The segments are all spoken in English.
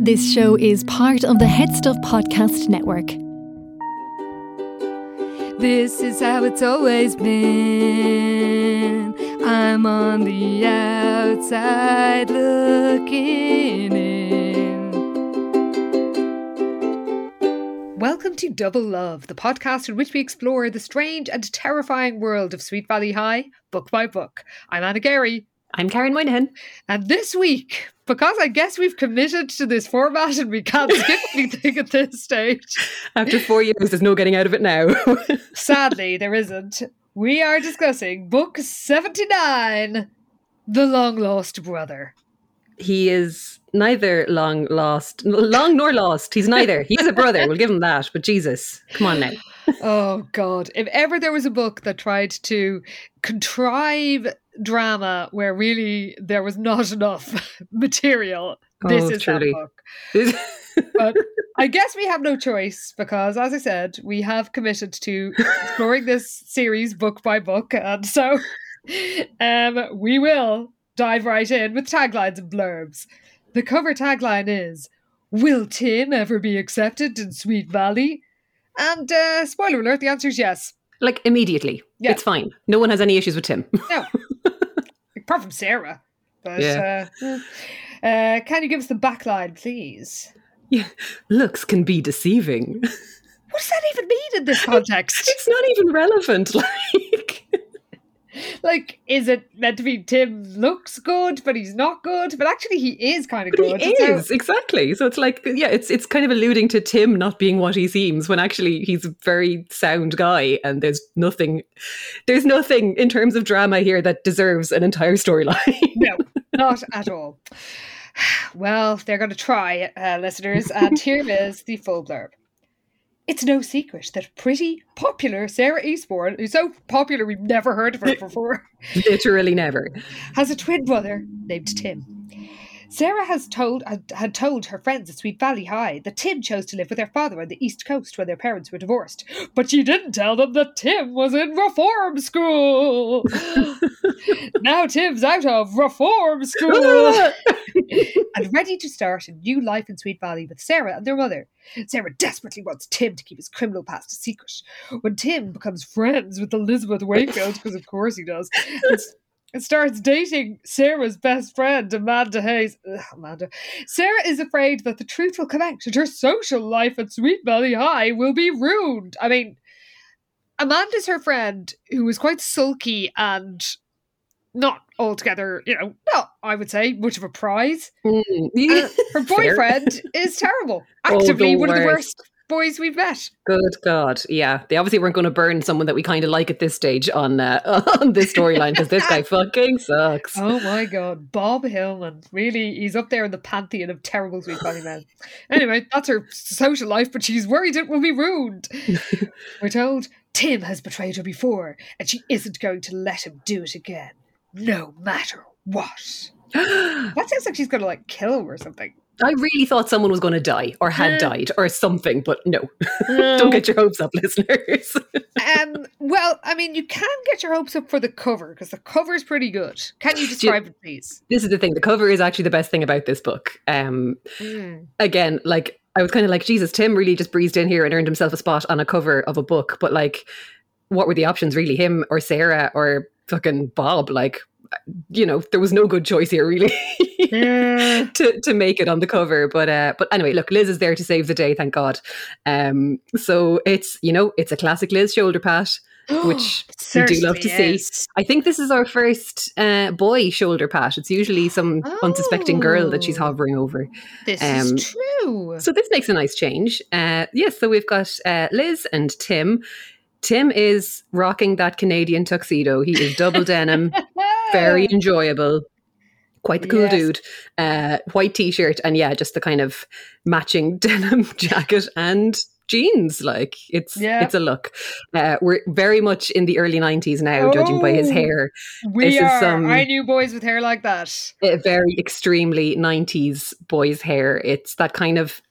This show is part of the Head Stuff Podcast Network. This is how it's always been. I'm on the outside looking in. Welcome to Double Love, the podcast in which we explore the strange and terrifying world of Sweet Valley High, book by book. I'm Anna Carey. I'm Karen Moynihan. And this week, because I guess we've committed to this format and we can't skip anything at this stage. After four years, there's no getting out of it now. Sadly, there isn't. We are discussing book 79 The Long Lost Brother. He is neither long lost, long nor lost. He's neither. He is a brother. We'll give him that. But Jesus, come on now. oh, God. If ever there was a book that tried to contrive drama where really there was not enough material. This oh, is truly. that book. but I guess we have no choice because, as I said, we have committed to exploring this series book by book, and so um, we will dive right in with taglines and blurbs. The cover tagline is Will Tim ever be accepted in Sweet Valley? And uh, spoiler alert, the answer is yes. Like immediately. Yeah. It's fine. No one has any issues with Tim. No. Apart from Sarah. But yeah. uh, uh, can you give us the backline, please? Yeah, looks can be deceiving. What does that even mean in this context? it's not even relevant. Like, like, is it meant to be Tim looks good, but he's not good? But actually, he is kind of good. He is exactly. So it's like, yeah, it's it's kind of alluding to Tim not being what he seems when actually he's a very sound guy, and there's nothing, there's nothing in terms of drama here that deserves an entire storyline. no, not at all. Well, they're going to try, uh, listeners, and here is the full blurb. It's no secret that pretty popular Sarah Eastbourne, who's so popular we've never heard of her before, literally never, has a twin brother named Tim. Sarah has told had told her friends at Sweet Valley High that Tim chose to live with their father on the East Coast when their parents were divorced. But she didn't tell them that Tim was in reform school. now Tim's out of reform school and ready to start a new life in Sweet Valley with Sarah and their mother. Sarah desperately wants Tim to keep his criminal past a secret. When Tim becomes friends with Elizabeth Wakefield, because of course he does, and starts dating Sarah's best friend, Amanda Hayes. Ugh, Amanda. Sarah is afraid that the truth will come out and her social life at Sweet Valley High will be ruined. I mean, Amanda's her friend who was quite sulky and not altogether, you know, not, I would say, much of a prize. Mm. Uh, her boyfriend is terrible. Oh, Actively oh, one of the worst boys we've met. Good God, yeah. They obviously weren't going to burn someone that we kind of like at this stage on uh, on this storyline because this guy fucking sucks. Oh my God, Bob Hillman. Really, he's up there in the pantheon of terrible Sweet Valley men. Anyway, that's her social life, but she's worried it will be ruined. We're told Tim has betrayed her before, and she isn't going to let him do it again, no matter what. that sounds like she's going to like kill him or something. I really thought someone was going to die or had died or something, but no. Don't get your hopes up, listeners. um, well, I mean, you can get your hopes up for the cover because the cover is pretty good. Can you describe you, it, please? This is the thing. The cover is actually the best thing about this book. Um, mm. Again, like, I was kind of like, Jesus, Tim really just breezed in here and earned himself a spot on a cover of a book. But, like, what were the options really? Him or Sarah or fucking Bob? Like, you know, there was no good choice here, really, to to make it on the cover. But uh, but anyway, look, Liz is there to save the day, thank God. Um, so it's you know, it's a classic Liz shoulder pat. which we do love to Certainly see. I think this is our first uh, boy shoulder pat. It's usually some unsuspecting girl that she's Oh. hovering over. This Um, is true. So this makes a nice change. Uh, yes, so we've got uh, Liz and Tim. Tim is rocking that Canadian tuxedo. He is double denim, very enjoyable. Quite the cool Yes. dude. Uh, white t-shirt and yeah, just the kind of matching denim jacket and jeans. Like it's Yeah. it's a look. Uh, we're very much in the early nineties now, judging by his Oh. hair. we this is are. some- I knew boys with hair like that. a very extremely 90s boys hair it's that kind of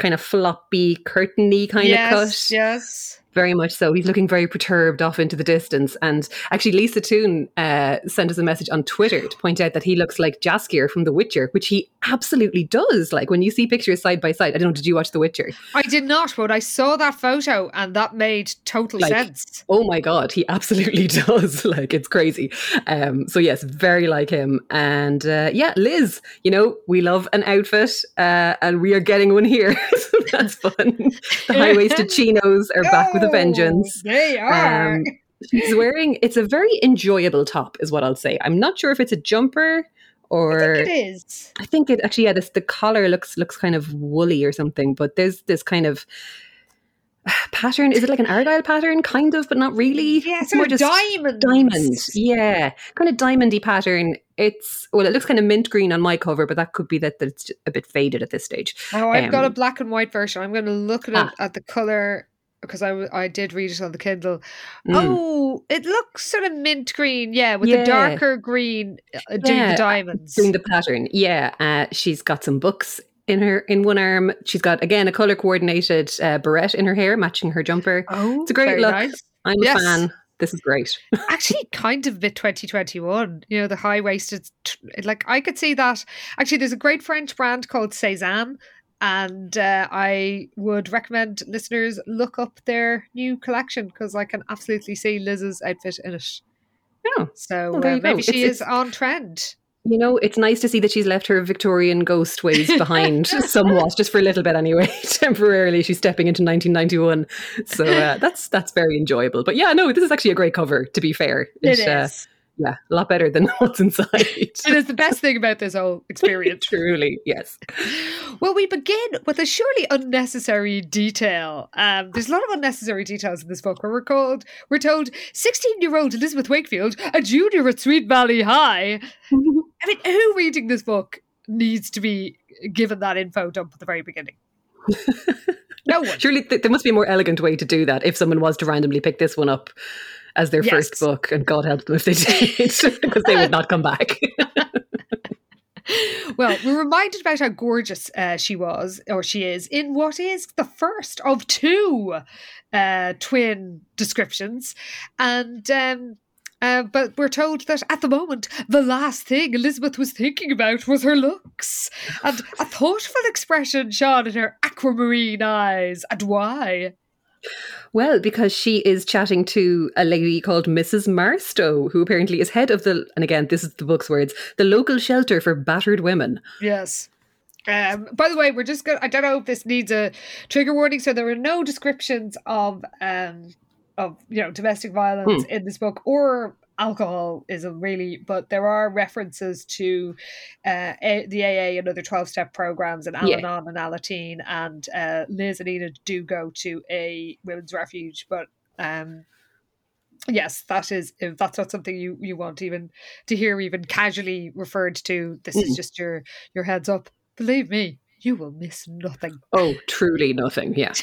kind of floppy curtainy kind yes, of cut yes. Very much so he's looking very perturbed off into the distance and actually lisa toon uh, sent us a message on twitter to point out that he looks like jaskier from the witcher which he absolutely does like when you see pictures side by side i don't know did you watch the witcher I did not, but I saw that photo and that made total Like, sense. Oh my god, he absolutely does. like it's crazy. Um, so yes, very like him. And uh, yeah, Liz, you know we love an outfit, uh, and we are getting one here. so that's fun. The high waisted chinos are back with a Oh, vengeance. They are. Um, she's wearing. It's a very enjoyable top, is what I'll say. I'm not sure if it's a jumper or I think it is. I think it actually yeah. This the collar looks looks kind of woolly or something, but there's this kind of pattern. Is it like an Argyle pattern, kind of, but not really? Yeah, It's sort of diamonds. diamonds. Yeah, kind of diamondy pattern. It's well, it looks kind of mint green on my cover, but that could be that, that it's a bit faded at this stage. Oh, I've got a Um, black and white version. I'm going to look at Ah. it at the color because I, I did read it on the Kindle. Mm. Oh, it looks sort of mint green, yeah, with Yeah. the darker green uh, doing Yeah, the diamonds. doing the pattern. Yeah, uh, she's got some books in her in one arm. She's got again a color coordinated uh, barrette in her hair, matching her jumper. oh, It's a great look. nice. I'm Yes. a fan. This is great. Actually, kind of bit 2021. You know, the high waisted. Like I could see that. Actually, there's a great French brand called Sézane. And uh, I would recommend listeners look up their new collection because I can absolutely see Liz's outfit in it. Yeah. So Well, uh, maybe she It's- is on trend. You know, it's nice to see that she's left her Victorian ghost ways behind somewhat, just for a little bit anyway. Temporarily, she's stepping into 1991, so uh, that's that's very enjoyable. But yeah, no, this is actually a great cover. To be fair, It It, uh, is. Yeah, a lot better than what's inside. It is the best thing about this whole experience. Truly, yes. Well, we begin with a surely unnecessary detail. Um, there's a lot of unnecessary details in this book where we're called, we're told 16 year old Elizabeth Wakefield, a junior at Sweet Valley High. I mean, who reading this book needs to be given that info dump at the very beginning? no one. Surely th- there must be a more elegant way to do that if someone was to randomly pick this one up as their Yes. first book, and God help them if they did, because they would not come back. Well, we're reminded about how gorgeous uh, she was, or she is, in what is the first of two uh, twin descriptions. And, um, uh, but we're told that at the moment, the last thing Elizabeth was thinking about was her looks. And a thoughtful expression shone in her aquamarine eyes. And why? Well, because she is chatting to a lady called Mrs. Barstow, who apparently is head of the, and again, this is the book's words, the local shelter for battered women. Yes. Um, by the way, we're just going to, I don't know if this needs a trigger warning. So there are no descriptions of, um, of, you know, domestic violence in this book or alcoholism really, but there are references to uh, a, the AA and other 12 step programs and Al Yeah. And Alateen. And uh, Liz and Enid do go to a women's refuge, but um, yes, that is if that's not something you you want even to hear even casually referred to. This is Mm. just your your heads up. Believe me, you will miss nothing. Oh, truly nothing. Yeah.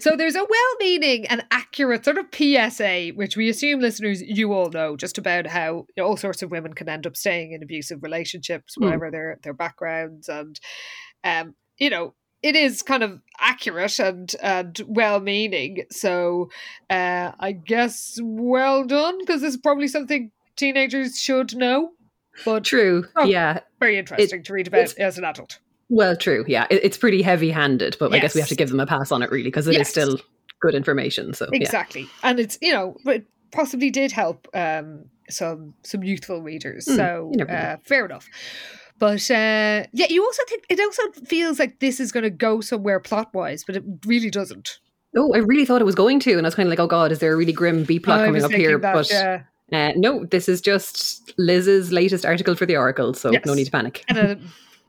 So there's a well-meaning and accurate sort of PSA, which we assume listeners you all know, just about how you know, all sorts of women can end up staying in abusive relationships, Mm. whatever their their backgrounds, and um, you know. It is kind of accurate and and well meaning, so uh, I guess well done because this is probably something teenagers should know. But True. Oh. Yeah. very interesting to read about as an adult. Well, true. Yeah. It, it's pretty heavy handed, but I guess we have to give them a pass on it, really, because it is Yes. still good information. So, yeah. Exactly. And it's, you know, it possibly did help um, some some youthful readers. Hmm, so you never know. uh, fair enough. But uh, yeah, you also think it also feels like this is going to go somewhere plot wise, but it really doesn't. Oh, I really thought it was going to, and I was kind of like, oh god, is there a really grim B plot coming up here? that, but yeah. uh, no, this is just Liz's latest article for the Oracle, so Yes. no need to panic. and uh,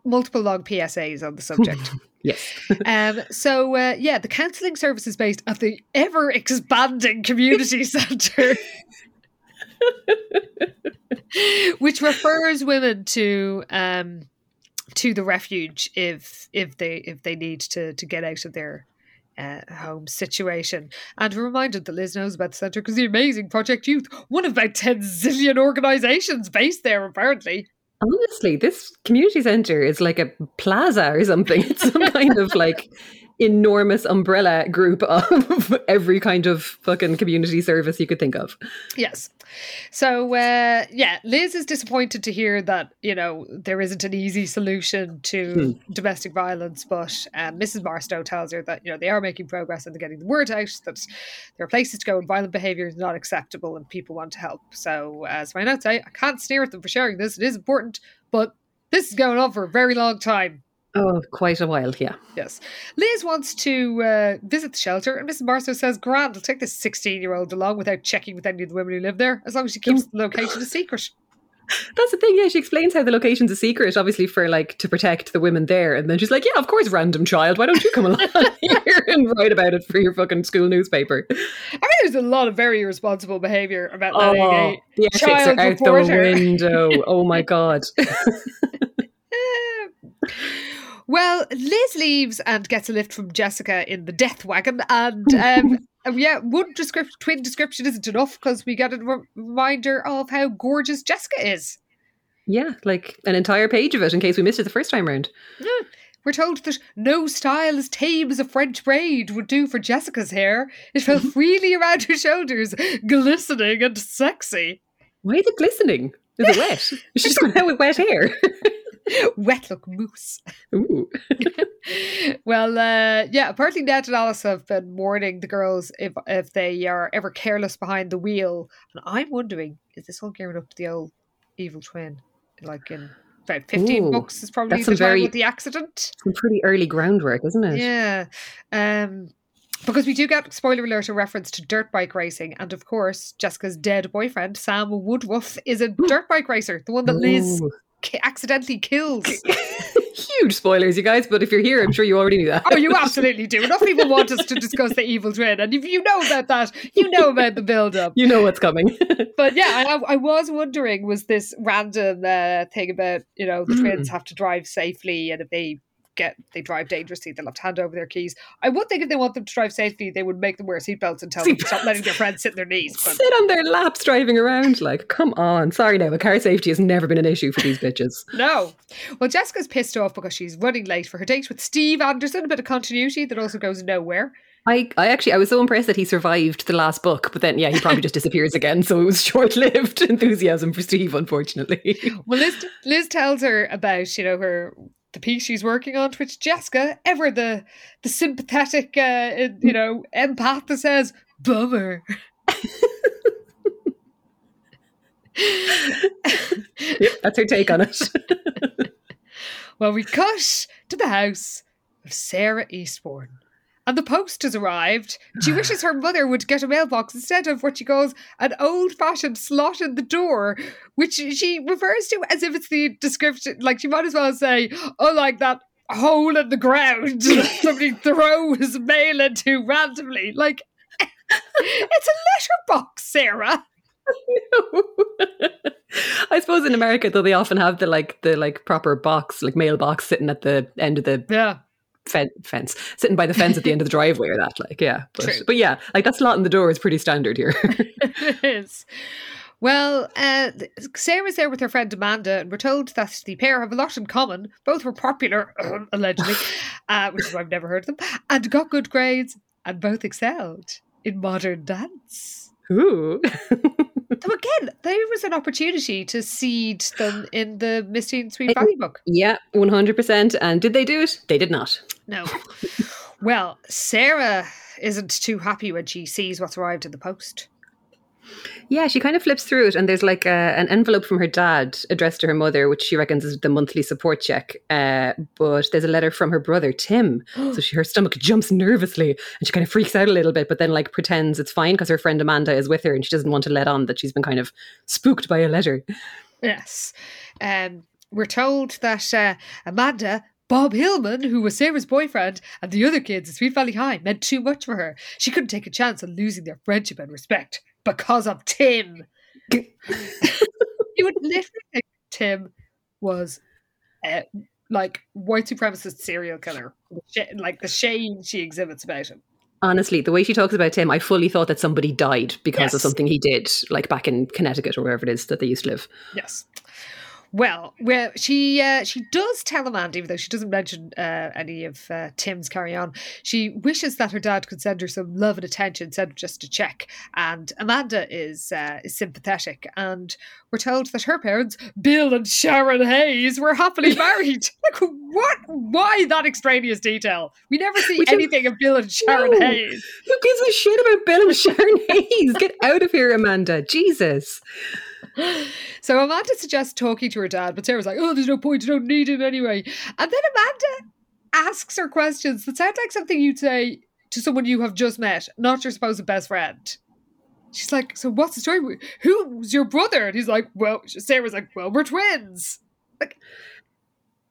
multiple long PSAs on the subject. yes. um, so uh, yeah, the counselling service is based at the ever expanding community centre, which refers women to um, to the refuge if if they if they need to to get out of their. Uh, home situation, and reminded that Liz knows about the centre because the amazing Project Youth, one of about ten zillion organisations based there, apparently. Honestly, this community center is like a plaza or something. It's some kind of like enormous umbrella group of every kind of fucking community service you could think of. Yes. So uh, yeah, Liz is disappointed to hear that you know there isn't an easy solution to domestic violence, but um, Mrs. Barstow tells her that you know they are making progress and they're getting the word out that there are places to go and violent behaviour is not acceptable and people want to help. So as my notes say, I can't sneer at them for sharing this; it is important, but this is going on for a very long time. Oh, quite a while, yeah. Yes. Liz wants to uh, visit the shelter, and Mrs. Barstow says, Grand, I'll take this 16 year old along without checking with any of the women who live there, as long as she keeps the location a secret. That's the thing, yeah. She explains how the location's a secret, obviously, for like to protect the women there. And then she's like, Yeah, of course, random child. Why don't you come along here and write about it for your fucking school newspaper? I mean, there's a lot of very irresponsible behaviour about Oh, letting the ethics are out the window. Oh my god. Well, Liz leaves and gets a lift from Jessica in the death wagon, and um, yeah, one description, twin description isn't enough because we get a re- reminder of how gorgeous Jessica is. Yeah, like an entire page of it in case we missed it the first time round. We're told that no style as tame as a French braid would do for Jessica's hair. It fell freely around her shoulders, glistening and sexy. Why is it glistening? Is it wet? She's just going out with wet hair. Wet look mousse. Ooh. well, uh, yeah, apparently Ned and Alice have been warning the girls if if they are ever careless behind the wheel. And I'm wondering, is this all gearing up to the old evil twin? Like in about 15 Ooh, books is probably the time very- with the accident. Some pretty early groundwork, isn't it? Yeah. Um, because we do get, spoiler alert, a reference to dirt bike racing. And of course, Jessica's dead boyfriend, Sam Woodruff, is a dirt bike racer, the one that Liz Ooh. Ki- accidentally kills. Huge spoilers, you guys, but if you're here, I'm sure you already knew that. Oh, you absolutely do. Enough people want us to discuss the evil twin. And if you know about that, you know about the build up. you know what's coming. But yeah, I, I was wondering was this random uh, thing about, you know, the twins have to drive safely and if they get they drive dangerously, they'll have to hand over their keys. I would think if they want them to drive safely, they would make them wear seatbelts and tell them to stop letting their friends sit in their knees. But Sit on their laps driving around. Like, come on. Sorry now, but car safety has never been an issue for these bitches. no. Well, Jessica's pissed off because she's running late for her date with Steve Anderson, a bit of continuity that also goes nowhere. I, I actually I was so impressed that he survived the last book, but then yeah, he probably just disappears again. So it was short lived enthusiasm for Steve, unfortunately. Well, Liz, Liz tells her about you know her the piece she's working on, to which Jessica, ever the the sympathetic uh, you know empath, that says bummer. yep, that's her take on it. Well, we cut to the house of Sarah Eastbourne. And the post has arrived. She wishes her mother would get a mailbox instead of what she calls an old fashioned slot in the door, which she refers to as if it's the description. Like she might as well say, oh, like that hole in the ground somebody throws mail into randomly. Like, it's a letterbox, Sarah. I suppose in America though they often have the like the like proper box, like mailbox sitting at the end of the Yeah. Fen- fence, sitting by the fence at the end of the driveway or that, like yeah. But, True. but yeah, like that slot in the door is pretty standard here. it is. Well, uh, Sarah's there with her friend Amanda, and we're told that the pair have a lot in common. Both were popular, allegedly, uh, which is why I've never heard of them, and got good grades, and both excelled in modern dance. Ooh. So again, there was an opportunity to seed them in the Miss Teen Sweet Valley book. yeah, one hundred percent. And did they do it? They did not. No. well, Sarah isn't too happy when she sees what's arrived in the post. Yeah, she kind of flips through it, and there's like a, an envelope from her dad addressed to her mother, which she reckons is the monthly support check. Uh, but there's a letter from her brother Tim, so she, her stomach jumps nervously, and she kind of freaks out a little bit, but then like pretends it's fine because her friend Amanda is with her, and she doesn't want to let on that she's been kind of spooked by a letter. Yes. Um, we're told that uh, Amanda, Bob Hillman, who was Sarah's boyfriend, and the other kids at Sweet Valley High meant too much for her. She couldn't take a chance on losing their friendship and respect because of Tim. you would literally think Tim was uh, like white supremacist serial killer, like the shame she exhibits about him. Honestly, the way she talks about Tim, I fully thought that somebody died because Yes. of something he did, like back in Connecticut or wherever it is that they used to live. Yes. Well, well, she uh, she does tell Amanda, even though she doesn't mention uh, any of uh, Tim's carry on. She wishes that her dad could send her some love and attention instead of just a check. And Amanda is uh, is sympathetic, and we're told that her parents, Bill and Sharon Hayes, were happily married. like, what? Why that extraneous detail? We never see We anything of Bill and Sharon No. Hayes. Who gives a shit about Bill and Sharon Hayes? Get out of here, Amanda. Jesus. So Amanda suggests talking to her dad, but Sarah's like, "Oh, there's no point. You don't need him anyway." And then Amanda asks her questions that sound like something you'd say to someone you have just met, not your supposed best friend. She's like, "So what's the story? Who's your brother?" And he's like, "Well," Sarah's like, "Well, we're twins." Like,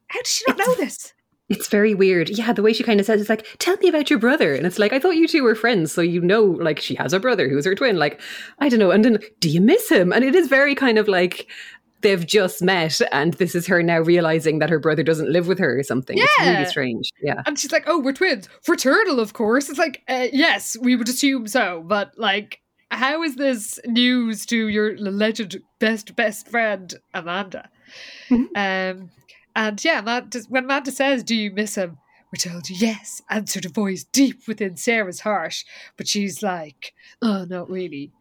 how does she not know this? It's very weird. Yeah, the way she kind of says it's like, tell me about your brother. And it's like, I thought you two were friends, so you know, like, she has a brother who's her twin. Like, I don't know. And then, do you miss him? And it is very kind of like they've just met, and this is her now realizing that her brother doesn't live with her or something. It's Yeah. really strange. Yeah. And she's like, "Oh, we're twins, fraternal, of course." It's like, uh, yes, we would assume so, but like, how is this news to your alleged best best friend Amanda? Um, and yeah, Amanda, when Amanda says, "Do you miss him?" We're told yes, answered a voice deep within Sarah's heart, but she's like, "Oh, not really."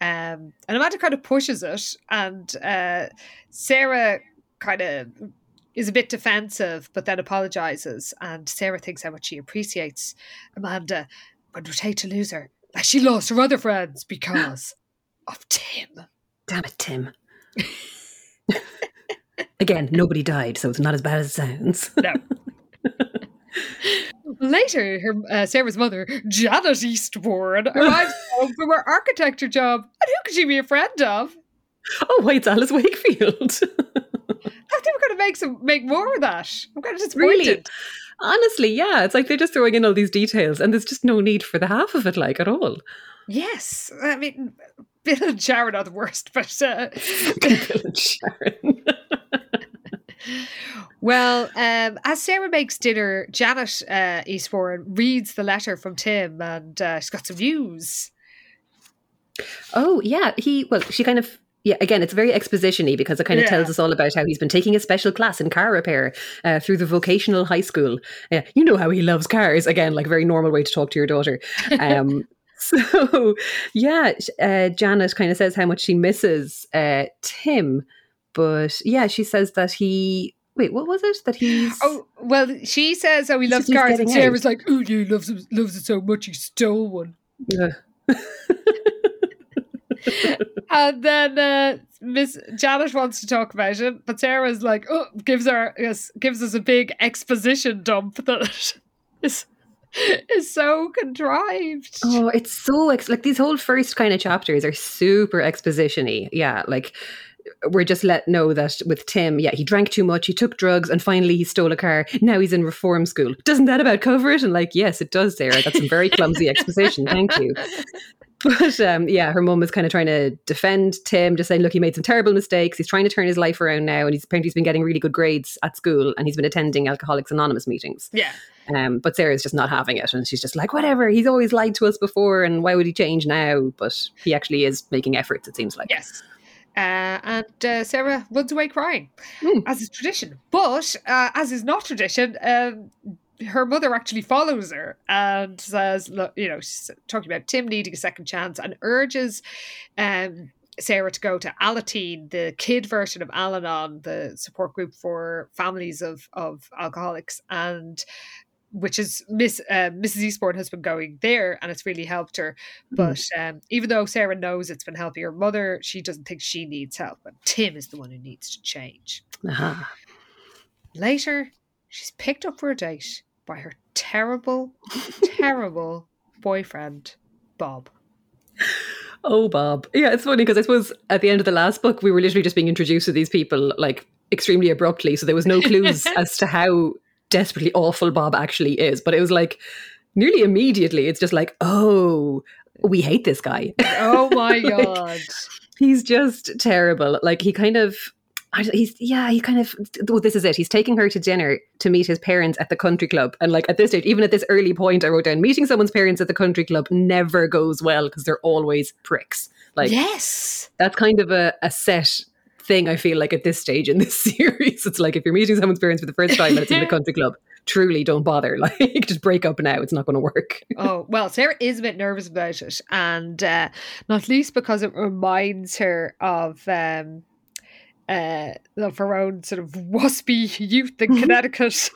Um, and Amanda kind of pushes it, and uh, Sarah kind of is a bit defensive, but then apologizes. And Sarah thinks how much she appreciates Amanda, but would hate to lose her. Like she lost her other friends because of Tim. Damn it, Tim. Again, nobody died, so it's not as bad as it sounds. No. Later, her uh, Sarah's mother, Janet Eastbourne, arrives home from her architecture job. And who could she be a friend of? oh, wait, it's Alice Wakefield. I think we're going to make some make more of that. I'm kind of Really? Honestly, yeah, it's like they're just throwing in all these details, and there's just no need for the half of it, like at all. Yes, I mean, Bill and Sharon are the worst, but uh, Bill and Sharon. Well, um, as Sarah makes dinner, Janet uh, Eastbourne reads the letter from Tim and uh, she's got some news. Oh yeah, he well, she kind of yeah. Again, it's very exposition-y because it kind of Yeah. tells us all about how he's been taking a special class in car repair uh, through the vocational high school. Yeah, you know how he loves cars. Again, like a very normal way to talk to your daughter. Um, so yeah, uh, Janet kind of says how much she misses uh, Tim, but yeah, she says that he. Wait, what was it? That he's. Oh, well, she says, oh, he He loves cars. And Sarah's like, oh, yeah, he loves, him- loves it so much he stole one. Yeah. And then uh, Miss Janet wants to talk about it, but Sarah's like, oh, gives her yes, gives us a big exposition dump that is is so contrived. Oh, it's so ex- like these whole first kind of chapters are super exposition-y. Yeah, like we're just let know that with Tim, yeah, he drank too much, he took drugs, and finally he stole a car. Now he's in reform school. Doesn't that about cover it? And like, yes, it does, Sarah. That's some very clumsy exposition. Thank you. But um, yeah, her mum is kind of trying to defend Tim, just saying, look, he made some terrible mistakes. He's trying to turn his life around now, and he's apparently he's been getting really good grades at school, and he's been attending Alcoholics Anonymous meetings. Yeah. Um, but Sarah's just not having it, and she's just like, whatever. He's always lied to us before, and why would he change now? But he actually is making efforts. It seems like. Yes. Uh, and uh, Sarah runs away crying, Hmm. as is tradition. But uh, as is not tradition, um, her mother actually follows her and says, "Look, you know, she's talking about Tim needing a second chance, and urges um, Sarah to go to Alateen, the kid version of Al-Anon, the support group for families of of alcoholics, and." Which is Miss uh, Mrs. Eastbourne has been going there, and it's really helped her. Hmm. But um, even though Sarah knows it's been helping her mother, she doesn't think she needs help. But Tim is the one who needs to change. Aha. Later, she's picked up for a date by her terrible, terrible boyfriend, Bob. Oh, Bob. Yeah, it's funny because I suppose at the end of the last book, we were literally just being introduced to these people like extremely abruptly. So there was no clues as to how desperately awful Bob actually is. But it was like nearly immediately, it's just like, oh, we hate this guy. Oh my god. he's just terrible. Like he kind of. I He's yeah, he kind of. Well, this is it. He's taking her to dinner to meet his parents at the country club, and like at this stage, even at this early point, I wrote down meeting someone's parents at the country club never goes well because they're always pricks. Like yes. that's kind of a, a set thing I feel like at this stage in this series. It's like if you're meeting someone's parents for the first time and it's in the country club, truly don't bother. Like just break up now. It's not going to work. Oh, well, Sarah is a bit nervous about it. And uh, not least because it reminds her of. Um, uh, of her own sort of waspy youth in Connecticut,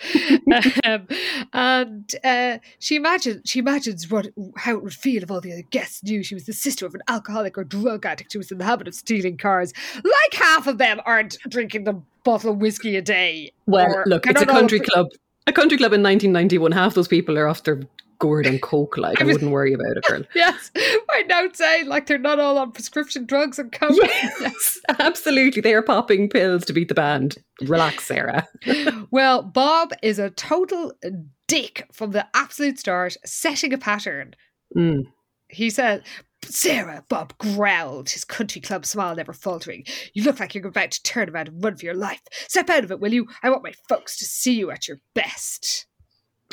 um, and uh, she imagines she imagines what how it would feel if all the other guests knew she was the sister of an alcoholic or drug addict who was in the habit of stealing cars. Like half of them aren't drinking the bottle of whiskey a day. Well, or look, it's a country club. A country club in 1991. Half those people are off their gourd and coke. Like I, I wouldn't worry about it, girl. Yes, I now say like they're not all on prescription drugs and coke. Yes, absolutely. They are popping pills to beat the band. Relax, Sarah. Well, Bob is a total dick from the absolute start, setting a pattern. Mm. He said, Sarah, Bob growled, his country club smile never faltering. You look like you're about to turn around and run for your life. Step out of it, will you? I want my folks to see you at your best.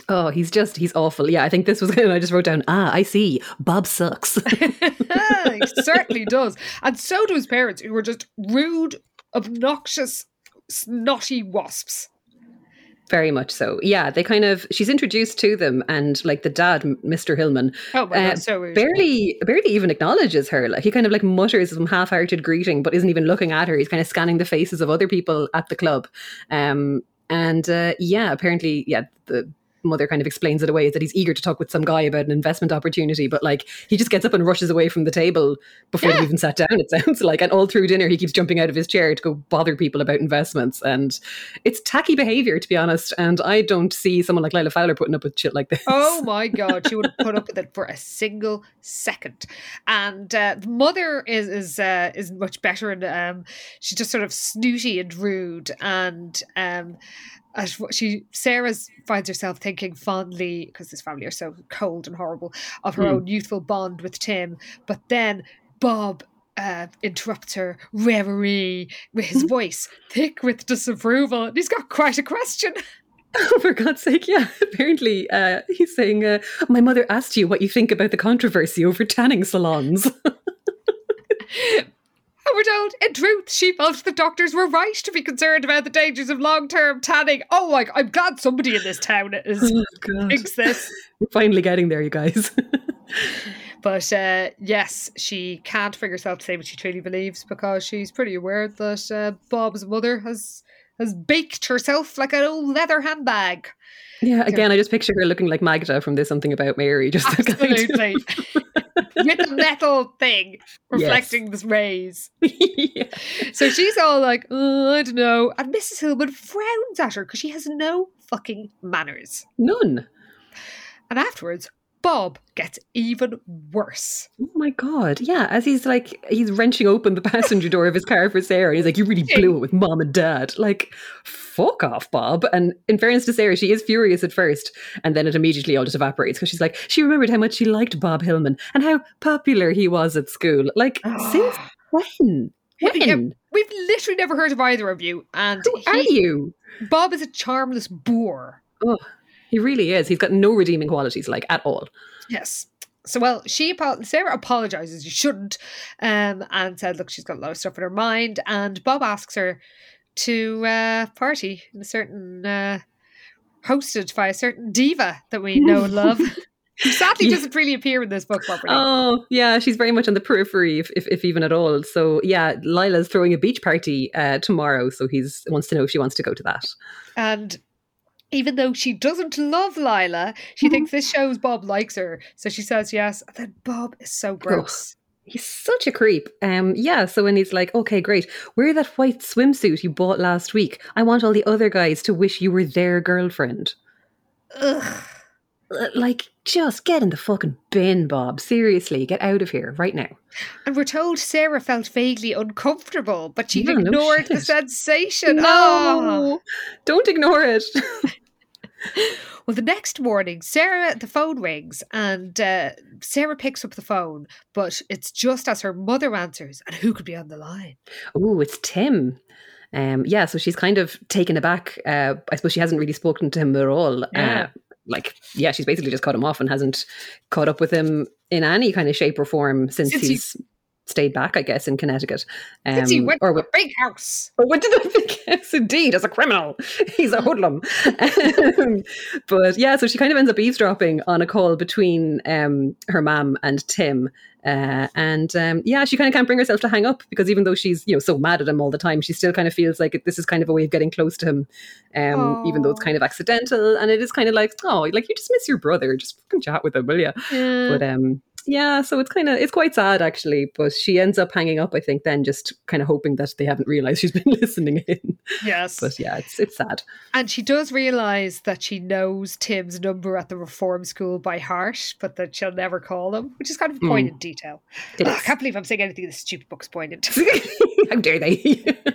Oh, he's just, he's awful. Yeah, I think this was, and I just wrote down, ah, I see. Bob sucks. he certainly does. And so do his parents, who were just rude, obnoxious, snotty wasps. Very much so. Yeah, they kind of, she's introduced to them, and like the dad, Mr. Hillman, Oh my Uh, god, so rude. barely barely even acknowledges her like he kind of like mutters some half-hearted greeting but isn't even looking at her he's kind of scanning the faces of other people at the club um and uh, yeah apparently yeah the mother kind of explains it away is that he's eager to talk with some guy about an investment opportunity but like he just gets up and rushes away from the table before Yeah. even sat down it sounds like and all through dinner he keeps jumping out of his chair to go bother people about investments and it's tacky behavior to be honest and i don't see someone like lila fowler putting up with shit like this Oh my god, she wouldn't put up with it for a single second. And uh, the mother is is uh, is much better, and um, she's just sort of snooty and rude. And um, as what she Sarah finds herself thinking fondly because this family are so cold and horrible of her Hmm. own youthful bond with Tim. But then Bob. Uh, interrupts her reverie with his voice thick with disapproval. And he's got quite a question. Oh, for God's sake, yeah. Apparently, uh, he's saying, uh, My mother asked you what you think about the controversy over tanning salons. And we're told, in truth, she felt the doctors were right to be concerned about the dangers of long term tanning. Oh my, I'm glad somebody in this town is oh, thinks this. We're finally getting there, you guys. But uh, yes, she can't bring herself to say what she truly believes because she's pretty aware that uh, Bob's mother has has baked herself like an old leather handbag. yeah, again, I just picture her looking like Magda from There's Something About Mary. Just the kind of- Absolutely. With the metal thing reflecting the rays. yeah. So she's all like, oh, I don't know. And Mrs. Hillman frowns at her because she has no fucking manners. None. And afterwards, Bob gets even worse. Oh my God. Yeah, as he's like, he's wrenching open the passenger door of his car for Sarah. And he's like, You really blew it with mom and dad. Like, fuck off, Bob. And in fairness to Sarah, she is furious at first. And then it immediately all just evaporates because she's like, She remembered how much she liked Bob Hillman and how popular he was at school. Like, ah. since when? When? We've literally never heard of either of you. And Who are you? Bob is a charmless boor. Oh, he really is. He's got no redeeming qualities, like, at all. Yes. So, well, she Sarah apologizes. You shouldn't, um, and said, "Look, she's got a lot of stuff in her mind." And Bob asks her to uh, party in a certain, uh, hosted by a certain diva that we know and love. Who sadly Yeah. doesn't really appear in this book properly. Oh, yeah, she's very much on the periphery, if, if, if even at all. So, yeah, Lila's throwing a beach party uh, tomorrow. So, he's wants to know if she wants to go to that. And even though she doesn't love Lila, she thinks this shows Bob likes her. So she says yes. And then Bob is so gross. He's such a creep. Um, yeah. So when he's like, "Okay, great, wear that white swimsuit you bought last week. I want all the other guys to wish you were their girlfriend." Ugh. Uh, Like, just get in the fucking bin, Bob. Seriously, get out of here right now. And we're told Sarah felt vaguely uncomfortable, but she Yeah, no ignored the shit. sensation. Oh. No, don't ignore it. Well, the next morning, Sarah, the phone rings and uh, Sarah picks up the phone, but it's just as her mother answers. And who could be on the line? oh, it's Tim. Um, yeah, so she's kind of taken aback. Uh, I suppose she hasn't really spoken to him at all. Yeah. Uh, like, yeah, she's basically just cut him off and hasn't caught up with him in any kind of shape or form since, Since he- he's stayed back, I guess, in Connecticut. Um, he went or to with a big house. Or went to the big house indeed as a criminal. He's a hoodlum. Um, but yeah, so she kind of ends up eavesdropping on a call between um, her mom and Tim. Uh, and um, yeah, she kind of can't bring herself to hang up because even though she's you know so mad at him all the time, she still kind of feels like this is kind of a way of getting close to him, um, even though it's kind of accidental. And it is kind of like oh, like you just miss your brother, just fucking chat with him, will you? But um, yeah, so it's kind of it's quite sad actually. But she ends up hanging up, I think, then just kind of hoping that they haven't realised she's been listening in. yes. But yeah, it's it's sad. And she does realise that she knows Tim's number at the reform school by heart, but that she'll never call him, which is kind of a Mm. poignant detail. It Ugh, I can't believe I'm saying anything in this stupid book's poignant. How dare they?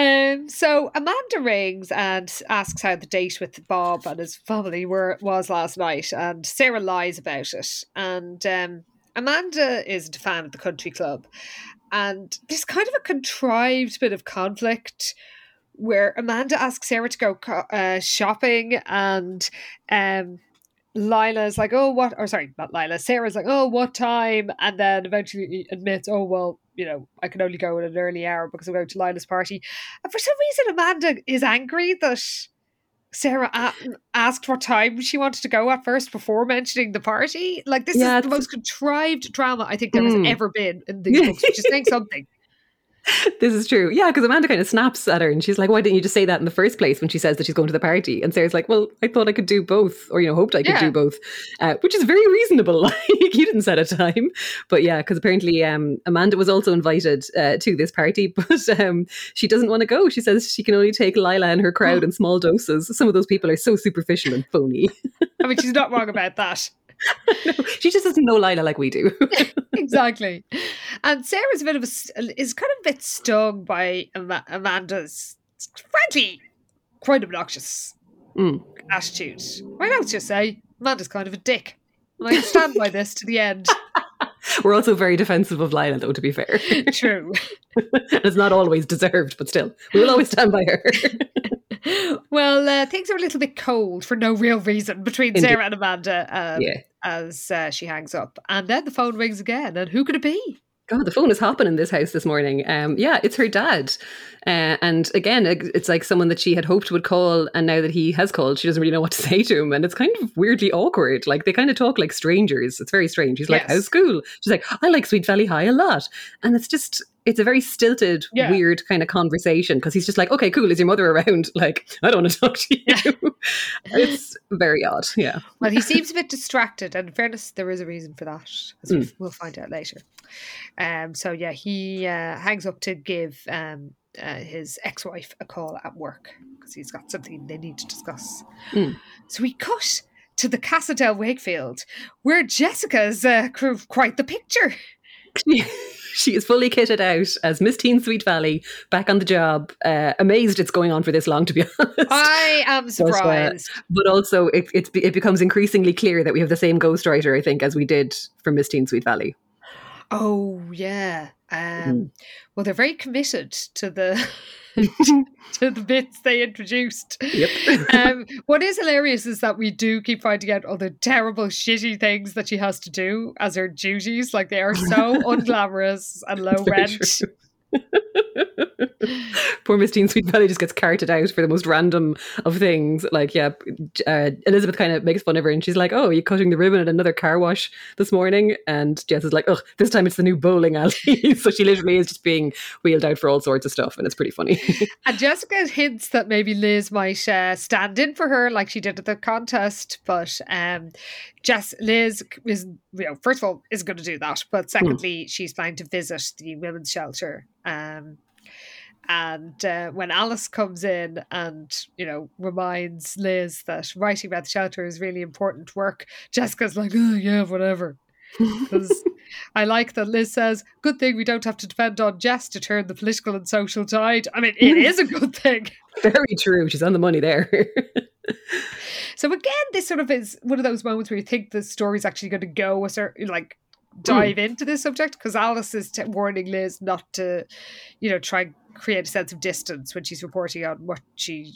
um, so Amanda rings and asks how the date with Bob and his family were was last night, and Sarah lies about it. And um, Amanda isn't a fan of the country club, and there's kind of a contrived bit of conflict where Amanda asks Sarah to go uh, shopping, and um, Lila's like, "Oh, what?" Or sorry, not Lila. Sarah's like, "Oh, what time?" And then eventually admits, "Oh, well, you know, I can only go at an early hour because I'm going to Lila's party." And for some reason, Amanda is angry that Sarah a- asked what time she wanted to go at first before mentioning the party. Like this Yeah, is the most contrived drama I think there has Mm. ever been in these books, which is saying something. This is true. Yeah, because Amanda kind of snaps at her and she's like, Why didn't you just say that in the first place when she says that she's going to the party? And Sarah's like, Well, I thought I could do both, or, you know, hoped I could Yeah. do both, uh, which is very reasonable. Like, you didn't set a time. But yeah, because apparently um, Amanda was also invited uh, to this party, but um, she doesn't want to go. She says she can only take Lila and her crowd in small doses. Some of those people are so superficial and phony. I mean, she's not wrong about that. She just doesn't know Lila like we do. exactly. And Sarah's a bit of a is kind of a bit stung by Ama- Amanda's frankly quite obnoxious Mm. attitude. Why not just say Amanda's kind of a dick? And I stand by this to the end. We're also very defensive of Lila, though, to be fair. True. it's not always deserved, but still, we will always stand by her. Well, uh, things are a little bit cold for no real reason between Indeed. Sarah and Amanda um, yeah. as uh, she hangs up. And then the phone rings again. And who could it be? God, the phone is hopping in this house this morning. Um, yeah, it's her dad. Uh, and again, it's like someone that she had hoped would call. And now that he has called, she doesn't really know what to say to him. And it's kind of weirdly awkward. Like they kind of talk like strangers. It's very strange. He's like, Yes. How's school? She's like, I like Sweet Valley High a lot. And it's just, it's a very stilted, Yeah. weird kind of conversation because he's just like, Okay, cool. Is your mother around? Like, I don't want to talk to you. it's very odd. Yeah. Well, he seems a bit distracted, and in fairness, there is a reason for that, as we'll- we'll find out later. Um, so yeah, he uh, hangs up to give um, uh, his ex-wife a call at work because he's got something they need to discuss. Mm. So we cut to the Casa del Wakefield, where Jessica's uh, quite the picture. she is fully kitted out as Miss Teen Sweet Valley, back on the job. Uh, amazed it's going on for this long, to be honest. I am uh, surprised. but also, it, it's, it becomes increasingly clear that we have the same ghostwriter, I think, as we did for Miss Teen Sweet Valley. Oh yeah. Um, Mm. Well, they're very committed to the to the bits they introduced. Yep. um, what is hilarious is that we do keep finding out all the terrible, shitty things that she has to do as her duties. Like they are so unglamorous and low rent. Poor Miss Teen Sweet Valley just gets carted out for the most random of things. Like, yeah, uh, Elizabeth kind of makes fun of her and she's like, Oh, you're cutting the ribbon at another car wash this morning? And Jess is like, Oh, this time it's the new bowling alley. so she literally is just being wheeled out for all sorts of stuff. And it's pretty funny. and Jessica hints that maybe Liz might uh, stand in for her like she did at the contest. But um, Jess, Liz is, you know, first of all, isn't going to do that. But hmm. secondly, mm. she's planning to visit the women's shelter. Um, and uh, when Alice comes in and, you know, reminds Liz that writing about the shelter is really important work, Jessica's like, oh, yeah, whatever. Because I like that Liz says, good thing we don't have to depend on Jess to turn the political and social tide. I mean, it is a good thing. Very true. She's on the money there. so again, this sort of is one of those moments where you think the story's actually going to go a certain, like, dive mm. into this subject because Alice is t- warning Liz not to, you know, try and create a sense of distance when she's reporting on what she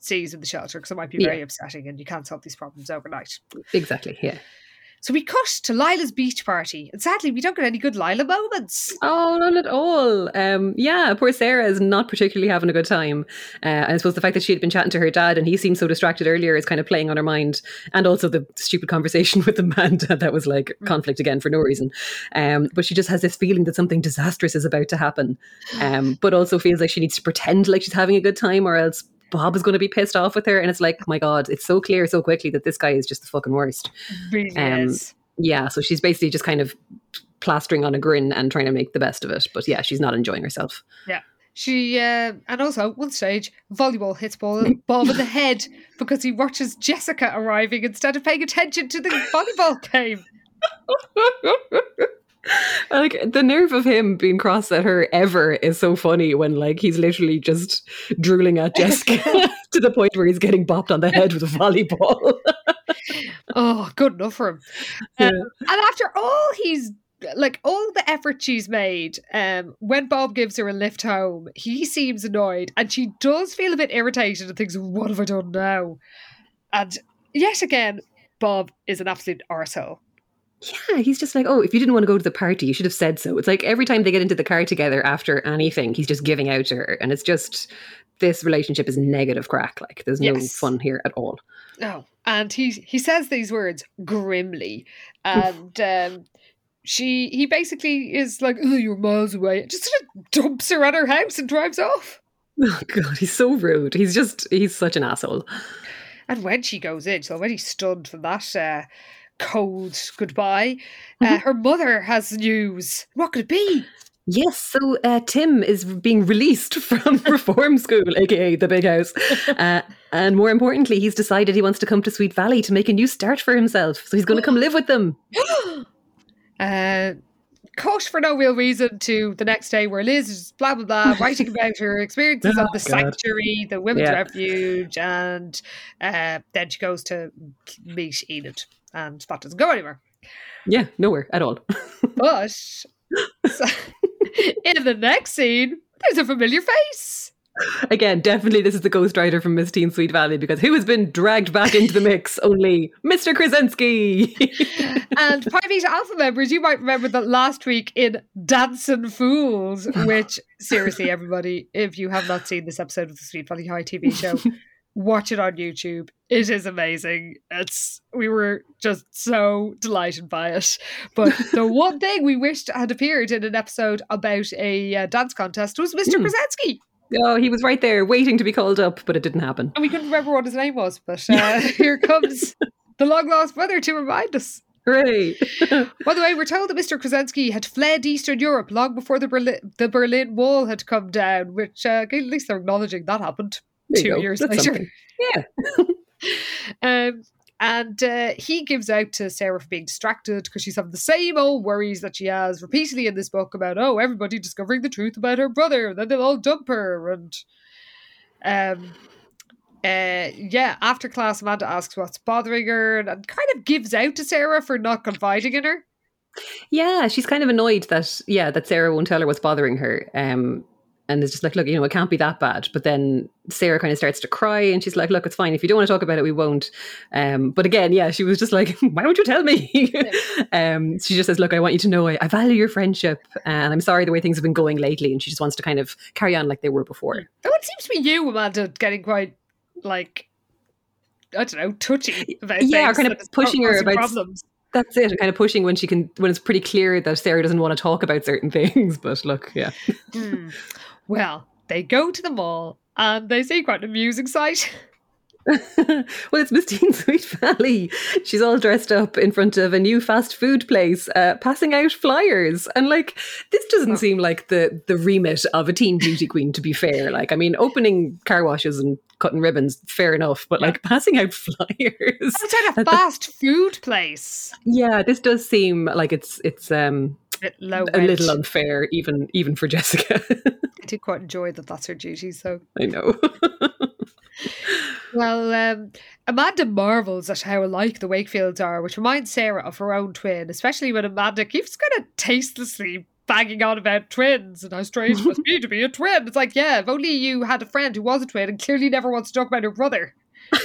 sees in the shelter because it might be very upsetting and you can't solve these problems overnight. Exactly, yeah. So we cut to Lila's beach party, and sadly, we don't get any good Lila moments. Oh, none at all. Um, yeah, poor Sarah is not particularly having a good time. Uh, I suppose the fact that she had been chatting to her dad and he seemed so distracted earlier is kind of playing on her mind, and also the stupid conversation with Amanda that was like mm. conflict again for no reason. Um, but she just has this feeling that something disastrous is about to happen, um, but also feels like she needs to pretend like she's having a good time, or else Bob is going to be pissed off with her. And it's like, oh my God, it's so clear so quickly that this guy is just the fucking worst. Really um, is. Yeah. So she's basically just kind of plastering on a grin and trying to make the best of it. But yeah, she's not enjoying herself. Yeah. She uh, and also one stage volleyball hits ball Bob in the head because he watches Jessica arriving instead of paying attention to the volleyball game. like the nerve of him being cross at her ever is so funny when like he's literally just drooling at Jessica to the point where he's getting bopped on the head with a volleyball. oh, good enough for him. Yeah. Um, and after all he's like all the effort she's made, um, when Bob gives her a lift home, he seems annoyed and she does feel a bit irritated and thinks, What have I done now? And yet again, Bob is an absolute arsehole. Yeah, he's just like, oh, if you didn't want to go to the party, you should have said so. It's like every time they get into the car together after anything, he's just giving out to her. And it's just, this relationship is negative crack. Like, there's no yes. fun here at all. No. And he, he says these words grimly. And um, she, he basically is like, oh, you're miles away. Just sort of dumps her at her house and drives off. Oh, God, he's so rude. He's just, he's such an asshole. And when she goes in, she's already stunned from that. Uh, cold goodbye. Uh, mm-hmm. Her mother has news. What could it be? Yes, so uh, Tim is being released from reform school, aka the big house. Uh, and more importantly, he's decided he wants to come to Sweet Valley to make a new start for himself. So he's going to come live with them. uh, cut for no real reason to the next day where Liz is blah blah blah writing about her experiences oh, of the God. sanctuary, the women's yeah. refuge, and uh, then she goes to meet Enid and that doesn't go anywhere. Yeah, nowhere at all. but so, in the next scene, there's a familiar face. Again, definitely this is the ghostwriter from Miss Teen Sweet Valley because who has been dragged back into the mix? Only Mr. Krasinski. and Pi Beta Alpha members, you might remember that last week in Dancing Fools, which seriously, everybody, if you have not seen this episode of the Sweet Valley High TV show, watch it on YouTube. It is amazing. It's we were just so delighted by it. But the one thing we wished had appeared in an episode about a uh, dance contest was Mr. Mm. Krasinski. Oh, he was right there waiting to be called up, but it didn't happen. And we couldn't remember what his name was, but uh, here comes the long lost brother to remind us. Hooray! By the way, we're told that Mr. Krasinski had fled Eastern Europe long before the Berlin, the Berlin Wall had come down, which uh, at least they're acknowledging that happened two years That's later. Something. Yeah. um, and uh, he gives out to Sarah for being distracted because she's having the same old worries that she has repeatedly in this book about, oh, everybody discovering the truth about her brother, and then they'll all dump her. And um, uh, yeah, after class, Amanda asks what's bothering her and, and kind of gives out to Sarah for not confiding in her. Yeah, she's kind of annoyed that yeah that Sarah won't tell her what's bothering her. Um, and it's just like, look, you know, it can't be that bad. But then Sarah kind of starts to cry and she's like, look, it's fine. If you don't want to talk about it, we won't. Um, but again, yeah, she was just like, why won't you tell me? um, she just says, look, I want you to know I, I, value your friendship and I'm sorry the way things have been going lately. And she just wants to kind of carry on like they were before. Oh, it seems to be you, Amanda, getting quite like, I don't know, touchy about Yeah, kind of pushing her about problems. That's it, kind of pushing when she can, when it's pretty clear that Sarah doesn't want to talk about certain things. But look, yeah. Mm. Well, they go to the mall and they see quite an amusing sight. well, it's Miss Teen Sweet Valley. She's all dressed up in front of a new fast food place, uh, passing out flyers. And like, this doesn't oh. seem like the the remit of a teen beauty queen. To be fair, like, I mean, opening car washes and cutting ribbons, fair enough. But like, passing out flyers outside a fast food place. Yeah, this does seem like it's it's um a, low a little unfair, even even for Jessica. I do quite enjoy that that's her duty. So I know. well, um, Amanda marvels at how alike the Wakefields are, which reminds Sarah of her own twin, especially when Amanda keeps kind of tastelessly banging on about twins and how strange it must be to be a twin. It's like, yeah, if only you had a friend who was a twin and clearly never wants to talk about her brother.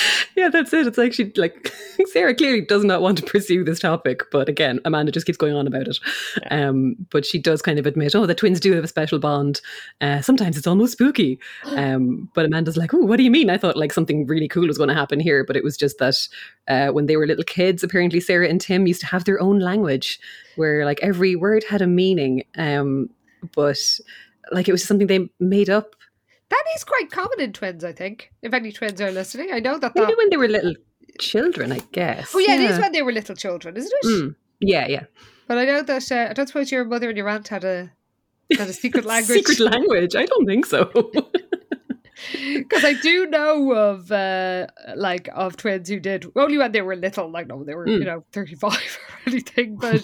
yeah, that's it. It's like she like Sarah clearly does not want to pursue this topic, but again, Amanda just keeps going on about it. Um, but she does kind of admit, oh, the twins do have a special bond. Uh, sometimes it's almost spooky. Um, but Amanda's like, oh, what do you mean? I thought like something really cool was going to happen here, but it was just that uh, when they were little kids, apparently Sarah and Tim used to have their own language where like every word had a meaning. Um, but like it was something they made up that is quite common in twins, I think. If any twins are listening, I know that. Maybe that... when they were little children, I guess. Oh yeah, yeah, it is when they were little children, isn't it? Mm. Yeah, yeah. But I know that uh, I don't suppose your mother and your aunt had a had a secret language. secret language? I don't think so. Because I do know of uh, like of twins who did only when they were little, like no, they were mm. you know thirty five or anything, but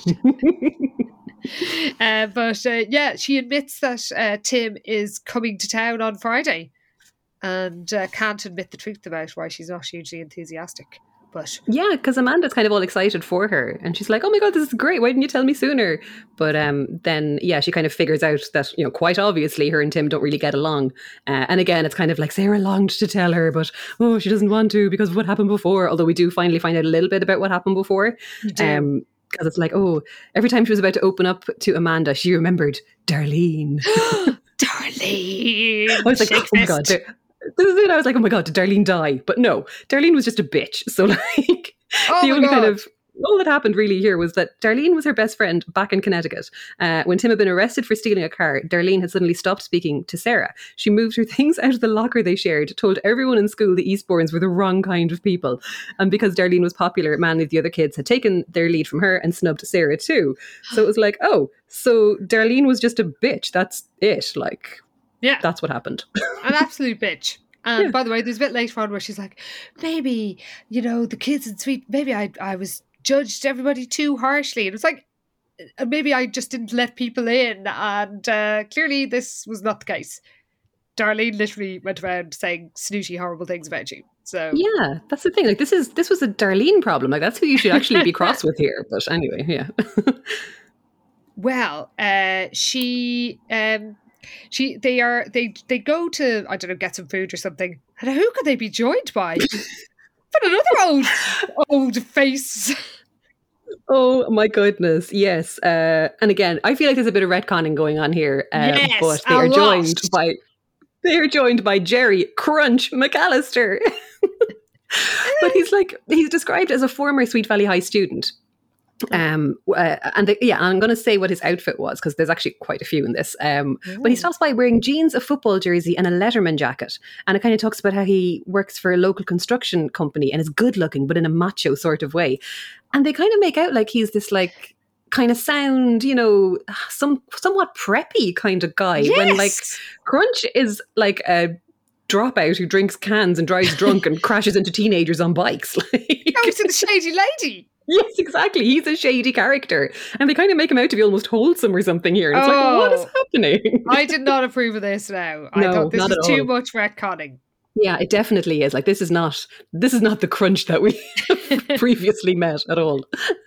uh, but uh, yeah, she admits that uh, Tim is coming to town on Friday and uh, can't admit the truth about why she's not hugely enthusiastic. But yeah, because Amanda's kind of all excited for her, and she's like, "Oh my god, this is great! Why didn't you tell me sooner?" But um, then yeah, she kind of figures out that you know quite obviously her and Tim don't really get along. Uh, and again, it's kind of like Sarah longed to tell her, but oh, she doesn't want to because of what happened before. Although we do finally find out a little bit about what happened before. Um, because it's like, oh, every time she was about to open up to Amanda, she remembered Darlene. Darlene. I was like, oh my god. This is it. I was like, oh my god, did Darlene die? But no, Darlene was just a bitch. So like, oh the only god. kind of all that happened really here was that Darlene was her best friend back in Connecticut. Uh, when Tim had been arrested for stealing a car, Darlene had suddenly stopped speaking to Sarah. She moved her things out of the locker they shared, told everyone in school the Eastbournes were the wrong kind of people. And because Darlene was popular, many of the other kids had taken their lead from her and snubbed Sarah too. So it was like, oh, so Darlene was just a bitch. That's it. Like, yeah, that's what happened. An absolute bitch. And yeah. by the way, there's a bit later on where she's like, maybe, you know, the kids in Sweet, maybe I, I was judged everybody too harshly. And was like, uh, maybe I just didn't let people in. And uh, clearly, this was not the case. Darlene literally went around saying snooty, horrible things about you. So yeah, that's the thing. Like this is this was a Darlene problem. Like that's who you should actually be cross with here. But anyway, yeah. well, uh, she um, she they are they they go to I don't know get some food or something. And who could they be joined by? but another old old face. Oh my goodness, yes. Uh, and again, I feel like there's a bit of retconning going on here. Um, yes, but they are joined by they are joined by Jerry Crunch McAllister. but he's like he's described as a former Sweet Valley High student. Um, uh, and the, yeah, I'm going to say what his outfit was because there's actually quite a few in this. Um, but he stops by wearing jeans, a football jersey, and a Letterman jacket. And it kind of talks about how he works for a local construction company and is good looking, but in a macho sort of way. And they kind of make out like he's this like kind of sound, you know, some somewhat preppy kind of guy. Yes. When like Crunch is like a dropout who drinks cans and drives drunk and crashes into teenagers on bikes. Like, oh, he's the shady lady. Yes, exactly. He's a shady character. And they kind of make him out to be almost wholesome or something here. And it's oh, like, what is oh. happening? I did not approve of this now. I no, thought this is too much retconning. Yeah, it definitely is. Like this is not this is not the crunch that we previously met at all.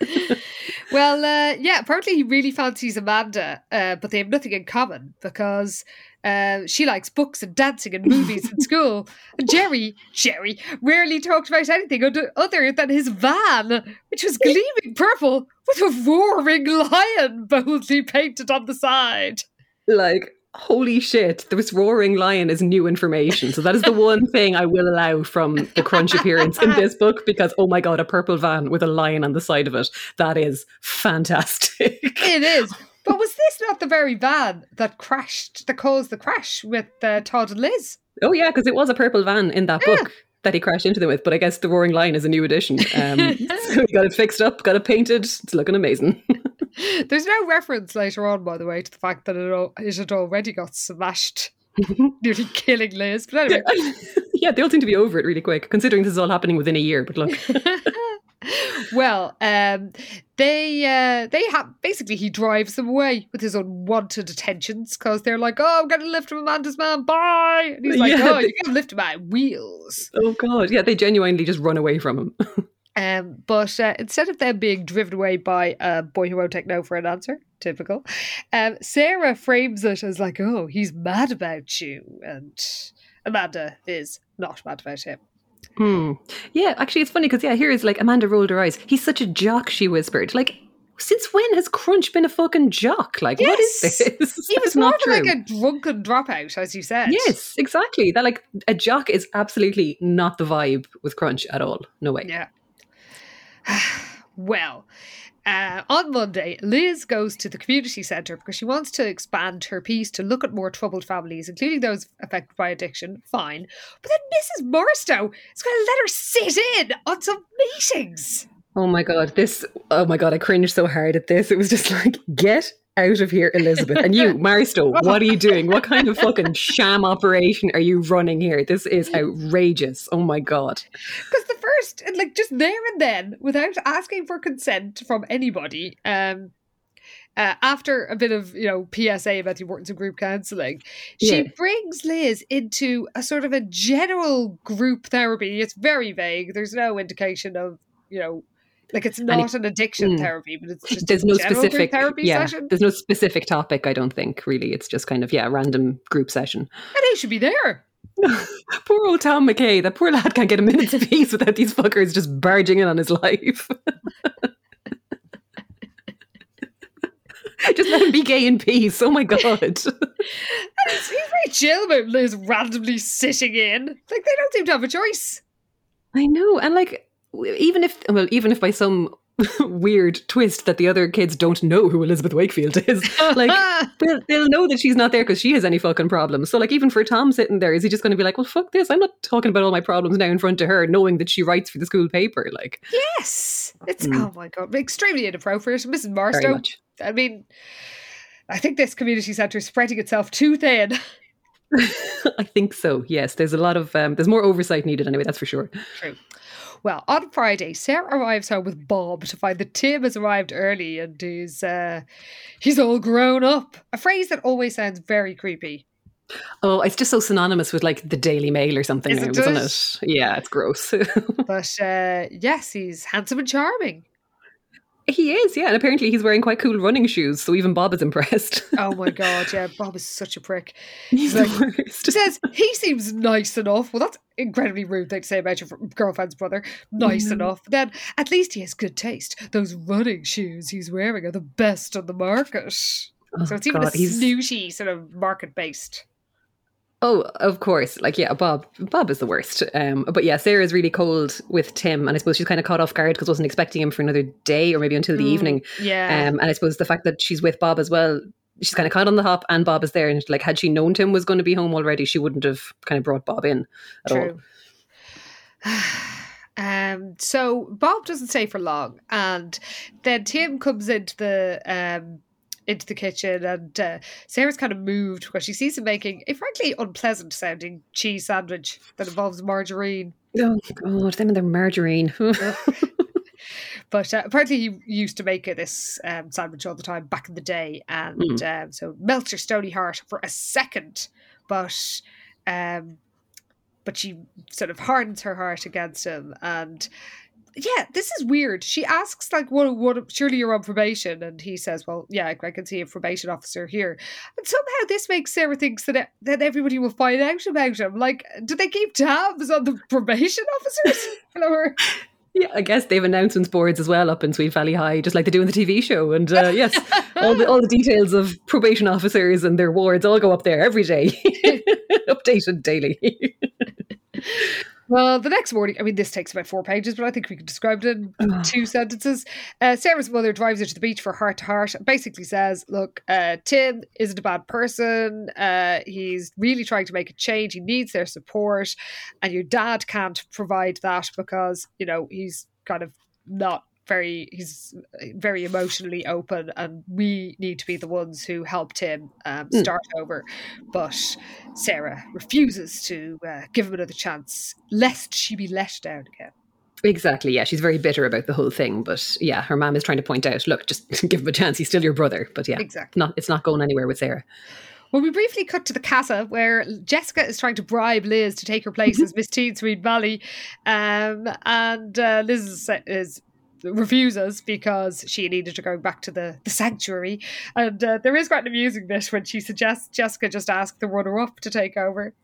Well, uh, yeah, apparently he really fancies Amanda, uh, but they have nothing in common because uh, she likes books and dancing and movies and school. And Jerry, Jerry, rarely talked about anything other than his van, which was gleaming purple with a roaring lion boldly painted on the side. Like, holy shit, this roaring lion is new information. So that is the one thing I will allow from the Crunch appearance in this book because, oh my God, a purple van with a lion on the side of it. That is fantastic. It is. But was this not the very van that crashed, that caused the crash with uh, Todd and Liz? Oh, yeah, because it was a purple van in that yeah. book that he crashed into them with. But I guess the Roaring Lion is a new addition. Um, so he got it fixed up, got it painted. It's looking amazing. There's no reference later on, by the way, to the fact that it, it had already got smashed, nearly killing Liz. But anyway. yeah, they all seem to be over it really quick, considering this is all happening within a year. But look. well, um, they uh, they have basically he drives them away with his unwanted attentions because they're like, "Oh, I'm gonna lift him, Amanda's man, bye," and he's like, yeah, "Oh, they, you gotta lift him my wheels." Oh God, yeah, they genuinely just run away from him. Um, but uh, instead of them being driven away by a boy who won't take no for an answer, typical, um, Sarah frames it as like, "Oh, he's mad about you," and Amanda is not mad about him. Hmm. Yeah, actually, it's funny because yeah, here is like Amanda rolled her eyes. He's such a jock, she whispered. Like, since when has Crunch been a fucking jock? Like, yes. what is this? He was more like a drunken dropout, as you said. Yes, exactly. That like a jock is absolutely not the vibe with Crunch at all. No way. Yeah. well, uh, on Monday, Liz goes to the community centre because she wants to expand her piece to look at more troubled families, including those affected by addiction. Fine. But then Mrs. Morristow is going to let her sit in on some meetings. Oh my God. This, oh my God, I cringed so hard at this. It was just like, get out of here, Elizabeth. And you, Maristow, what are you doing? What kind of fucking sham operation are you running here? This is outrageous. Oh my God. Because the first, like just there and then, without asking for consent from anybody, um, uh, after a bit of you know PSA about the importance of group counselling, she yeah. brings Liz into a sort of a general group therapy. It's very vague. There's no indication of you know like it's not an addiction mm, therapy, but it's just there's no specific therapy yeah, session. There's no specific topic. I don't think really. It's just kind of yeah, random group session. And he should be there. poor old Tom McKay. That poor lad can't get a minute's peace without these fuckers just barging in on his life. just let him be gay in peace. Oh my god. and he's, he's very chill about Liz randomly sitting in. Like they don't seem to have a choice. I know, and like even if well, even if by some weird twist that the other kids don't know who Elizabeth Wakefield is. Like they'll, they'll know that she's not there because she has any fucking problems. So like even for Tom sitting there, is he just going to be like, well, fuck this? I'm not talking about all my problems now in front of her, knowing that she writes for the school paper. Like yes, it's mm. oh my god, extremely inappropriate. Mrs. Marstow. I mean, I think this community centre is spreading itself too thin. I think so. Yes, there's a lot of um, there's more oversight needed anyway. That's for sure. True. Well, on Friday, Sarah arrives home with Bob to find that Tim has arrived early and he's uh, he's all grown up. A phrase that always sounds very creepy. Oh, it's just so synonymous with like the Daily Mail or something, isn't, isn't it? it? Yeah, it's gross. but uh, yes, he's handsome and charming. He is, yeah. And apparently he's wearing quite cool running shoes, so even Bob is impressed. oh my god, yeah. Bob is such a prick. He's, like, He says he seems nice enough. Well, that's incredibly rude thing to say about your girlfriend's brother. Nice mm. enough. Then at least he has good taste. Those running shoes he's wearing are the best on the market. Oh, so it's even god, a snooty sort of market based. Oh, of course. Like, yeah, Bob. Bob is the worst. Um, but yeah, Sarah's really cold with Tim, and I suppose she's kind of caught off guard because wasn't expecting him for another day or maybe until the mm, evening. Yeah. Um, and I suppose the fact that she's with Bob as well, she's kind of caught on the hop, and Bob is there. And like, had she known Tim was going to be home already, she wouldn't have kind of brought Bob in at True. all. Um, so Bob doesn't stay for long, and then Tim comes into the um, into the kitchen, and uh, Sarah's kind of moved because she sees him making a frankly unpleasant sounding cheese sandwich that involves margarine. Oh god, them and their margarine. but uh, apparently he used to make this um, sandwich all the time back in the day, and mm. um, so melts your stony heart for a second, but um, but she sort of hardens her heart against him and yeah, this is weird. She asks like, "What? What? Surely you're on probation?" And he says, "Well, yeah, I, can see a probation officer here." And somehow this makes Sarah thinks that that everybody will find out about him. Like, do they keep tabs on the probation officers? or yeah, I guess they have announcements boards as well up in Sweet Valley High, just like they do in the TV show. And uh, yes, all the all the details of probation officers and their wards all go up there every day, updated daily. Well, the next morning, I mean, this takes about four pages, but I think we can describe it in two sentences. Uh, Sarah's mother drives her to the beach for heart to heart basically says, Look, uh, Tim isn't a bad person. Uh, he's really trying to make a change. He needs their support. And your dad can't provide that because, you know, he's kind of not very he's very emotionally open and we need to be the ones who helped him um, hmm. start mm. over but sarah refuses to uh, give him another chance lest she be let down again Exactly. Yeah, she's very bitter about the whole thing, but yeah, her mom is trying to point out, look, just give him a chance. He's still your brother. But yeah, exactly. Not it's not going anywhere with Sarah. Well, we briefly cut to the casa where Jessica is trying to bribe Liz to take her place as Miss Teen Sweet Valley, um, and uh, Liz is, is refuses because she needed to go back to the, the sanctuary. And uh, there is quite an amusing bit when she suggests Jessica just ask the runner up to take over.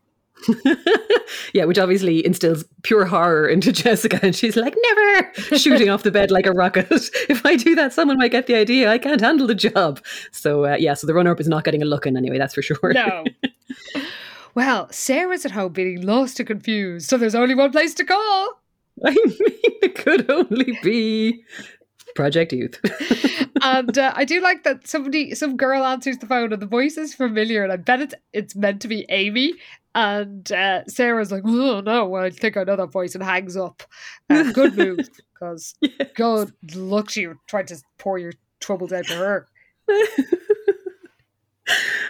yeah, which obviously instills pure horror into Jessica. And she's like, never shooting off the bed like a rocket. if I do that, someone might get the idea. I can't handle the job. So, uh, yeah, so the runner up is not getting a look in anyway, that's for sure. No. well, Sarah's at home being lost and confused. So there's only one place to call. I mean, it could only be Project Youth. and uh, I do like that somebody, some girl answers the phone and the voice is familiar, and I bet it's it's meant to be Amy. And uh, Sarah's like, "Oh no, I think I know that voice," and hangs up. Uh, good move, because yes. God, look, you trying to pour your troubles out to her.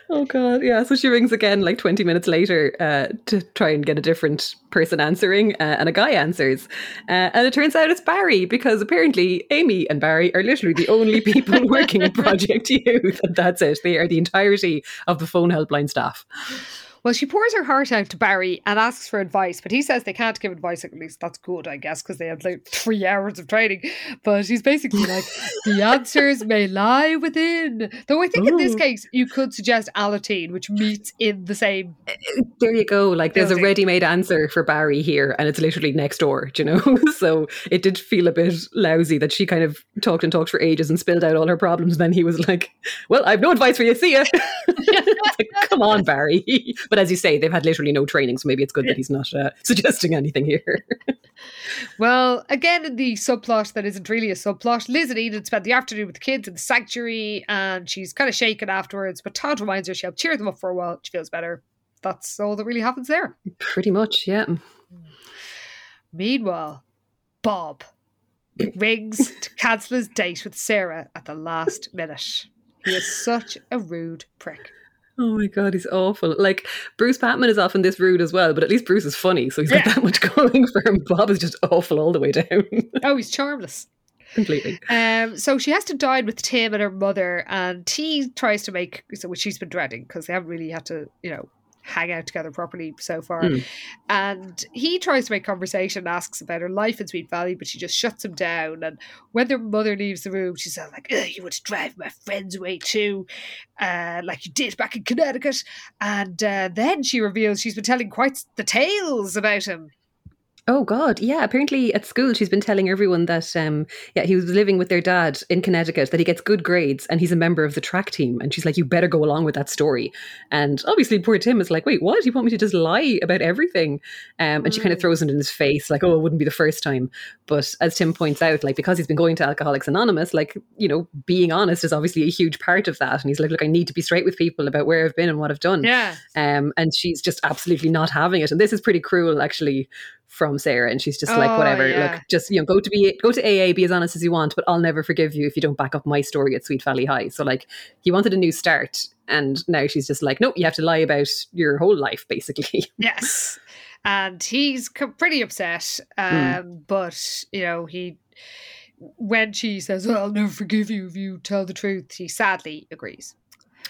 Oh god. Yeah so she rings again like 20 minutes later uh, to try and get a different person answering uh, and a guy answers. Uh, and it turns out it's barry because apparently amy and barry are literally the only people working at project youth and that's it. They are the entirety of the phone helpline staff well, she pours her heart out to Barry and asks for advice, but he says they can't give advice. At least that's good, I guess, because they had like three hours of training. But he's basically like, the answers may lie within. Though I think Ooh. in this case, you could suggest Alateen, which meets in the same. Eh, eh, there you go. Like, there's building. a ready made answer for Barry here, and it's literally next door, you know? so it did feel a bit lousy that she kind of talked and talked for ages and spilled out all her problems. And Then he was like, well, I have no advice for you. See ya. like, Come on, Barry. But as you say, they've had literally no training, so maybe it's good that he's not uh, suggesting anything here. well, again, in the subplot that isn't really a subplot, Liz and Enid spent the afternoon with the kids in the sanctuary, and she's kind of shaken afterwards. But Todd reminds her she'll cheer them up for a while. She feels better. That's all that really happens there. Pretty much, yeah. Meanwhile, Bob rings to cancel his date with Sarah at the last minute. He is such a rude prick. Oh my god, he's awful. Like Bruce Patman is often this rude as well, but at least Bruce is funny, so he's got that much going for him. Bob is just awful all the way down. oh, he's charmless. Completely. Um, so she has to dine with Tim and her mother, and T tries to make so which she's been dreading because they haven't really had to, you know, hang out together properly so far. Mm. And he tries to make conversation, asks about her life in Sweet Valley, but she just shuts him down. And when their mother leaves the room, she's like, You want to drive my friends away too, uh, like you did back in Connecticut. And uh, then she reveals she's been telling quite the tales about him. Oh God, yeah. Apparently at school she's been telling everyone that um yeah, he was living with their dad in Connecticut, that he gets good grades and he's a member of the track team. And she's like, You better go along with that story. And obviously poor Tim is like, Wait, what? You want me to just lie about everything? Um, and mm. she kind of throws it in his face, like, Oh, it wouldn't be the first time. But as Tim points out, like because he's been going to Alcoholics Anonymous, like, you know, being honest is obviously a huge part of that. And he's like, Look, I need to be straight with people about where I've been and what I've done. Yeah. Um, and she's just absolutely not having it. And this is pretty cruel actually from Sarah, and she's just oh, like, whatever. Yeah. Look, just you know, go to be go to AA, be as honest as you want, but I'll never forgive you if you don't back up my story at Sweet Valley High. So like, he wanted a new start, and now she's just like, no, you have to lie about your whole life, basically. Yes, and he's pretty upset. Hmm. Um, mm. but you know, he when she says, "I'll never forgive you if you tell the truth," he sadly agrees.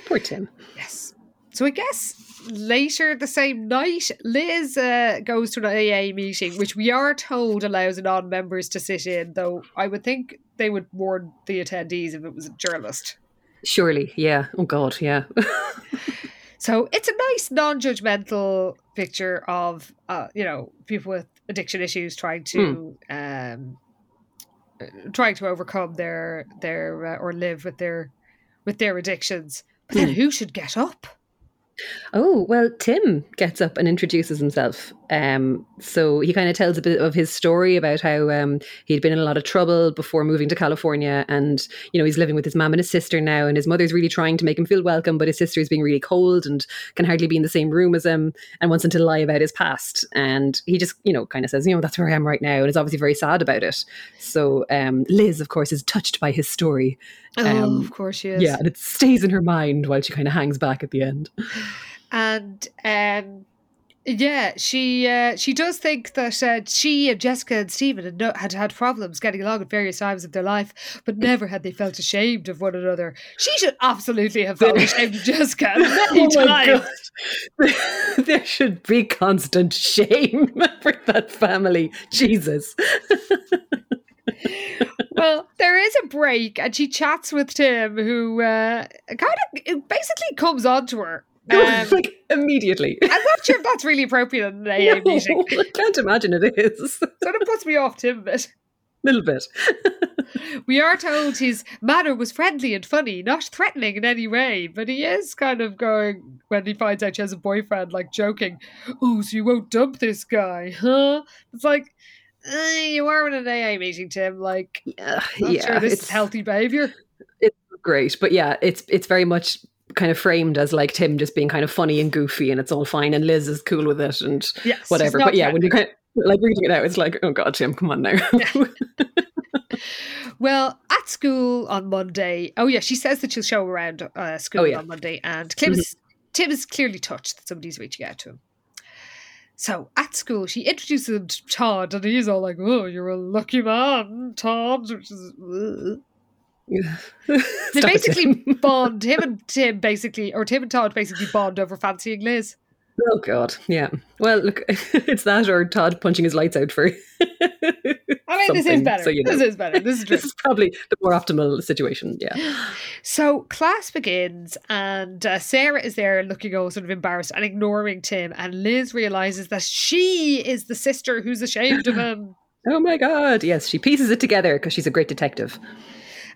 Poor Tim. Yes. So I guess later the same night, Liz uh, goes to an AA meeting, which we are told allows non-members to sit in. Though I would think they would warn the attendees if it was a journalist. Surely, yeah. Oh God, yeah. So it's a nice non-judgmental picture of uh, you know people with addiction issues trying to um, uh, trying to overcome their their uh, or live with their with their addictions. But then who should get up? Oh, well, Tim gets up and introduces himself. Um, so he kind of tells a bit of his story about how um, he'd been in a lot of trouble before moving to California. And, you know, he's living with his mom and his sister now. And his mother's really trying to make him feel welcome, but his sister is being really cold and can hardly be in the same room as him and wants him to lie about his past. And he just, you know, kind of says, you know, that's where I am right now. And is obviously very sad about it. So um, Liz, of course, is touched by his story. Oh, Um, of course she is. Yeah, and it stays in her mind while she kind of hangs back at the end. and um yeah she uh, she does think that uh, she and Jessica and Stephen had, no, had had problems getting along at various times of their life, but never had they felt ashamed of one another. She should absolutely have felt ashamed of Jessica many Oh times. There should be constant shame for that family. Jesus. Well, there is a break, and she chats with Tim, who uh, kind of basically comes on to her. Um, like immediately. I'm not sure if that's really appropriate in an AA meeting. I can't imagine it is. Sort of puts me off Tim a bit. little bit. We are told his manner was friendly and funny, not threatening in any way, but he is kind of going, when he finds out she has a boyfriend, like joking, Oh, so you won't dump this guy, huh? It's like, eh, you are in an AA meeting, Tim. Like, Yeah, yeah, sure this it's is healthy behavior. It's great, but yeah, it's it's very much kind of framed as like Tim just being kind of funny and goofy, and it's all fine, and Liz is cool with it, and Yes, whatever. But yeah, when you kind of like reading it out, it's like, oh god, Tim, come on now. Well, at school on Monday, oh yeah, she says that she'll show around uh, school Oh, yeah. on Monday, and Tim is, Tim is clearly touched that somebody's reaching out to him. So at school, she introduces him to Todd, and he's all like, "Oh, you're a lucky man, Todd." Which is, ugh. they basically bond. Him and Tim basically, or Tim and Todd basically bond over fancying Liz. Oh god, yeah. Well, look, it's that or Todd punching his lights out for. I mean, this is better. so you know. This is better. This is. This is probably the more optimal situation. Yeah. So class begins, and uh, Sarah is there looking all sort of embarrassed and ignoring Tim. And Liz realizes that she is the sister who's ashamed of him. Oh my god. Yes, she pieces it together because she's a great detective.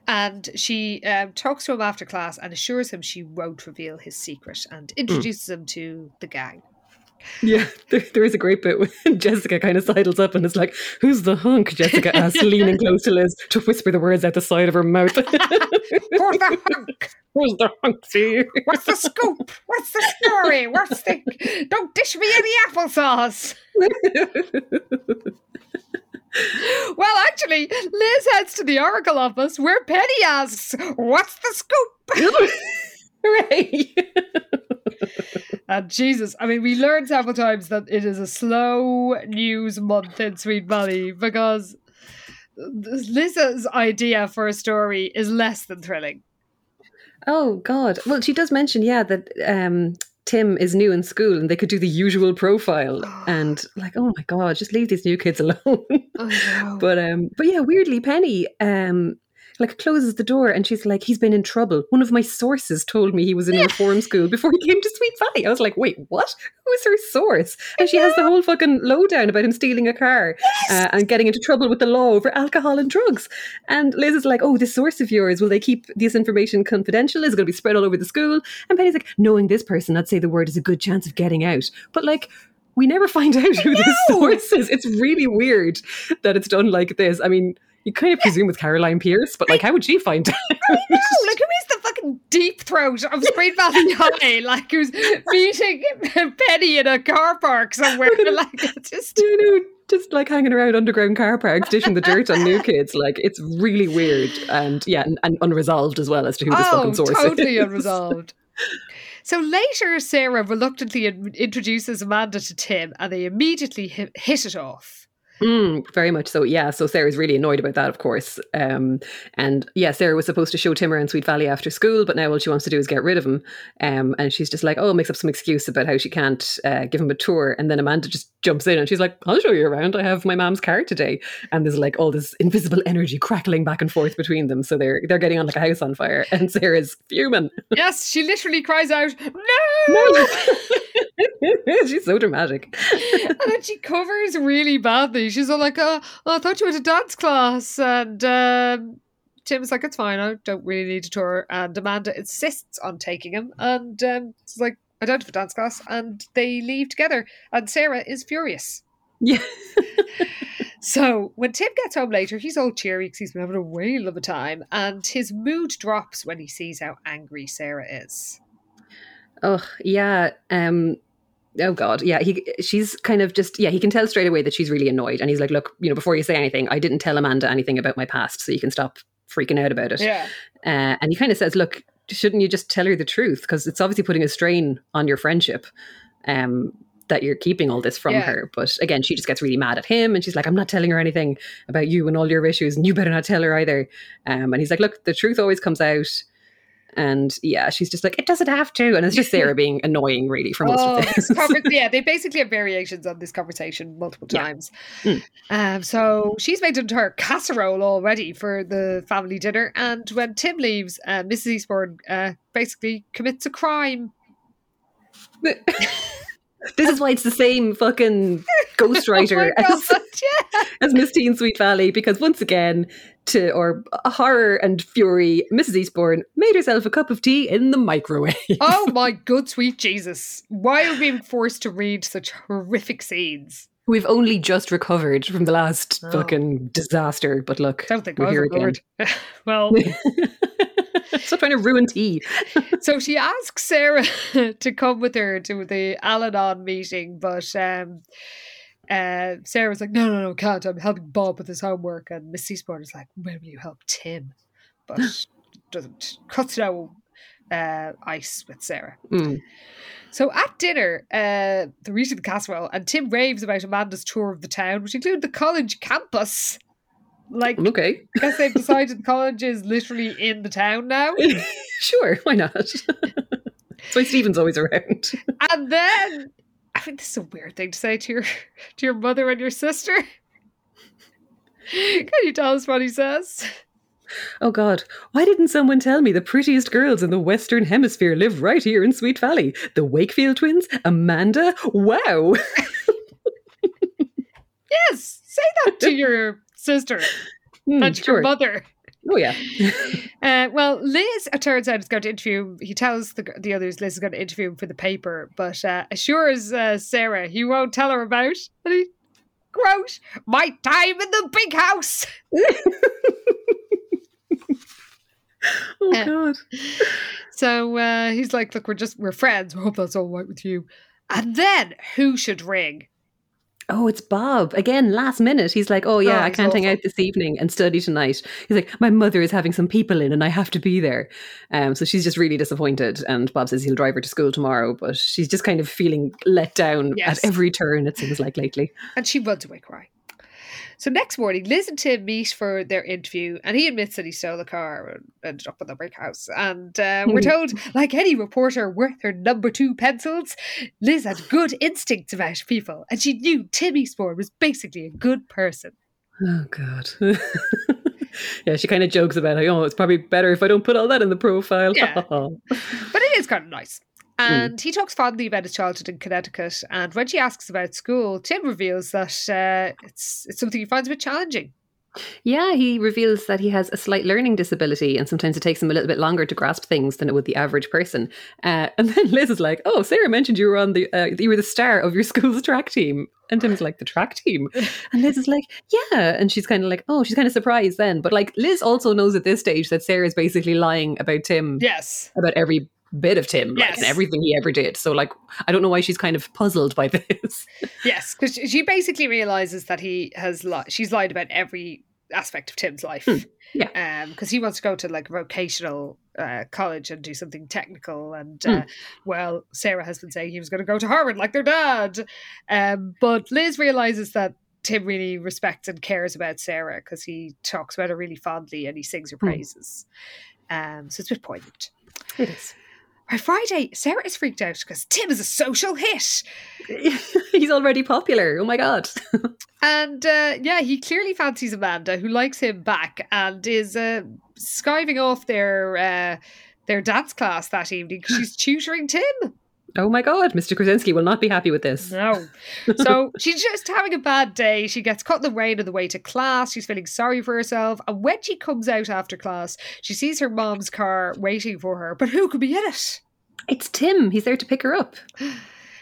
And she um, talks to him after class and assures him she won't reveal his secret and introduces him to the gang. Yeah, there, there is a great bit when Jessica kind of sidles up and is like, "Who's the hunk?" Jessica asks, leaning close to Liz to whisper the words out the side of her mouth. Who's the hunk? Who's the hunk? See? What's the scoop? What's the story? What's the. Don't dish me any applesauce. Well, actually, Liz heads to the Oracle office where Penny asks, What's the scoop? Hooray! And Jesus, I mean, we learned several times that it is a slow news month in Sweet Valley because Liz's idea for a story is less than thrilling. Oh God! Well, she does mention, yeah, that um, Tim is new in school and they could do the usual profile, and like, oh my God, just leave these new kids alone. but um, but yeah, weirdly, Penny um, like closes the door and she's like, he's been in trouble. One of my sources told me he was in a reform school before he came to Sweet Valley. I was like, wait, what? Who is her source? And she has the whole fucking lowdown about him stealing a car uh, and getting into trouble with the law over alcohol and drugs. And Liz is like, oh, this source of yours, will they keep this information confidential? Is it going to be spread all over the school? And Penny's like, knowing this person, I'd say the word is a good chance of getting out. But like, we never find out who this source is. It's really weird that it's done like this. I mean, you kind of presume with Caroline Pearce, but like, how would she find out? No, like who is the fucking deep throat of Sweet Valley High? Like who's meeting Penny in a car park somewhere? Like it's just you know, just like hanging around underground car parks, dishing the dirt on new kids. Like, it's really weird. And yeah, and, and unresolved as well as to who this oh, fucking source totally is. Totally unresolved. So later, Sarah reluctantly introduces Amanda to Tim, and they immediately hit it off. Mm, very much so. Yeah. So Sarah's really annoyed about that, of course. Um, and yeah, Sarah was supposed to show Tim around Sweet Valley after school, but now all she wants to do is get rid of him. Um, and she's just like, oh, makes up some excuse about how she can't uh, give him a tour. And then Amanda just jumps in and she's like, I'll show you around. I have my mom's car today. And there's like all this invisible energy crackling back and forth between them. So they're they're getting on like a house on fire. And Sarah's fuming. yes, she literally cries out, "No!" No. she's so dramatic. and then she covers really badly. She's all like, "Oh, oh I thought you went to dance class," and um, Tim's like, "It's fine. I don't really need a tour." And Amanda insists on taking him, and um, it's like, "I don't have a dance class," and they leave together. And Sarah is furious. Yeah. So when Tim gets home later, he's all cheery because he's been having a whale of a time, and his mood drops when he sees how angry Sarah is. Oh yeah. Um oh god. Yeah he she's kind of just yeah he can tell straight away that she's really annoyed. And he's like look you know before you say anything i didn't tell amanda anything about my past so you can stop freaking out about it. Yeah. uh, and he kind of says look shouldn't you just tell her the truth? Because it's obviously putting a strain on your friendship um that you're keeping all this from Yeah. her. But again she just gets really mad at him and she's like i'm not telling her anything about you and all your issues and you better not tell her either. Um and he's like look the truth always comes out and yeah she's just like it doesn't have to and it's just sarah being annoying really for most Oh, of this conver- yeah, they basically have variations on this conversation multiple Yeah. times. Mm. Um, so she's made an entire casserole already for the family dinner, and when Tim leaves, uh, Mrs. Eastbourne uh, basically commits a crime. This is why it's the same fucking ghostwriter Oh as, yeah. as Miss Teen Sweet Valley because once again, to or uh, horror and fury, Mrs. Eastbourne made herself a cup of tea in the microwave. Oh my good sweet Jesus! Why are we being forced to read such horrific scenes? We've only just recovered from the last Oh. fucking disaster, but look, I don't think we're I've here again. well, Stop trying to ruin tea. so she asks Sarah to come with her to the Al-Anon meeting, but um, uh, Sarah's like, no, no, no, can't. I'm helping Bob with his homework. And Miss Eastbourne is like, when will you help Tim? But doesn't cuts no uh, ice with Sarah. Mm. So at dinner, uh, they're eating the casserole, and Tim raves about Amanda's tour of the town, which included the college campus. Like, Okay, I guess they've decided the college is literally in the town now. sure, why not? That's why Stephen's always around. And then I think this is a weird thing to say to your to your mother and your sister. Can you tell us what he says? Oh God, why didn't someone tell me the prettiest girls in the Western Hemisphere live right here in Sweet Valley? The Wakefield twins? Amanda? Wow! Yes, say that to your sister Hmm, and your mother. Oh yeah. Uh, well, Liz, it turns out, is going to interview him. He tells the, the others Liz is going to interview him for the paper, but uh, assures uh, Sarah he won't tell her about. And he, quote, my time in the big house. Oh Uh, God. So uh, he's like, look, we're just, we're friends. I hope that's all right with you. And then who should ring? Oh, it's Bob again. Last minute, he's like, "Oh yeah, Oh, I can't hang awful. out this evening and study tonight." He's like, "My mother is having some people in, and I have to be there." Um, so she's just really disappointed. And Bob says he'll drive her to school tomorrow, but she's just kind of feeling let down Yes. at every turn. It seems like lately. And she runs away crying. So next morning, Liz and Tim meet for their interview, and he admits that he stole the car and ended up in the brick house. And uh, we're told, like any reporter worth her number two pencils, Liz had good instincts about people, and she knew Tim Eastbourne was basically a good person. Oh God. yeah, she kind of jokes about, it. "Oh, it's probably better if I don't put all that in the profile." Yeah. But it is kind of nice. And he talks fondly about his childhood in Connecticut. And when she asks about school, Tim reveals that uh, it's it's something he finds a bit challenging. Yeah, he reveals that he has a slight learning disability, and sometimes it takes him a little bit longer to grasp things than it would the average person. Uh, and then Liz is like, "Oh, Sarah mentioned you were on the uh, you were the star of your school's track team," and Tim's like, "The track team," and Liz is like, "Yeah," and she's kind of like, "Oh," she's kind of surprised then, but like Liz also knows at this stage that Sarah is basically lying about Tim, Yes. about every bit of Tim, like Yes. everything he ever did. So like, I don't know why she's kind of puzzled by this. Yes, because she basically realizes that he has lied. she's lied about every aspect of Tim's life. Hmm, yeah. Um, because he wants to go to like vocational uh, college and do something technical, and uh, well, Sarah has been saying he was going to go to Harvard like their dad. Um, but Liz realizes that Tim really respects and cares about Sarah because he talks about her really fondly and he sings her praises. Um, so it's a bit poignant. It is. By Friday, Sarah is freaked out because Tim is a social hit. He's already popular. Oh my god. And uh, yeah, he clearly fancies Amanda, who likes him back and is uh, skiving off their uh, their dance class that evening. She's tutoring Tim. oh my god, Mr. Krasinski will not be happy with this. No. So she's just having a bad day. She gets caught in the rain on the way to class. She's feeling sorry for herself. And when she comes out after class, she sees her mom's car waiting for her. But who could be in it? It's Tim. He's there to pick her up.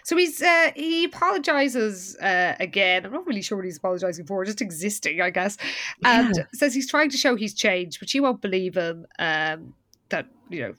So he's uh, he apologizes uh, again. I'm not really sure what he's apologizing for, just existing, I guess. And Yeah. says he's trying to show he's changed, but she won't believe him. Um, that you know,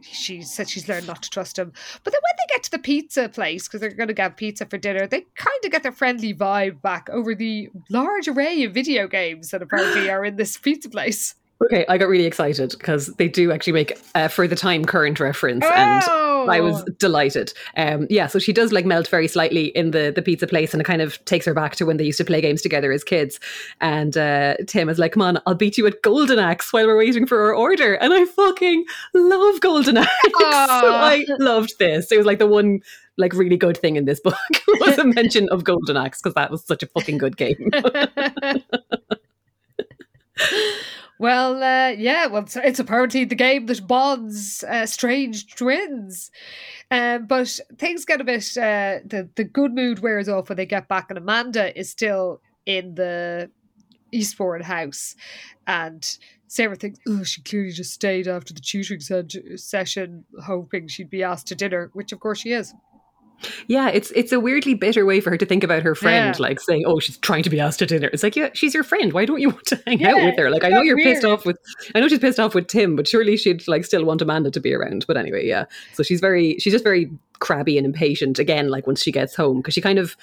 she said she's learned not to trust him. But then when they get to the pizza place, because they're going to get pizza for dinner, they kind of get their friendly vibe back over the large array of video games that apparently are in this pizza place. Okay, I got really excited because they do actually make uh, for the time current reference, and I was Oh! delighted. Um, yeah, so she does like melt very slightly in the the pizza place, and it kind of takes her back to when they used to play games together as kids. And uh, Tim is like, "Come on, I'll beat you at Golden Axe while we're waiting for our order." And I fucking love Golden Axe. so I loved this. It was like the one like really good thing in this book was a mention of Golden Axe because that was such a fucking good game. well, uh, yeah, well, it's, it's apparently the game that bonds uh, strange twins. Um, but things get a bit, uh, the, the good mood wears off when they get back, and Amanda is still in the Eastbourne house. And Sarah thinks, oh, she clearly just stayed after the tutoring se- session, hoping she'd be asked to dinner, which of course she is. Yeah, it's it's a weirdly bitter way for her to think about her friend, Yeah. like saying, "Oh, she's trying to be asked to dinner." It's like, yeah, she's your friend. Why don't you want to hang out with her? Like, I know you're pissed off with, I know she's pissed off with Tim, but surely she'd like still want Amanda to be around. But anyway, yeah. So she's very, she's just very crabby and impatient again. Like once she gets home, because she kind of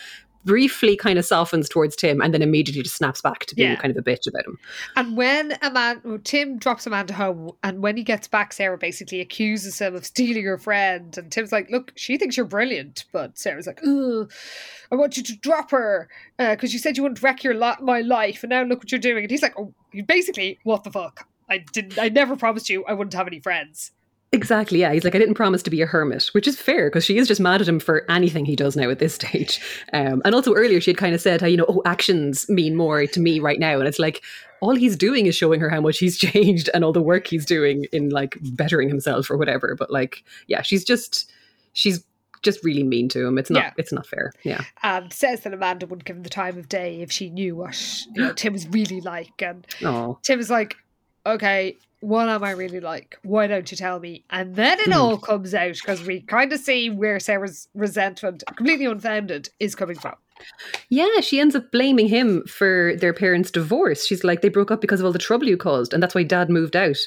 briefly kind of softens towards Tim, and then immediately just snaps back to being Yeah. kind of a bitch about him. And when Amanda, well, Tim drops Amanda home, and when he gets back, Sarah basically accuses him of stealing her friend. And Tim's like, "Look, she thinks you're brilliant," but Sarah's like, "Ugh, I want you to drop her uh, because you said you wouldn't wreck your li- my life, and now look what you're doing." And he's like, "Oh, you basically, what the fuck? I didn't. I never promised you I wouldn't have any friends." Exactly, yeah. He's like, I didn't promise to be a hermit, which is fair because she is just mad at him for anything he does now at this stage. Um, and also earlier, she had kind of said how, you know, oh, actions mean more to me right now. And it's like, all he's doing is showing her how much he's changed and all the work he's doing in like bettering himself or whatever. But like, yeah, she's just, she's just really mean to him. It's not, Yeah. it's not fair. Yeah. And says that Amanda wouldn't give him the time of day if she knew what you know, Tim was really like. And Oh, Tim is like, okay, what am I really like? Why don't you tell me? And then it Mhm. all comes out because we kind of see where Sarah's resentment, completely unfounded, is coming from. Yeah, she ends up blaming him for their parents' divorce. She's like, they broke up because of all the trouble you caused, and that's why dad moved out.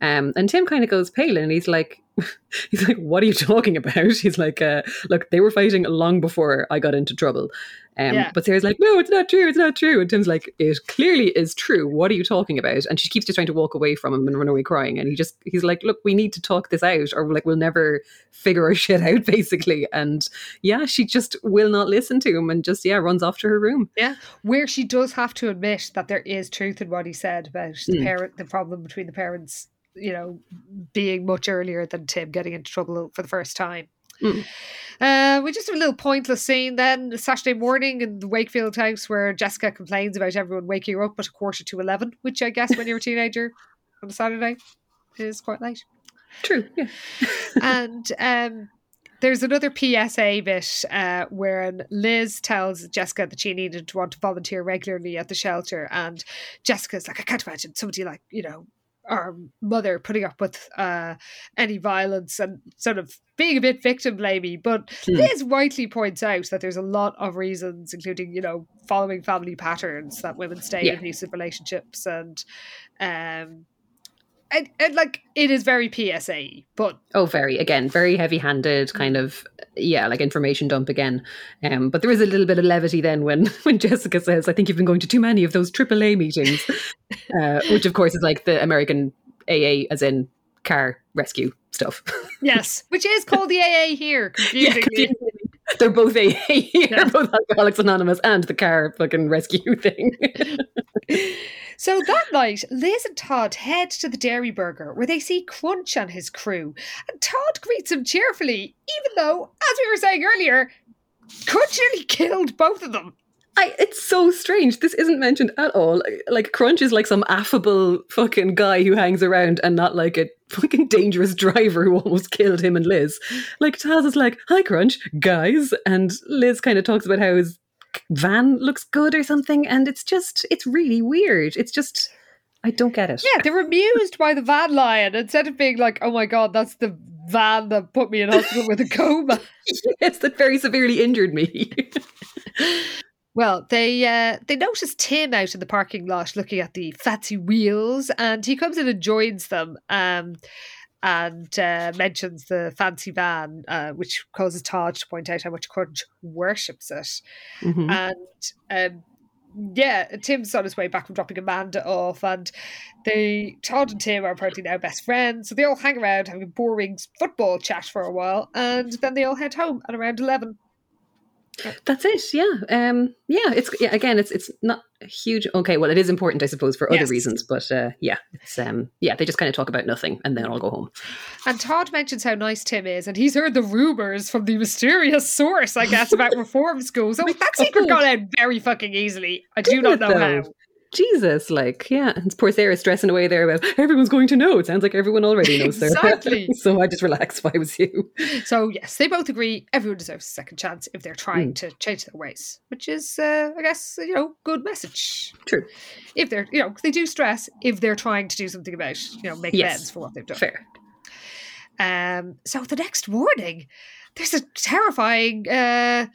Um, and Tim kind of goes pale and he's like, he's like, what are you talking about? He's like, uh, look, they were fighting long before I got into trouble. Um, Yeah. But Sarah's like, no, it's not true. It's not true. And Tim's like, it clearly is true. What are you talking about? And she keeps just trying to walk away from him and run away crying. And he just, he's like, look, we need to talk this out or like we'll never figure our shit out, basically. And yeah, she just will not listen to him and just, yeah, runs off to her room. Yeah, where she does have to admit that there is truth in what he said about the Mm. parent, the problem between the parents, you know, being much earlier than Tim getting into trouble for the first time. Mm. Uh, we just have a little pointless scene then Saturday morning in the Wakefield house where Jessica complains about everyone waking her up at a quarter to 11, which I guess when you're a teenager on a Saturday is quite late. True. Yeah. and um, there's another PSA bit uh, wherein Liz tells Jessica that she needed to want to volunteer regularly at the shelter, and Jessica's like, I can't imagine somebody like you know our mother putting up with uh, any violence and sort of being a bit victim blamey. But Hmm. Liz rightly points out that there's a lot of reasons, including you know following family patterns that women stay Yeah. in abusive relationships and. Um, and, and like it is very PSA, but Oh, very again, very heavy-handed, kind of yeah, like information dump again. Um, but there is a little bit of levity then when when Jessica says, "I think you've been going to too many of those AAA meetings," uh, which of course is like the American AA, as in car rescue stuff. Yes, which is called the AA here, Yeah, confusingly. confusingly. They're both AA. They're both Alcoholics Anonymous and the car fucking rescue thing. So that night, Liz and Todd head to the Dairi Burger where they see Crunch and his crew. And Todd greets him cheerfully, even though, as we were saying earlier, Crunch nearly killed both of them. I, it's so strange. This isn't mentioned at all. Like Crunch is like some affable fucking guy who hangs around and not like a fucking dangerous driver who almost killed him and Liz. Like Taz is like, "Hi Crunch, guys," and Liz kind of talks about how his van looks good or something, and it's just it's really weird. It's just I don't get it. Yeah, they were amused by the van lion instead of being like, "Oh my god, that's the van that put me in hospital with a coma." yes, that very severely injured me. Well, they uh, they notice Tim out in the parking lot looking at the fancy wheels, and he comes in and joins them. Um, and uh, mentions the fancy van, uh, which causes Todd to point out how much Crunch worships it. Mhm. And um, yeah, Tim's on his way back from dropping Amanda off, and they Todd and Tim are apparently now best friends. So they all hang around having a boring football chat for a while, and then they all head home at around eleven. That's it. Yeah. Um. Yeah. It's yeah. Again, it's it's not a huge. Okay. Well, it is important, I suppose, for other Yes. reasons. But uh, yeah, it's um. Yeah, they just kind of talk about nothing, and then I'll go home. And Todd mentions how nice Tim is, and he's heard the rumors from the mysterious source, I guess, about reform school. So that secret got out very fucking easily. I do not Did know though? how. Jesus, like, yeah, and poor Sarah stressing away there about everyone's going to know. It sounds like everyone already knows, Sarah. Exactly. so I just relax if I was you. So yes, they both agree everyone deserves a second chance if they're trying to change their ways, which is, uh, I guess, you know, good message. True. If they're, you know, they do stress if they're trying to do something about, you know, make Yes. amends for what they've done. Fair. Um, so the next morning, there's a terrifying uh,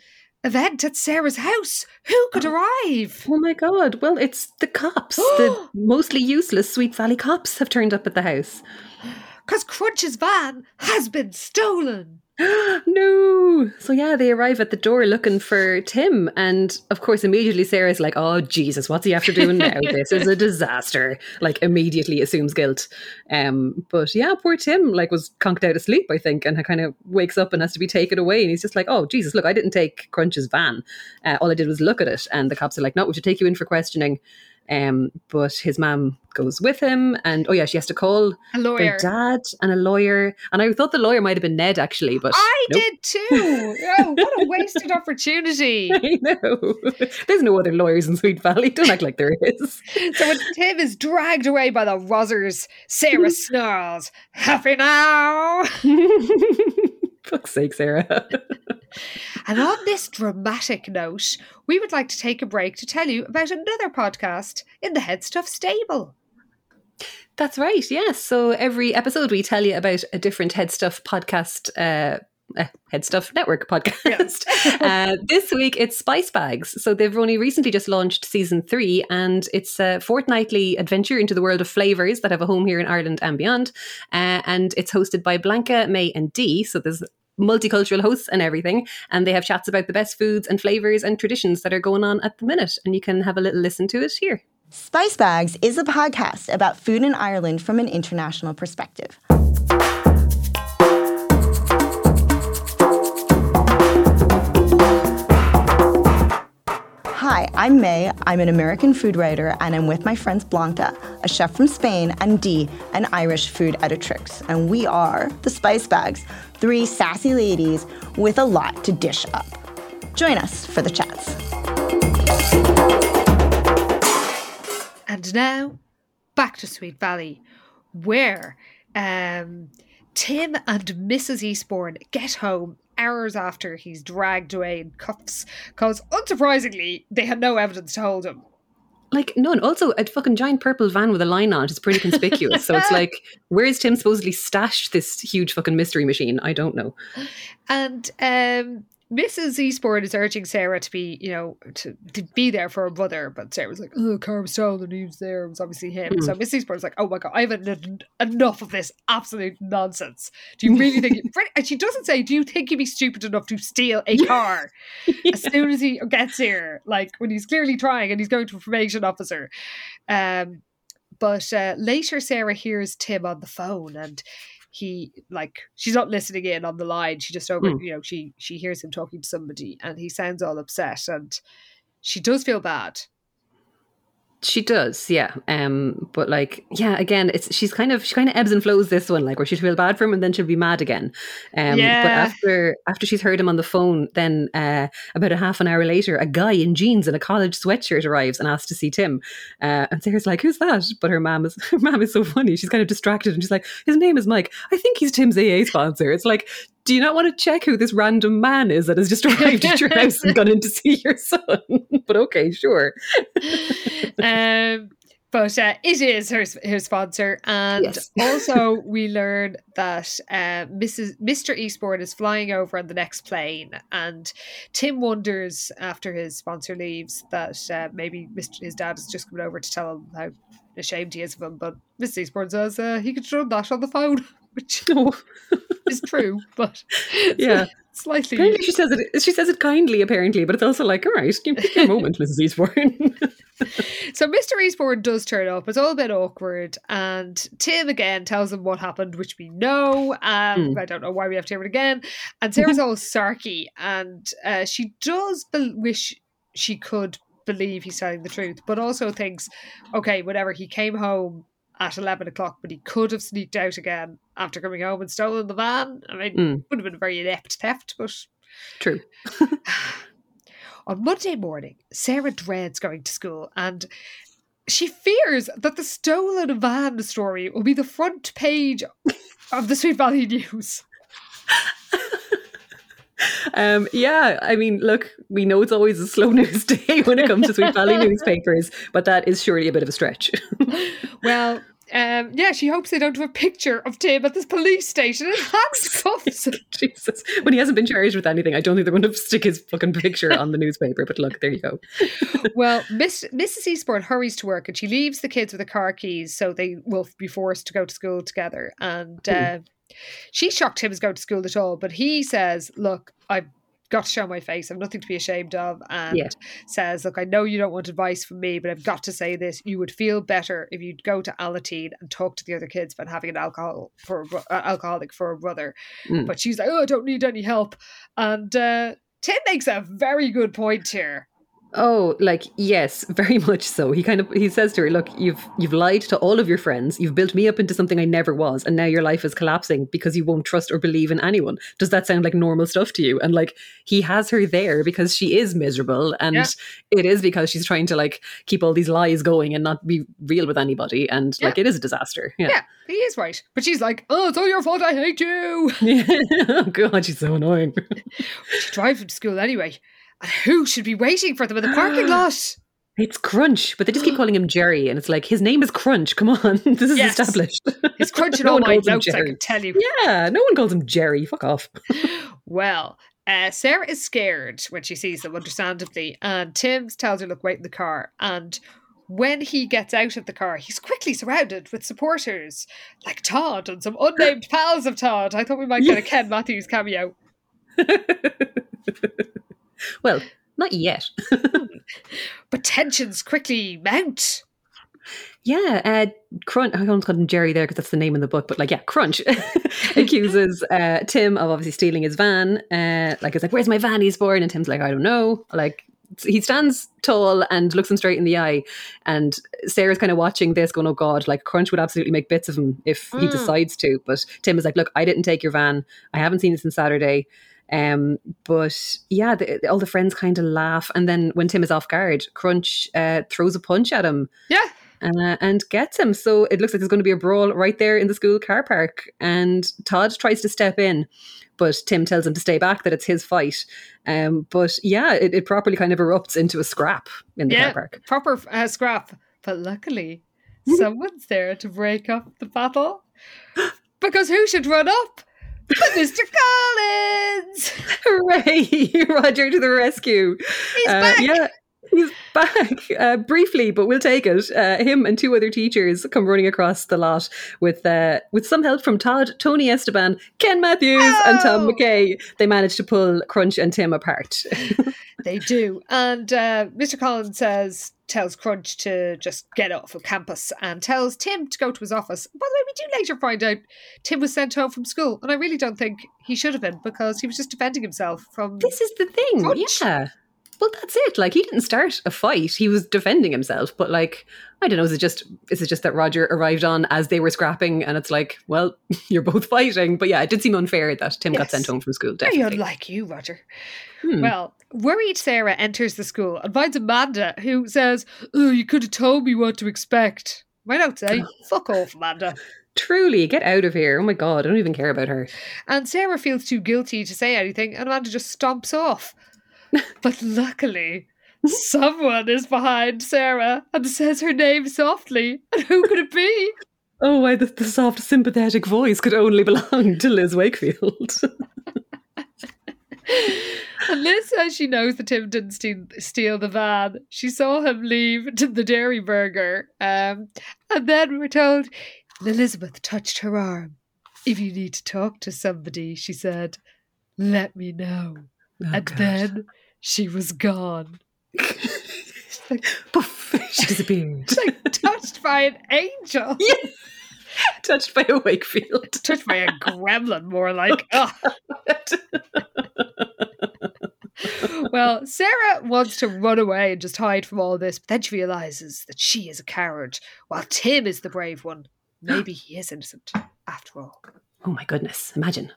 event at Sarah's house. Who could oh. arrive? Oh my god. Well, it's the cops. the mostly useless Sweet Valley cops have turned up at the house. Because Crunch's van has been stolen. no. So yeah, they arrive at the door looking for Tim, and of course, immediately Sarah's like, "Oh Jesus, what's he after doing now? this is a disaster." Like immediately assumes guilt. Um, but yeah, poor Tim like was conked out of sleep, I think, and kind of wakes up and has to be taken away, and he's just like, "Oh Jesus, look, I didn't take Crunch's van. Uh, all I did was look at it." And the cops are like, "No, we should take you in for questioning." Um, but his mom goes with him, and oh yeah, she has to call A lawyer. dad and a lawyer. And I thought the lawyer might have been Ned actually, but I nope. did too. Oh, what a wasted opportunity. I know. There's no other lawyers in Sweet Valley. Don't act like there is. So when Tim is dragged away by the Rozzers, Sarah snarls, Happy now! Fuck's sake, Sarah. And on this dramatic note, we would like to take a break to tell you about another podcast in the Headstuff stable. That's right. Yes. So every episode we tell you about a different Head Stuff podcast. Uh, uh, Head Stuff Network podcast. uh, this week it's Spice Bags. So they've only recently just launched season three, and it's a fortnightly adventure into the world of flavors that have a home here in Ireland and beyond. Uh, and it's hosted by Blanca, May, and Dee. So there's multicultural hosts and everything. And they have chats about the best foods and flavors and traditions that are going on at the minute. And you can have a little listen to it here. Spice Bags is a podcast about food in Ireland from an international perspective. Hi, I'm May. I'm an American food writer, and I'm with my friends Blanca, a chef from Spain, and Dee, an Irish food editrix. And we are the Spice Bags, three sassy ladies with a lot to dish up. Join us for the chats. And now, back to Sweet Valley, where um, Tim and Mrs. Eastbourne get home hours after he's dragged away in cuffs, because unsurprisingly, they had no evidence to hold him. Like none. Also, a fucking giant purple van with a line on it is pretty conspicuous. so it's like, where's Tim supposedly stashed this huge fucking mystery machine? I don't know. And um, Mrs. Eastbourne is urging Sarah to be, you know, to, to be there for her brother, but Sarah's like, oh, car was stolen, he there, it was obviously him. So Mrs. Eastbourne's like, oh my god, I've had en- enough of this absolute nonsense. Do you really think, and she doesn't say, do you think he'd be stupid enough to steal a car as soon as he gets here, like when he's clearly trying and he's going to a probation officer. Um, but uh, later, Sarah hears Tim on the phone and he like she's not listening in on the line. She just over Mm. you know she she hears him talking to somebody and he sounds all upset and she does feel bad. She does, yeah. Um, but like, yeah, again, it's she's kind of she kind of ebbs and flows this one, like where she'd feel bad for him and then she'll be mad again. Um, Yeah. but after after she's heard him on the phone, then uh, about a half an hour later, a guy in jeans and a college sweatshirt arrives and asks to see Tim. Uh, and Sarah's like, "Who's that?" But her mom is her mom is so funny. She's kind of distracted and she's like, "His name is Mike. I think he's Tim's AA sponsor." It's like. Do you not want to check who this random man is that has just arrived at your house and gone in to see your son? but okay, sure. um, but uh, it is her her sponsor, and Yes. also we learn that uh, Mrs. Mr. Eastbourne is flying over on the next plane, and Tim wonders after his sponsor leaves that uh, maybe Mr. his dad is just coming over to tell him how ashamed he is of him. But Mrs. Eastbourne says uh, he could run that on the phone, which is true, but Yeah. slightly. Apparently, she says it. She says it kindly, apparently, but it's also like, all right, give me a moment, Mrs. Eastbourne. So Mr. Eastbourne does turn up. It's all a bit awkward, and Tim again tells him what happened, which we know. Um, Hmm. I don't know why we have to hear it again. And Sarah's all sarky, and uh, she does bel wish she could believe he's telling the truth, but also thinks, okay, whatever. He came home at eleven o'clock, but he could have sneaked out again after coming home and stolen the van. I mean, Hmm. would have been a very inept theft, but True. on Monday morning, Sarah dreads going to school and she fears that the stolen van story will be the front page of the Sweet Valley News. Um, yeah, I mean, look, we know it's always a slow news day when it comes to Sweet Valley newspapers, but that is surely a bit of a stretch. Well, um, yeah, she hopes they don't have a picture of Tim at this police station in handcuffs. Jesus, when he hasn't been charged with anything, I don't think they're going to stick his fucking picture on the newspaper. But look, there you go. well, Miss Mrs. Eastbourne hurries to work and she leaves the kids with the car keys so they will be forced to go to school together. And uh, she's shocked him as going to school at all, but he says, "Look, I've got to show my face. I've nothing to be ashamed of." And Yeah. says, "Look, I know you don't want advice from me, but I've got to say this: you would feel better if you'd go to Alateen and talk to the other kids about having an alcohol for a uh, alcoholic for a brother." Mm. But she's like, "Oh, I don't need any help," and. uh Tim makes a very good point here. Oh, like yes, very much so. He kind of he says to her, "Look, you've you've lied to all of your friends. You've built me up into something I never was, and now your life is collapsing because you won't trust or believe in anyone." Does that sound like normal stuff to you? And like he has her there because she is miserable, and Yeah. it is because she's trying to like keep all these lies going and not be real with anybody, and Yeah. like it is a disaster. Yeah. Yeah, he is right. But she's like, oh, it's all your fault. I hate you. oh god, she's so annoying. She drives him to school anyway. And who should be waiting for them in the parking lot? It's Crunch, but they just keep calling him Jerry, and it's like his name is Crunch. Come on, this is Yes. established. He's crunching No all my notes, I Jerry. can tell you. Yeah, no one calls him Jerry. Fuck off. Well, uh, Sarah is scared when she sees them, understandably. And Tim tells her, look, wait in the car. And when he gets out of the car, he's quickly surrounded with supporters like Todd and some unnamed pals of Todd. I thought we might get a Ken Matthews cameo. Well, not yet. But tensions quickly mount. yeah, uh, Crunch. I almost called him Jerry there because that's the name in the book. But like, yeah, Crunch accuses uh, Tim of obviously stealing his van. Uh, like, it's like, where's my van? He's born, and Tim's like, I don't know. Like. He stands tall and looks him straight in the eye, and Sarah's kind of watching this, going, "Oh God!" Like Crunch would absolutely make bits of him if he Mm. decides to. But Tim is like, "Look, I didn't take your van. I haven't seen it since Saturday. Um, but yeah, the, all the friends kind of laugh, and then when Tim is off guard, Crunch uh, throws a punch at him Yeah. uh, and gets him. So it looks like there's going to be a brawl right there in the school car park. And Todd tries to step in, but Tim tells him to stay back, that it's his fight. Um, but yeah, it, it properly kind of erupts into a scrap in the Yeah. car park. Proper uh, scrap. But luckily, someone's there to break up the battle. Because who should run up? But Mr. Collins! Hooray! Roger to the rescue. He's Uh, back! Yeah. He's back uh, briefly, but we'll take it. Uh, him and two other teachers come running across the lot with uh, with some help from Todd, Tony Esteban, Ken Matthews, oh! and Tom oh! McKay. They manage to pull Crunch and Tim apart. they do, and uh, Mr. Collins says tells Crunch to just get off of campus and tells Tim to go to his office. By the way, we do later find out Tim was sent home from school, and I really don't think he should have been because he was just defending himself from. This is the thing, Crunch. yeah. Well, that's it. Like he didn't start a fight; he was defending himself. But like, I don't know. Is it just is it just that Roger arrived on as they were scrapping, and it's like, well, you're both fighting. But yeah, it did seem unfair that Tim yes. got sent home from school. Definitely, Very unlike you, Roger. Hmm. Well, worried Sarah enters the school and finds Amanda, who says, "Oh, you could have told me what to expect." My notes say, "Fuck off, Amanda." Truly, get out of here. Oh my god, I don't even care about her. And Sarah feels too guilty to say anything, and Amanda just stomps off. but luckily, someone is behind Sarah and says her name softly. And who could it be? Oh, why the, the soft, sympathetic voice could only belong to Liz Wakefield. and Liz says she knows that Tim didn't steal, steal the van. She saw him leave to the Dairi Burger. Um, and then we're told Elizabeth touched her arm. If you need to talk to somebody, she said, let me know. Oh, and God. then she was gone. like, Poof, she disappeared. like touched by an angel. Yeah. Touched by a Wakefield. Touched by a gremlin, more like. Oh. well, Sarah wants to run away and just hide from all this, but then she realizes that she is a coward, while Tim is the brave one. Maybe he is innocent after all. Oh my goodness! Imagine.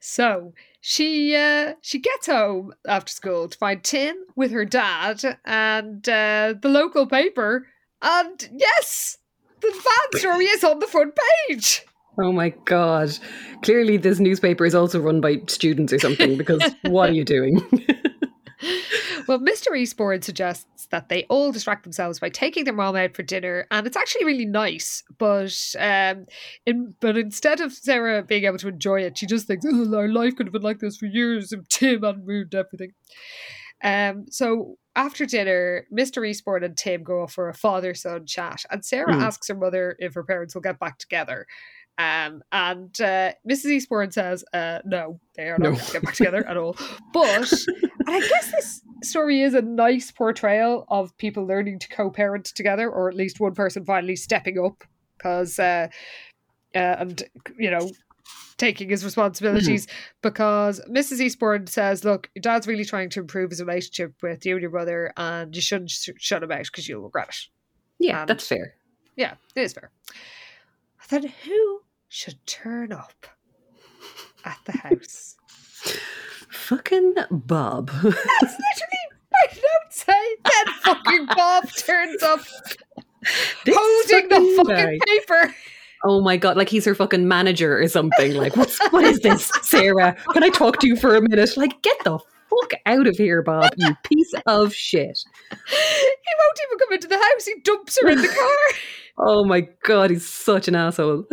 So she uh, she gets home after school to find Tim with her dad and uh, the local paper, and yes, the van story is on the front page. Oh my god! Clearly, this newspaper is also run by students or something. Because what are you doing? well, Mr. Eastbourne suggests that they all distract themselves by taking their mom out for dinner, and it's actually really nice. But um, in, but instead of Sarah being able to enjoy it, she just thinks, "Oh, our life could have been like this for years if Tim hadn't ruined everything." Um, so after dinner, Mr. Eastbourne and Tim go off for a father-son chat, and Sarah mm. asks her mother if her parents will get back together. Um, and uh, Mrs. Eastbourne says, uh, no, they are not no. going to get back together at all. But, and I guess this story is a nice portrayal of people learning to co parent together, or at least one person finally stepping up because, uh, uh, and, you know, taking his responsibilities mm-hmm. because Mrs. Eastbourne says, look, your dad's really trying to improve his relationship with you and your brother, and you shouldn't sh- shut him out because you'll regret it. Yeah, and, that's fair. Yeah, it is fair. Then who should turn up at the house. Fucking Bob. That's literally my notes. Then fucking Bob turns up holding the fucking guy. paper. Oh my god, like he's her fucking manager or something. Like, what's what is this, Sarah? Can I talk to you for a minute? Like, get the fuck out of here, Bob, you piece of shit. He won't even come into the house, he dumps her in the car. oh my god, he's such an asshole.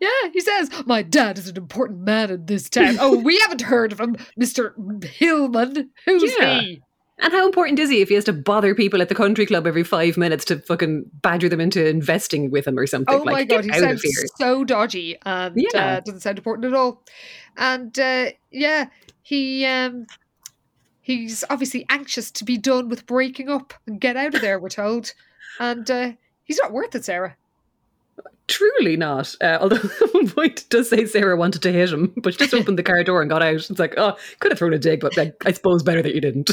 Yeah, he says, My dad is an important man in this town. oh, we haven't heard of him, Mr. Hillman. Who's yeah. he? And how important is he if he has to bother people at the country club every five minutes to fucking badger them into investing with him or something? Oh like, my god, he sounds so dodgy and yeah. uh, doesn't sound important at all. And uh, yeah, he um, he's obviously anxious to be done with breaking up and get out of there. We're told, and uh, he's not worth it, Sarah. Truly not. Uh, although at one point does say Sarah wanted to hit him, but she just opened the car door and got out. It's like, oh, could have thrown a dig, but I suppose better that you didn't.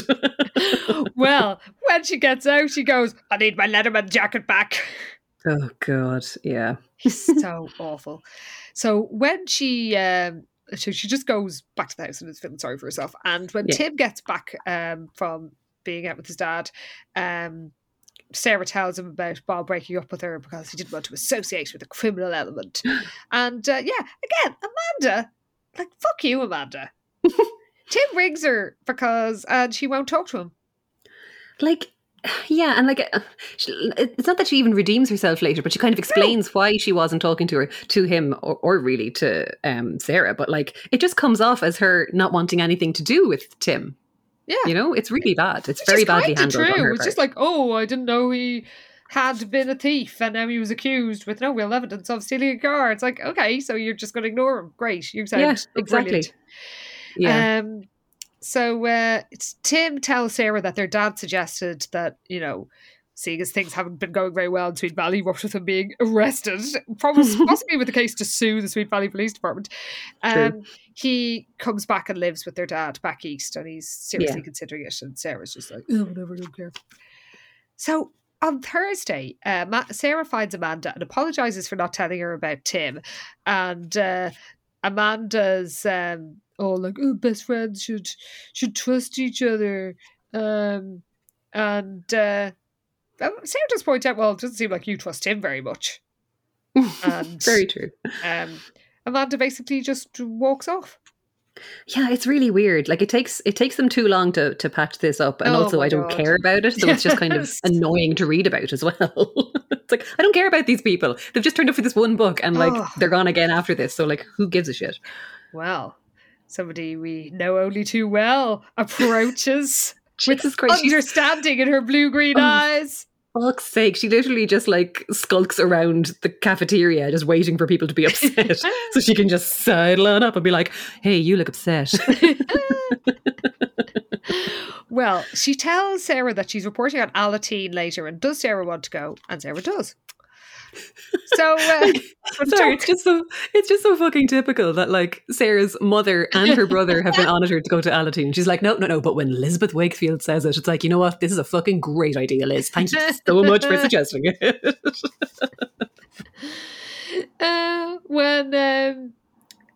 well, when she gets out, she goes, I need my Letterman jacket back. Oh, God. Yeah. He's so awful. So when she. Um, so she just goes back to the house and is feeling sorry for herself. And when yeah. Tim gets back um, from being out with his dad, um, Sarah tells him about Bob breaking up with her because he didn't want to associate with a criminal element. and uh, yeah, again, Amanda, like, fuck you, Amanda. Tim rings her because, and she won't talk to him. Like, yeah, and like uh, it's not that she even redeems herself later, but she kind of explains no. why she wasn't talking to her to him or, or really to um, Sarah. But like, it just comes off as her not wanting anything to do with Tim. Yeah. You know, it's really bad. It's very badly handled. True. It's just like, oh, I didn't know he had been a thief and now he was accused with no real evidence of stealing a car. It's like, okay, so you're just going to ignore him. Great. You sound Yeah, exactly. brilliant. yeah. Um, so uh, it's Tim tells Sarah that their dad suggested that, you know, seeing as things haven't been going very well in Sweet Valley, what with him being arrested, probably possibly with the case to sue the Sweet Valley Police Department, um, he comes back and lives with their dad back east, and he's seriously Yeah. considering it. And Sarah's just like, oh, whatever, don't care. So on Thursday, uh, Ma- Sarah finds Amanda and apologizes for not telling her about Tim, and uh, Amanda's um, oh like oh best friends should should trust each other, um, and uh, Sarah does point out, well, it doesn't seem like you trust him very much, and very true. um, Amanda basically just walks off. Yeah, it's really weird. Like it takes it takes them too long to to patch this up, and Oh also I don't God. care about it, so it's just kind of annoying to read about as well. it's like I don't care about these people. They've just turned up for this one book, and like Oh. they're gone again after this. So like, who gives a shit? Well, somebody we know only too well approaches Jesus Christ, she's understanding in her blue green Oh. eyes. fuck's sake, she literally just like skulks around the cafeteria, just waiting for people to be upset, so she can just sidle on up and be like, "Hey, you look upset." Well, she tells Sarah that she's reporting on Alateen later, and does Sarah want to go? And Sarah does. So, uh, Sorry, it's just so it's just so fucking typical that like Sarah's mother and her brother have been honoured her to go to Alateen. She's like, no, no, no. But when Elizabeth Wakefield says it, it's like, you know what? This is a fucking great idea, Liz. Thank you so much for suggesting it. uh, when um,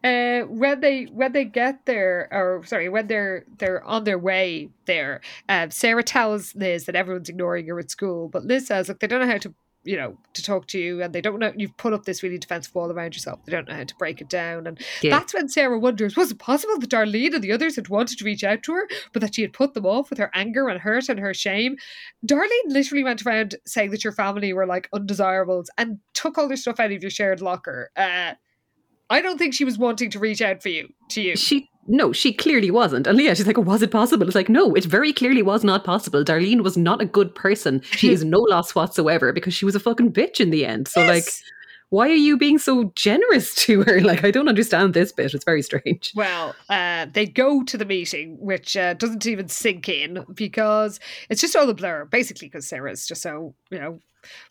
uh, when they when they get there, or sorry, when they're they're on their way there, um, Sarah tells Liz that everyone's ignoring her at school, but Liz says, look, they don't know how to. You know, to talk to you, and they don't know you've put up this really defensive wall around yourself. They don't know how to break it down, and Yeah. that's when Sarah wonders: was it possible that Darlene and the others had wanted to reach out to her, but that she had put them off with her anger and hurt and her shame? Darlene literally went around saying that your family were like undesirables and took all their stuff out of your shared locker. Uh, I don't think she was wanting to reach out for you to you. She no, she clearly wasn't. And Leah, she's like, was it possible? It's like, no, it very clearly was not possible. Darlene was not a good person. She is no loss whatsoever because she was a fucking bitch in the end. So like, why are you being so generous to her? Like, I don't understand this bit. It's very strange. Well, uh, they go to the meeting, which uh, doesn't even sink in because it's just all a blur. Basically, because Sarah's just so you know,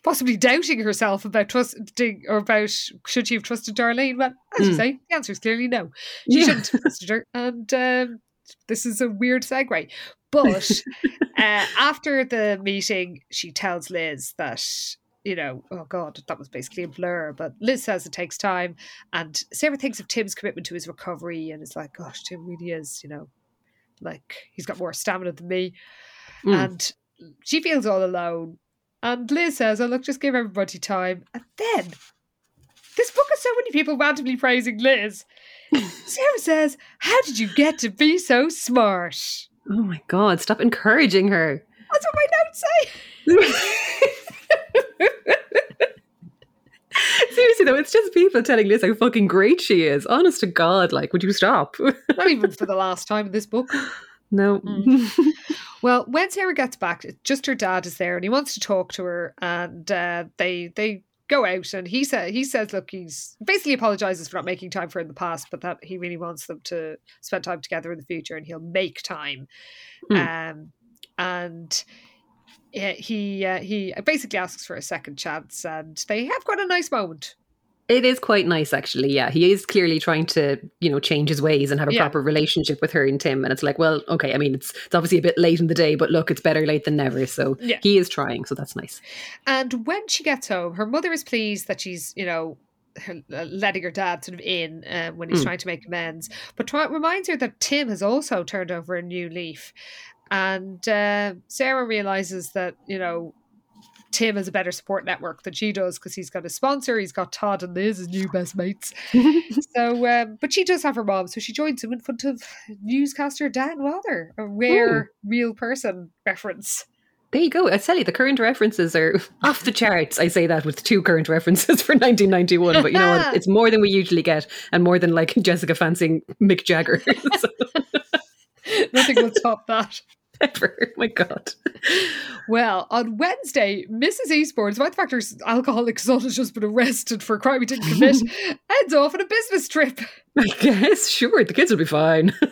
possibly doubting herself about trusting or about should she have trusted Darlene. Well, as you Mm. say, the answer is clearly no. She Yeah. shouldn't have trusted her, and um, this is a weird segue. But uh, after the meeting, she tells Liz that. You know, oh God, that was basically a blur. But Liz says it takes time. And Sarah thinks of Tim's commitment to his recovery and is like, gosh, Tim really is, you know, like he's got more stamina than me. Mm. And she feels all alone. And Liz says, oh, look, just give everybody time. And then this book has so many people randomly praising Liz. Sarah says, how did you get to be so smart? Oh my god, stop encouraging her. That's what my notes say. Seriously though, it's just people telling Liz how fucking great she is. Honest to God, like, would you stop? Not even for the last time in this book. no. Mm. Well, when Sarah gets back, just her dad is there, and he wants to talk to her, and uh, they they go out, and he said he says, look, he's basically apologizes for not making time for her in the past, but that he really wants them to spend time together in the future, and he'll make time. Um, and yeah, he uh, he basically asks for a second chance, and they have quite a nice moment. It is quite nice, actually. Yeah, he is clearly trying to, you know, change his ways and have a Yeah. proper relationship with her and Tim. And it's like, well, okay. I mean, it's it's obviously a bit late in the day, but look, it's better late than never. So Yeah. he is trying. So that's nice. And when she gets home, her mother is pleased that she's, you know, her, uh, letting her dad sort of in uh, when he's Mm. trying to make amends, but try, reminds her that Tim has also turned over a new leaf. And uh, Sarah realizes that, you know, Tim has a better support network than she does because he's got a sponsor, he's got Todd and Liz, his new best mates. so, um, but she does have her mom, so she joins him in front of newscaster Dan Rather, a rare, real person reference. There you go. I tell you, the current references are off the charts. I say that with two current references for 1991, but you know what? It's more than we usually get, and more than like Jessica fancying Mick Jagger. Nothing will stop that. Ever. Oh my God. Well, on Wednesday, Mrs. Eastbourne, despite the fact her alcoholic son has just been arrested for a crime he didn't commit, ends off on a business trip. I guess, sure, the kids will be fine.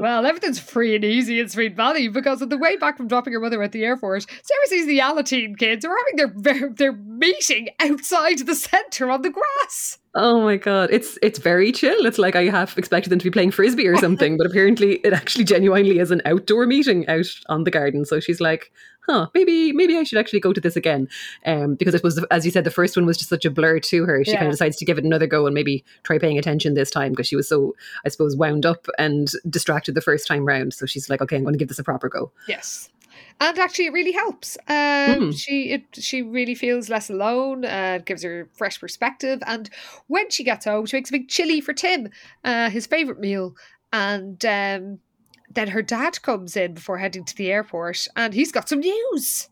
Well, everything's free and easy in Sweet Valley because on the way back from dropping her mother at the airport, Sarah sees the Alateen kids are having their, their meeting outside the centre on the grass. Oh my god, it's it's very chill. It's like I half expected them to be playing frisbee or something, but apparently it actually genuinely is an outdoor meeting out on the garden. So she's like, "Huh, maybe maybe I should actually go to this again." Um, because I suppose, as you said, the first one was just such a blur to her. She Yeah. kind of decides to give it another go and maybe try paying attention this time because she was so, I suppose, wound up and distracted the first time round. So she's like, "Okay, I'm going to give this a proper go." Yes. And actually, it really helps. Um, She it, she really feels less alone. Uh, gives her fresh perspective. And when she gets home, she makes a big chili for Tim, uh, his favorite meal. And um, then her dad comes in before heading to the airport, and he's got some news.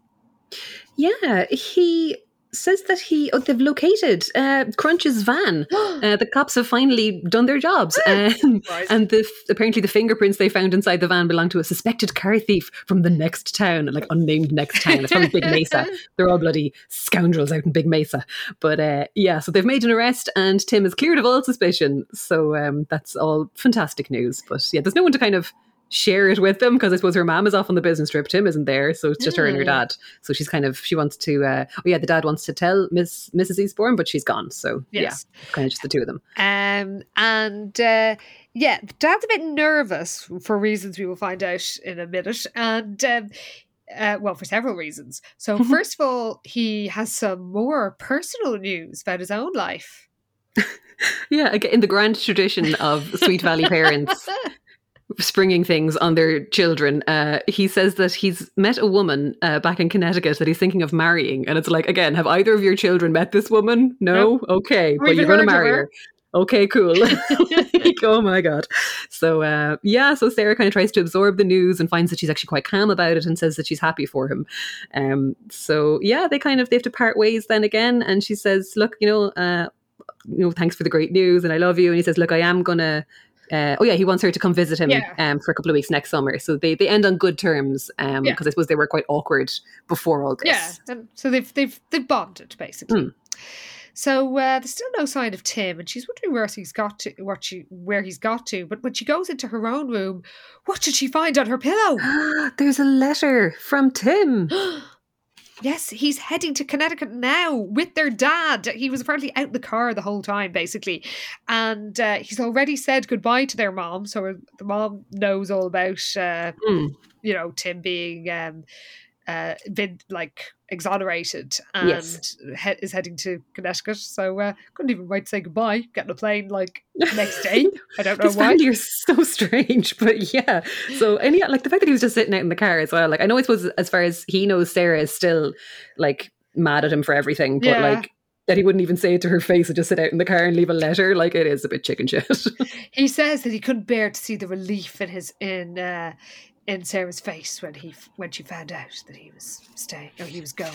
Yeah, he says that he oh, they've located uh, Crunch's van. Uh, the cops have finally done their jobs, um, and the apparently the fingerprints they found inside the van belong to a suspected car thief from the next town, like unnamed next town. It's probably Big Mesa. They're all bloody scoundrels out in Big Mesa. But uh, yeah, so they've made an arrest, and Tim is cleared of all suspicion. So um, that's all fantastic news. But yeah, there's no one to kind of share it with them because I suppose her mom is off on the business trip. Tim isn't there, so it's just her and her Mm. dad. So she's kind of she wants to. Uh, oh yeah, the dad wants to tell Miss Mrs. Eastbourne, but she's gone. So Yes. yeah, kind of just the two of them. Um, and uh, yeah, the dad's a bit nervous for reasons we will find out in a minute. And um, uh, well, for several reasons. So, first of all, he has some more personal news about his own life. Yeah, again, in the grand tradition of Sweet Valley parents springing things on their children, uh, he says that he's met a woman uh, back in Connecticut that he's thinking of marrying, and it's like, again, have either of your children met this woman? No, okay, Or but you're going to marry her. her. Okay, cool. Like, oh my god. So uh, yeah, so Sarah kind of tries to absorb the news and finds that she's actually quite calm about it and says that she's happy for him. Um, so yeah, they kind of they have to part ways then again, and she says, "Look, you know, uh, you know, thanks for the great news, and I love you." And he says, "Look, I am gonna." Uh, oh yeah, he wants her to come visit him Yeah. um, for a couple of weeks next summer. So they, they end on good terms because Yeah. I suppose they were quite awkward before all this. Yeah, so they've they've they've bonded basically. Hmm. So uh, there's still no sign of Tim, and she's wondering where he's got to, what she, where he's got to. But when she goes into her own room, what did she find on her pillow? There's a letter from Tim. Yes, he's heading to Connecticut now with their dad. He was apparently out in the car the whole time, basically. And uh, he's already said goodbye to their mom. So the mom knows all about, uh, Hmm. you know, Tim being um, uh, been like exonerated and Yes. he- is heading to Connecticut. So uh, couldn't even wait to say goodbye. Get on a plane like next day. I don't know His why. You're so strange, but yeah. So yeah, like the fact that he was just sitting out in the car as well. Like I know, I suppose as far as he knows, Sarah is still like mad at him for everything, but Yeah. like that he wouldn't even say it to her face and just sit out in the car and leave a letter. Like it is a bit chicken shit. He says that he couldn't bear to see the relief in his in uh, in Sarah's face when he when she found out that he was staying or he was going.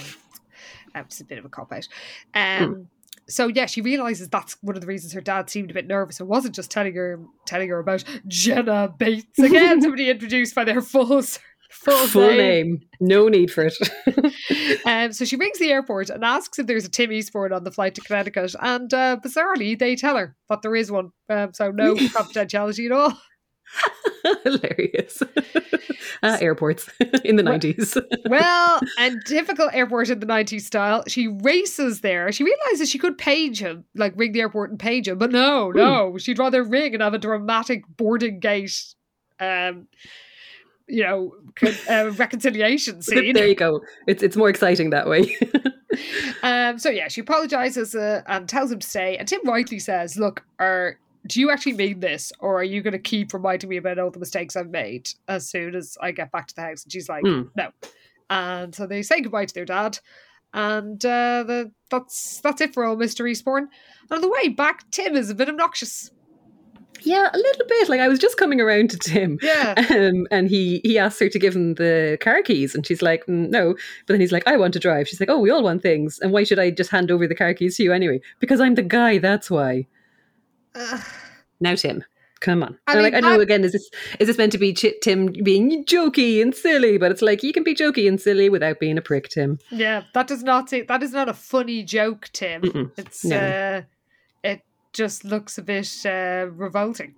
That was a bit of a cop out. Um, So yeah, she realizes that's one of the reasons her dad seemed a bit nervous. It wasn't just telling her telling her about Jenna Bates again, somebody introduced by their full full, Full name. name, no need for it. Um, so she rings the airport and asks if there's a Tim Eastbourne on the flight to Connecticut, and uh, bizarrely they tell her that there is one. Um, so no confidentiality at all. Hilarious. uh, airports in the Well- nineties. Well, and typical airport in the 90s style, she races there. She realizes she could page him, like ring the airport and page him, but no, no, she'd rather ring and have a dramatic boarding gate, um, you know, uh, reconciliation scene. there you go. It's it's more exciting that way. Um, so yeah, she apologizes uh, and tells him to stay. And Tim rightly says, "Look, are do you actually mean this, or are you going to keep reminding me about all the mistakes I've made as soon as I get back to the house?" And she's like, Hmm. "No." And so they say goodbye to their dad, and uh, the, that's that's it for all Mister Eastbourne. And on the way back, Tim is a bit obnoxious. yeah, a little bit. Like I was just coming around to Tim. Yeah, Um, and he he asks her to give him the car keys, and she's like, "Mm, "No." But then he's like, "I want to drive." She's like, "Oh, we all want things, and why should I just hand over the car keys to you anyway? Because I'm the guy. That's why." Uh, Now, Tim, Come on. I mean, like, I know. Again, is this is this meant to be Ch- Tim being jokey and silly? But it's like you can be jokey and silly without being a prick, Tim. Yeah, that does not say that is not a funny joke, Tim. Mm-mm. It's No. uh it just looks a bit uh, revolting.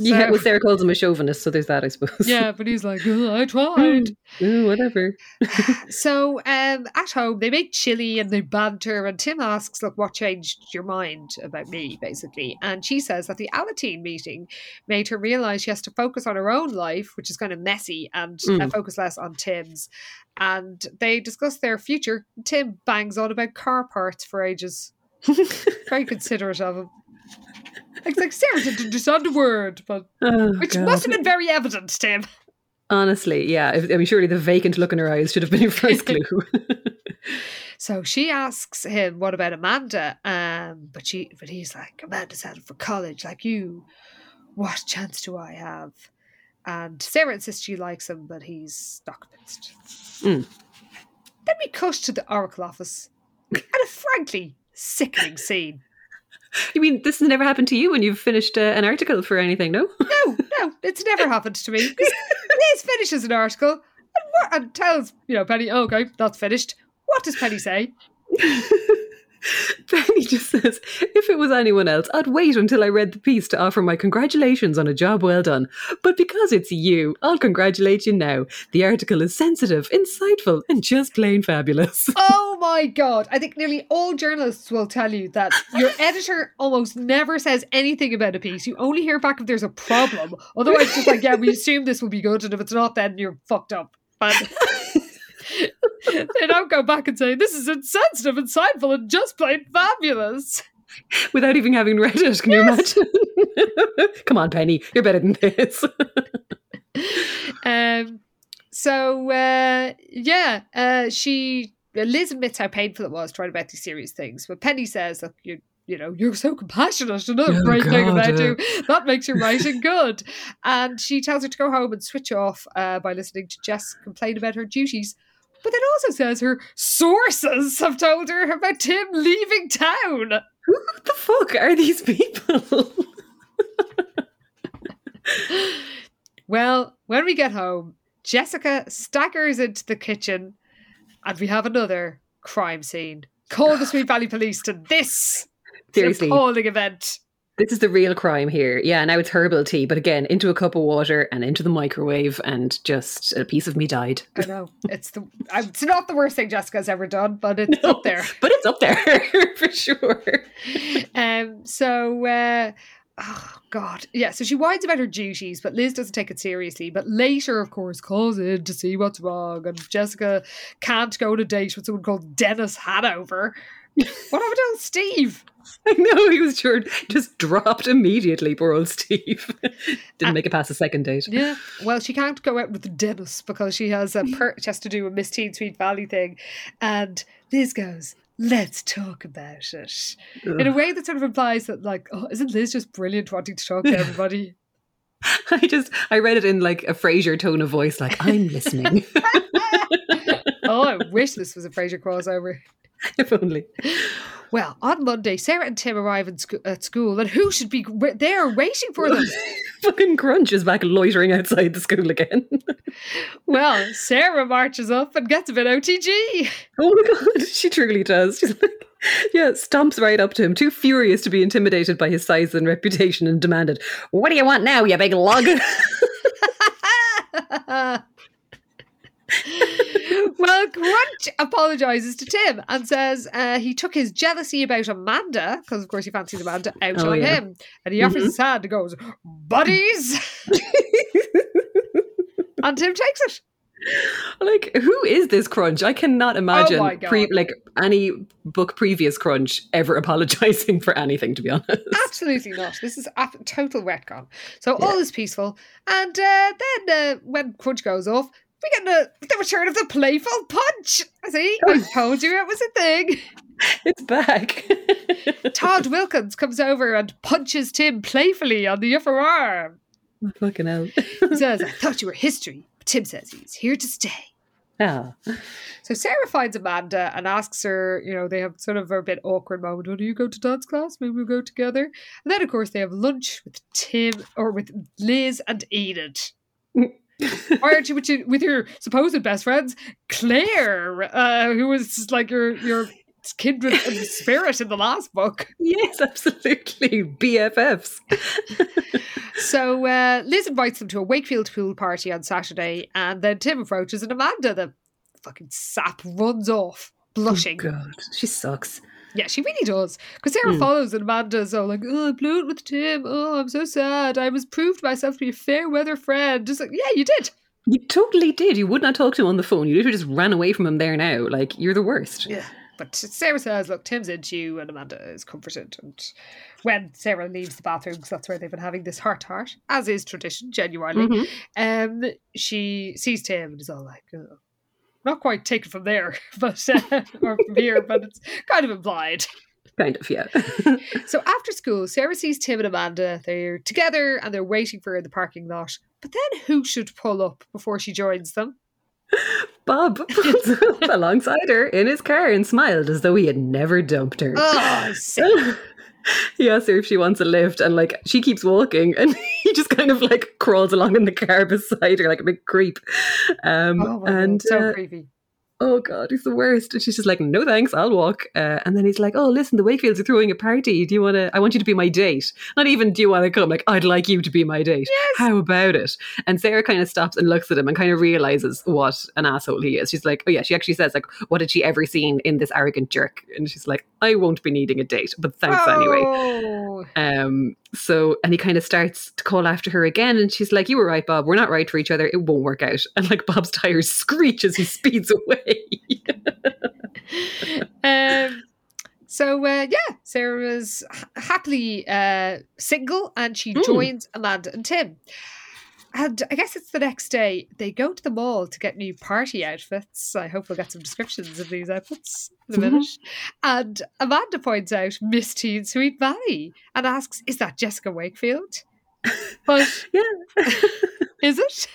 Yeah, So- well, Sarah calls him a chauvinist, so there's that, I suppose. yeah, but he's like, "Oh, I tried. Ooh, whatever. so um, at home, they make chili and they banter, and Tim asks, "Look, what changed your mind about me?" Basically, and she says that the Alateen meeting made her realize she has to focus on her own life, which is kind of messy, and uh, Mm. focus less on Tim's. And they discuss their future. Tim bangs on about car parts for ages. Very considerate of him. It's like Sarah didn't understand a word, but Oh, which God. must have been very evident, Tim. Honestly, yeah. I mean, surely the vacant look in her eyes should have been your first clue. So she asks him, "What about Amanda?" Um, but she, but he's like, "Amanda's headed for college, like you. What chance do I have?" And Sarah insists she likes him, but he's not convinced. Mm. Then we cut to the Oracle office, and a frankly sickening scene. You mean this has never happened to you when you've finished uh, an article for anything, no? No, no, it's never happened to me. Liz finishes an article and, what, and tells you know Penny, oh, "Okay, that's finished." What does Penny say? Penny just says, if it was anyone else, I'd wait until I read the piece to offer my congratulations on a job well done. But because it's you, I'll congratulate you now. The article is sensitive, insightful, and just plain fabulous. Oh my god! I think nearly all journalists will tell you that your editor almost never says anything about a piece. You only hear back if there's a problem. Otherwise, it's just like, yeah, we assume this will be good, and if it's not, then you're fucked up. But they don't go back and say this is insensitive, insightful, and just plain fabulous. Without even having read it, can you imagine? Come on, Penny, you're better than this. Um. So uh, yeah, uh, she Liz admits how painful it was to write about these serious things, but Penny says, "Look, you you know, you're so compassionate. Another Oh, great thing God, about yeah. you that makes your writing good." And she tells her to go home and switch off uh, by listening to Jess complain about her duties. But it also says her sources have told her about Tim leaving town. Who the fuck are these people? Well, when we get home, Jessica staggers into the kitchen and we have another crime scene. Call the Sweet Valley Police to this Seriously. appalling event. This is the real crime here. Yeah, now it's herbal tea, but again, into a cup of water and into the microwave, and just a piece of me died. I know it's the it's not the worst thing Jessica's ever done, but it's up there. But it's up there for sure. Um. So. Uh, Oh God, yeah. So she whines about her duties, but Liz doesn't take it seriously. But later, of course, calls in to see what's wrong, and Jessica can't go on a date with someone called Dennis Hanover. What happened to old Steve? I know he was sure just dropped immediately. Poor old Steve didn't make it past the second date. Yeah. Well, she can't go out with Dennis because she has a per- she has to do a Miss Teen Sweet Valley thing, and Liz goes, "Let's talk about it," in a way that sort of implies that, like, oh, isn't Liz just brilliant wanting to talk to everybody? I just I read it in like a Frasier tone of voice, like I'm listening. oh, I wish this was a Frasier crossover. if only. Well, on Monday, Sarah and Tim arrive sco- at school, and who should be w- there waiting for them? Fucking Crunch is back loitering outside the school again. well, Sarah marches up and gets a bit OTG. Oh my god, she truly does. She's like, yeah, stomps right up to him, too furious to be intimidated by his size and reputation, and demanded, What do you want now, you big lug? well, Crunch apologizes to Tim and says uh, he took his jealousy about Amanda, because of course he fancies Amanda, out Oh, on yeah. him. And he offers Mhm. his hand and goes, Buddies! and Tim takes it. like, who is this Crunch? I cannot imagine Oh pre- like any book previous Crunch ever apologizing for anything, to be honest. Absolutely not. This is a total retcon. So all is peaceful. And uh, then uh, when Crunch goes off, we get the, the return of the playful punch. See, I told you it was a thing. It's back. Todd Wilkins comes over and punches Tim playfully on the upper arm. Fucking hell. He says, I thought you were history. But Tim says he's here to stay. Ah. So Sarah finds Amanda and asks her, you know, they have sort of a bit awkward moment. Oh, do you go to dance class? Maybe we'll go together. And then, of course, they have lunch with Tim or with Liz and Enid. Why aren't you with, your with your supposed best friends, Claire, uh, who was like your your kindred spirit in the last book? Yes, absolutely. BFFs. So uh, Liz invites them to a Wakefield pool party on Saturday, and then Tim approaches, and Amanda, the fucking sap, runs off, blushing. Oh, God, she sucks. Yeah, she really does. Because Sarah Hmm. follows, and Amanda's all like, "Oh, I blew it with Tim. Oh, I'm so sad. I was proved myself to be a fair weather friend." Just like, yeah, you did. You totally did. You would not talk to him on the phone. You literally just ran away from him there now. Like, you're the worst. Yeah. But Sarah says, "Look, Tim's into you," and Amanda is comforted. And when Sarah leaves the bathroom, because that's where they've been having this heart to heart, as is tradition, genuinely, Mhm. um, she sees Tim and is all like, oh. Not quite taken from there, but uh, or from here, but it's kind of implied. Kind of, yeah. So after school, Sarah sees Tim and Amanda. They're together and they're waiting for her in the parking lot. But then who should pull up before she joins them? Bob pulls up alongside her in his car and smiled as though he had never dumped her. Oh, sick. He asks her if she wants a lift, and like she keeps walking, and he just kind of like crawls along in the car beside her like a big creep. Um, Oh, my and God, so uh, creepy. Oh god, he's the worst. And she's just like, no thanks, I'll walk. Uh, and then he's like, oh listen, the Wakefields are throwing a party. Do you want to? I want you to be my date. Not even do you want to come? Like I'd like you to be my date. Yes. How about it? And Sarah kind of stops and looks at him and kind of realizes what an asshole he is. She's like, oh yeah, she actually says like, what had she ever seen in this arrogant jerk? And she's like, I won't be needing a date, but thanks anyway. Oh. Um, so, and he kind of starts to call after her again, and she's like, You were right, Bob. We're not right for each other. It won't work out. And like Bob's tires screech as he speeds away. um, so uh, yeah, Sarah's happily uh, single, and she Mm. joins Amanda and Tim. And I guess it's the next day. They go to the mall to get new party outfits. I hope we'll get some descriptions of these outfits in a Mhm. minute. And Amanda points out Miss Teen Sweet Valley and asks, "Is that Jessica Wakefield?" But yeah. is it?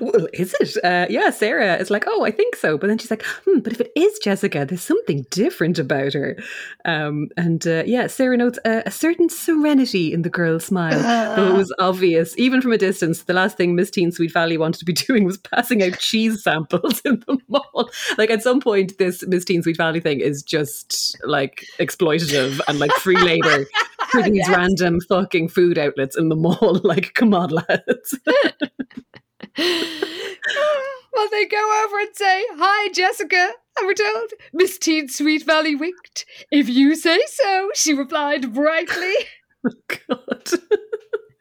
Well, is it? Uh, yeah, Sarah is like, Oh, I think so. But then she's like, Hmm, but if it is Jessica, there's something different about her. Um, and uh, yeah, Sarah notes a, a certain serenity in the girl's smile. Though it was obvious, even from a distance, the last thing Miss Teen Sweet Valley wanted to be doing was passing out cheese samples in the mall. Like at some point, this Miss Teen Sweet Valley thing is just like exploitative and like free labor for these Yes. random fucking food outlets in the mall. Like, come on, lads. well, they go over and say, Hi, Jessica. And we're told, Miss Teen Sweet Valley winked. If you say so, she replied brightly. God.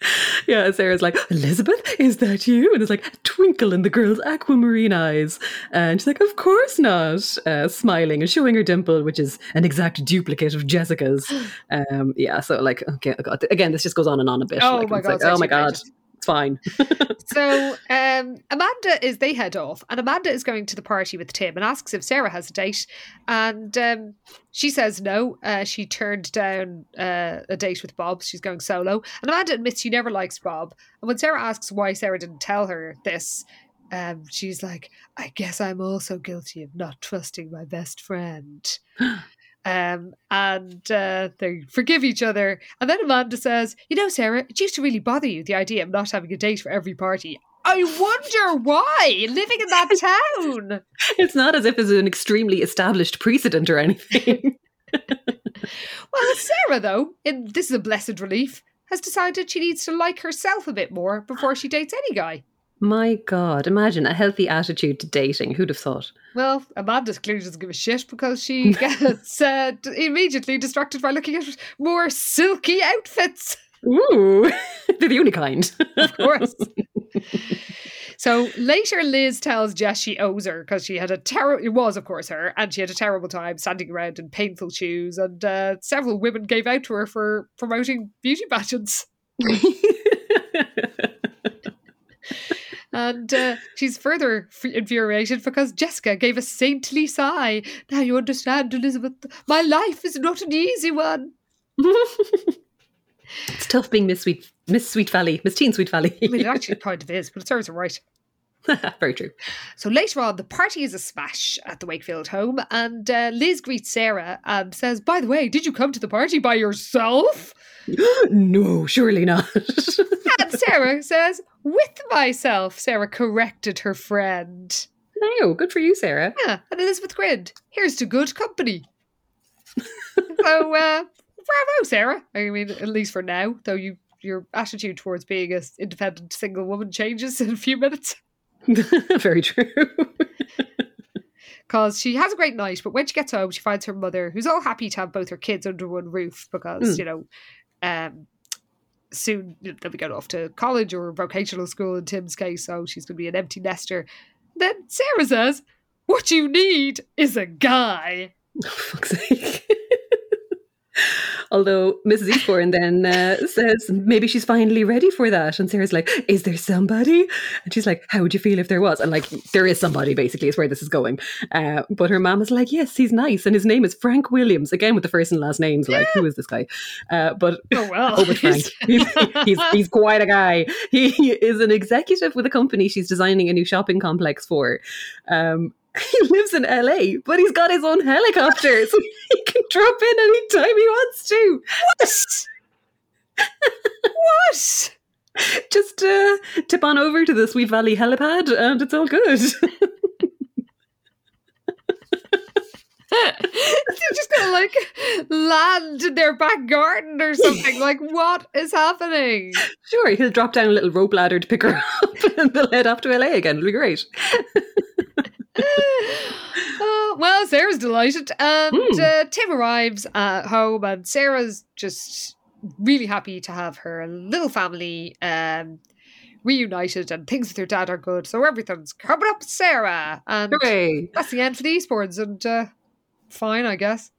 yeah, Sarah's like, Elizabeth, is that you? And there's like a twinkle in the girl's aquamarine eyes. And she's like, Of course not. Uh, smiling and showing her dimple, which is an exact duplicate of Jessica's. Um, yeah, so like, okay, oh God. again, this just goes on and on a bit. Oh like, my God, like, oh my God. It's fine. so um, Amanda is, they head off, and Amanda is going to the party with Tim and asks if Sarah has a date. And um, she says no. Uh, she turned down uh, a date with Bob. She's going solo. And Amanda admits she never likes Bob. And when Sarah asks why Sarah didn't tell her this, um, she's like, I guess I'm also guilty of not trusting my best friend. Um, and uh, they forgive each other. And then Amanda says, You know, Sarah, it used to really bother you the idea of not having a date for every party. I wonder why, living in that town. it's not as if there's an extremely established precedent or anything. Well, Sarah, though, in this is a blessed relief, has decided she needs to like herself a bit more before she dates any guy. My God, imagine a healthy attitude to dating. Who'd have thought? Well, Amanda clearly doesn't give a shit because she gets uh, d- immediately distracted by looking at more silky outfits. Ooh, they're the only kind. of course. so later, Liz tells Jess she owes her because she had a terrible. It was, of course, her, and she had a terrible time standing around in painful shoes, and uh, several women gave out to her for promoting beauty pageants. And uh, she's further infuriated because Jessica gave a saintly sigh. Now you understand, Elizabeth. My life is not an easy one. it's tough being Miss Sweet, Miss Sweet Valley, Miss Teen Sweet Valley. I mean, it actually kind of is, but it serves her right. Very true. So later on, the party is a smash at the Wakefield home, and uh, Liz greets Sarah and says, By the way, did you come to the party by yourself? no, surely not. And Sarah says, With myself. Sarah corrected her friend. no, good for you, Sarah. Yeah, and Elizabeth grinned. Here's to good company. so, uh, bravo, Sarah. I mean, at least for now, though you your attitude towards being an independent single woman changes in a few minutes. Very true. Because she has a great night, but when she gets home, she finds her mother, who's all happy to have both her kids under one roof because, Mm. you know, um, soon they'll be going off to college or vocational school in Tim's case, so she's going to be an empty nester. Then Sarah says, What you need is a guy. Oh, fuck's sake. Although Mrs. Eastbourne then uh, says maybe she's finally ready for that. And Sarah's like, Is there somebody? And she's like, How would you feel if there was? And like, there is somebody, basically, is where this is going. Uh, but her mom is like, Yes, he's nice. And his name is Frank Williams. Again, with the first and last names. Like, who is this guy? Uh, but Oh, well. Oh, but Frank. He's, he's, he's quite a guy. He is an executive with a company she's designing a new shopping complex for. Um, he lives in LA, but he's got his own helicopter, so he can drop in anytime he wants to. what? What? Just uh, tip on over to the Sweet Valley helipad, and it's all good. They're just gonna like land in their back garden or something. Like, what is happening? sure, he'll drop down a little rope ladder to pick her up, and they'll head off to LA again. It'll be great. Oh, well, Sarah's delighted, and Hmm. uh, Tim arrives at home, and Sarah's just really happy to have her little family um, reunited, and things with her dad are good. So everything's coming up, Sarah, and Hooray! that's the end for the Eastbournes, and uh, fine, I guess.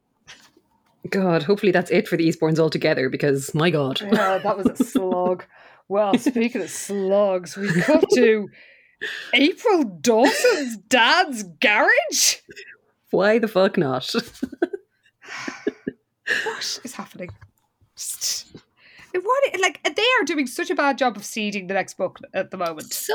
God, hopefully that's it for the Eastbournes altogether, because my God. Yeah, that was a slog. Well, speaking of slugs, we cut to April Dawson's dad's garage. Why the fuck not? What is happening? Just- What like they are doing such a bad job of seeding the next book at the moment. so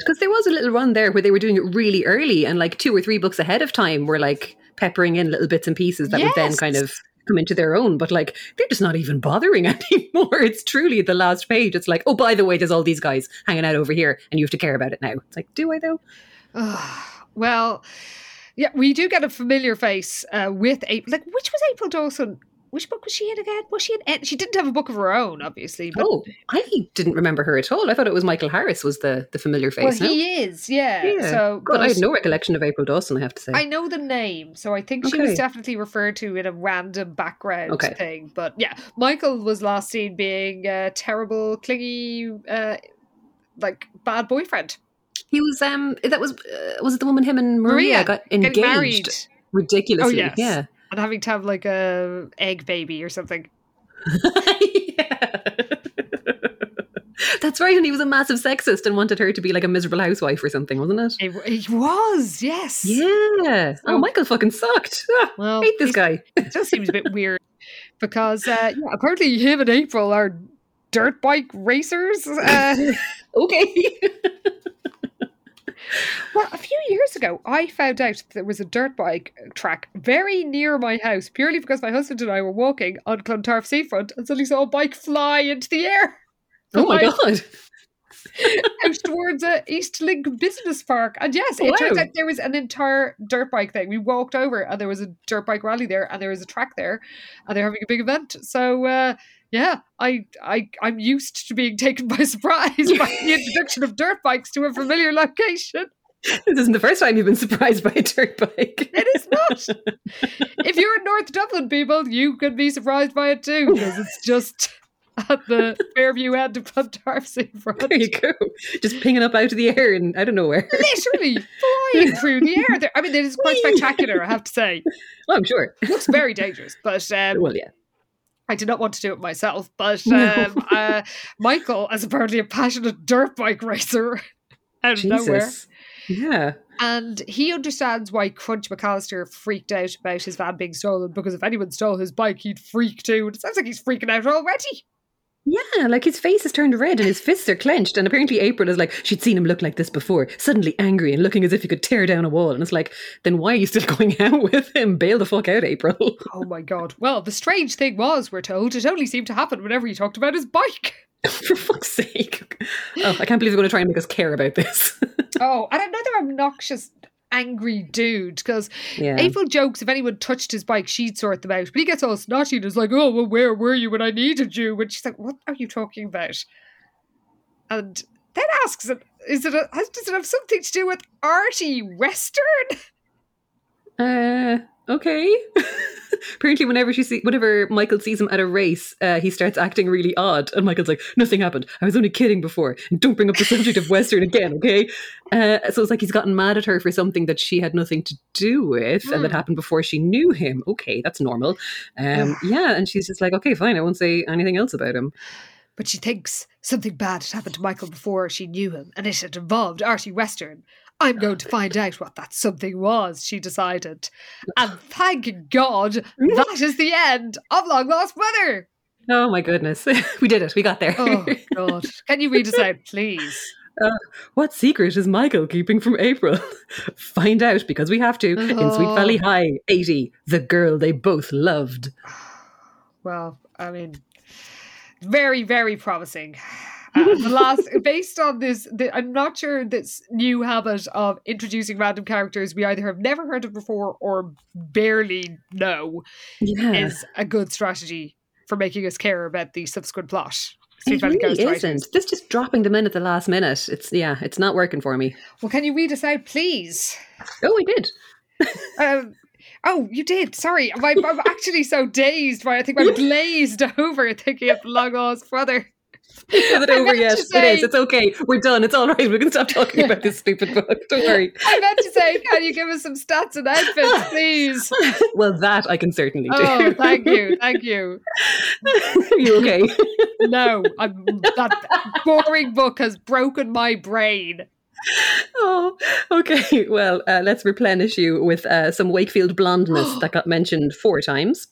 because there was a little run there where they were doing it really early and like two or three books ahead of time were like peppering in little bits and pieces that would then kind of come into their own but like they're just not even bothering anymore it's truly the last page it's like oh by the way there's all these guys hanging out over here and you have to care about it now it's like do i though well, yeah, we do get a familiar face uh, with April. Like, which was April Dawson? Which book was she in again? Was she in? She didn't have a book of her own, obviously. But, oh i didn't remember her at all i thought it was michael harris was the the familiar well, face no? he is, yeah. yeah So, God, but i had no recollection of april dawson i have to say I know the name, so I think she was definitely referred to in a random background Okay. thing. But yeah, Michael was last seen being a terrible, clingy, uh, like bad boyfriend. he was um that was uh, was it the woman him and maria, got engaged married, ridiculously Oh, yes. yeah and having to have like a egg baby or something. yeah. That's right, and he was a massive sexist and wanted her to be like a miserable housewife or something, wasn't it? It, it was, yes. Yeah. Oh, Michael fucking sucked. Ah, Well, hate this guy. It just seems a bit weird because uh, yeah, apparently him and April are dirt bike racers. Uh, Okay. Well, a few years ago, I found out there was a dirt bike track very near my house purely because my husband and I were walking on Clontarf seafront and suddenly saw a bike fly into the air. oh my god. Out towards uh, East Link Business Park. And yes, it turns out there was an entire dirt bike thing. We walked over and there was a dirt bike rally there and there was a track there and they're having a big event. So, uh, yeah, I, I, I'm used to being taken by surprise by the introduction of dirt bikes to a familiar location. This isn't the first time you've been surprised by a dirt bike. It is not. if you're in North Dublin, people, you could be surprised by it too, because it's just at the Fairview end of Clontarf seafront. there you go. Just pinging up out of the air and I don't know where. Literally flying through the air. There. I mean, it is quite spectacular, I have to say. Well, I'm sure. It looks very dangerous, but um, Well, yeah. I did not want to do it myself. But um, uh, Michael, as apparently a passionate dirt bike racer out of nowhere, Yeah. And he understands why Crunch McAllister freaked out about his van being stolen because if anyone stole his bike, he'd freak too. And it sounds like he's freaking out already. Yeah, like his face has turned red and his fists are clenched. And apparently, April is like, she'd seen him look like this before, suddenly angry and looking as if he could tear down a wall. And it's like, then why are you still going out with him? Bail the fuck out, April. Oh my god. Well, the strange thing was, we're told, it only seemed to happen whenever he talked about his bike. For fuck's sake. Oh, I can't believe they're going to try and make us care about this. Oh, and another obnoxious, angry dude. Because yeah. April jokes if anyone touched his bike, she'd sort them out. But he gets all snotty and is like, oh, well, where were you when I needed you? And she's like, what are you talking about? And then asks, is it a, does it have something to do with Artie Western? Uh, okay. Apparently, whenever she see, whenever Michael sees him at a race, uh, he starts acting really odd, and Michael's like, "Nothing happened. I was only kidding before. And don't bring up the subject of Western again, okay?" Uh, so it's like he's gotten mad at her for something that she had nothing to do with, mm. and that happened before she knew him. Okay, that's normal. Um, yeah, and she's just like, "Okay, fine. I won't say anything else about him." But she thinks something bad had happened to Michael before she knew him, and it had involved Artie Western. I'm going to find out what that something was, she decided. And thank God that is the end of Long Lost Brother. Oh my goodness. we did it. We got there. oh God. Can you read us out, please? Uh, what secret is Michael keeping from April? Find out because we have to oh. in Sweet Valley High 80, the girl they both loved. Well, I mean, very, very promising. The last, based on this, the, I'm not sure this new habit of introducing random characters we either have never heard of before or barely know yeah. is a good strategy for making us care about the subsequent plot. It really isn't. This just dropping them in at the last minute. It's yeah, it's not working for me. Well, can you read us out, please? Oh, I did. um, Oh, you did. Sorry, I'm, I'm actually so dazed by. I think I'm glazed over thinking of long brother. Is it over yet? Say, it is. It's okay. We're done. It's all right. We can stop talking about this stupid book. Don't worry. I meant to say, can you give us some stats and outfits, please? well, that I can certainly do. Oh, thank you. Thank you. Are you okay? no, I'm, that boring book has broken my brain. Oh, okay. Well, uh, let's replenish you with uh, some Wakefield blondness that got mentioned four times,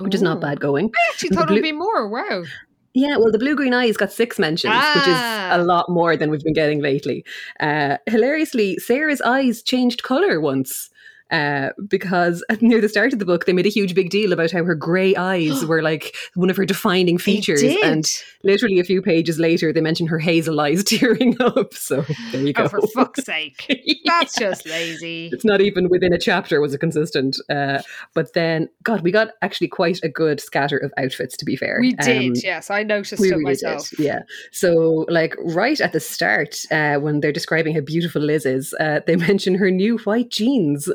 which Ooh. is not bad going. I actually thought blue- it would be more. Wow. Yeah, well, the blue green eyes got six mentions, ah. which is a ah. lot more than we've been getting lately. Uh, hilariously, Sarah's eyes changed color once uh, because near the start of the book, they made a huge big deal about how her grey eyes were like one of her defining features. And literally a few pages later, they mentioned her hazel eyes tearing up. So there you go. Oh, for fuck's sake. yeah. That's just lazy. It's not even within a chapter was it consistent. Uh, but then, God, we got actually quite a good scatter of outfits, to be fair. We did, um, yes. I noticed it really myself. Did, yeah. So, like, right at the start, uh, when they're describing how beautiful Liz is, uh, they mention her new white jeans.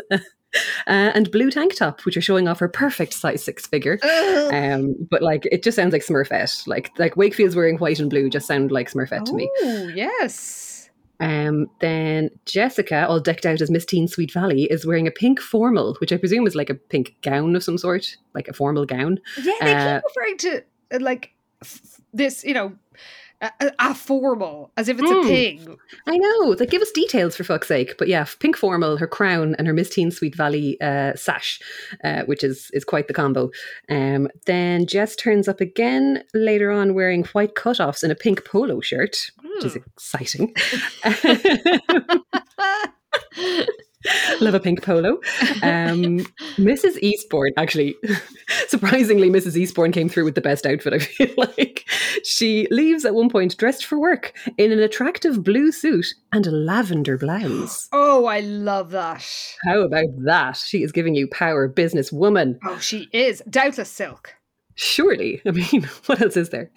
Uh, and blue tank top, which are showing off her perfect size six figure. Um, but like it just sounds like Smurfette. Like like Wakefield's wearing white and blue just sound like Smurfette oh, to me. Oh yes. Um, then Jessica, all decked out as Miss Teen Sweet Valley, is wearing a pink formal, which I presume is like a pink gown of some sort, like a formal gown. Yeah, they uh, keep referring to uh, like this, you know, a, a, formal, as if it's mm. a hmm. thing. I know. Like, give us details for fuck's sake. But yeah, pink formal, her crown, and her Miss Teen Sweet Valley uh, sash, uh, which is is quite the combo. Um, then Jess turns up again later on wearing white cutoffs and a pink polo shirt, mm. which is hmm. exciting. Love a pink polo. Um, Mrs. Eastbourne, actually, surprisingly, Mrs. Eastbourne came through with the best outfit, I feel like. She leaves at one point dressed for work in an attractive blue suit and a lavender blouse. Oh, I love that. How about that? She is giving you power, business woman. Oh, she is. Doubtless silk. Surely. I mean, what else is there?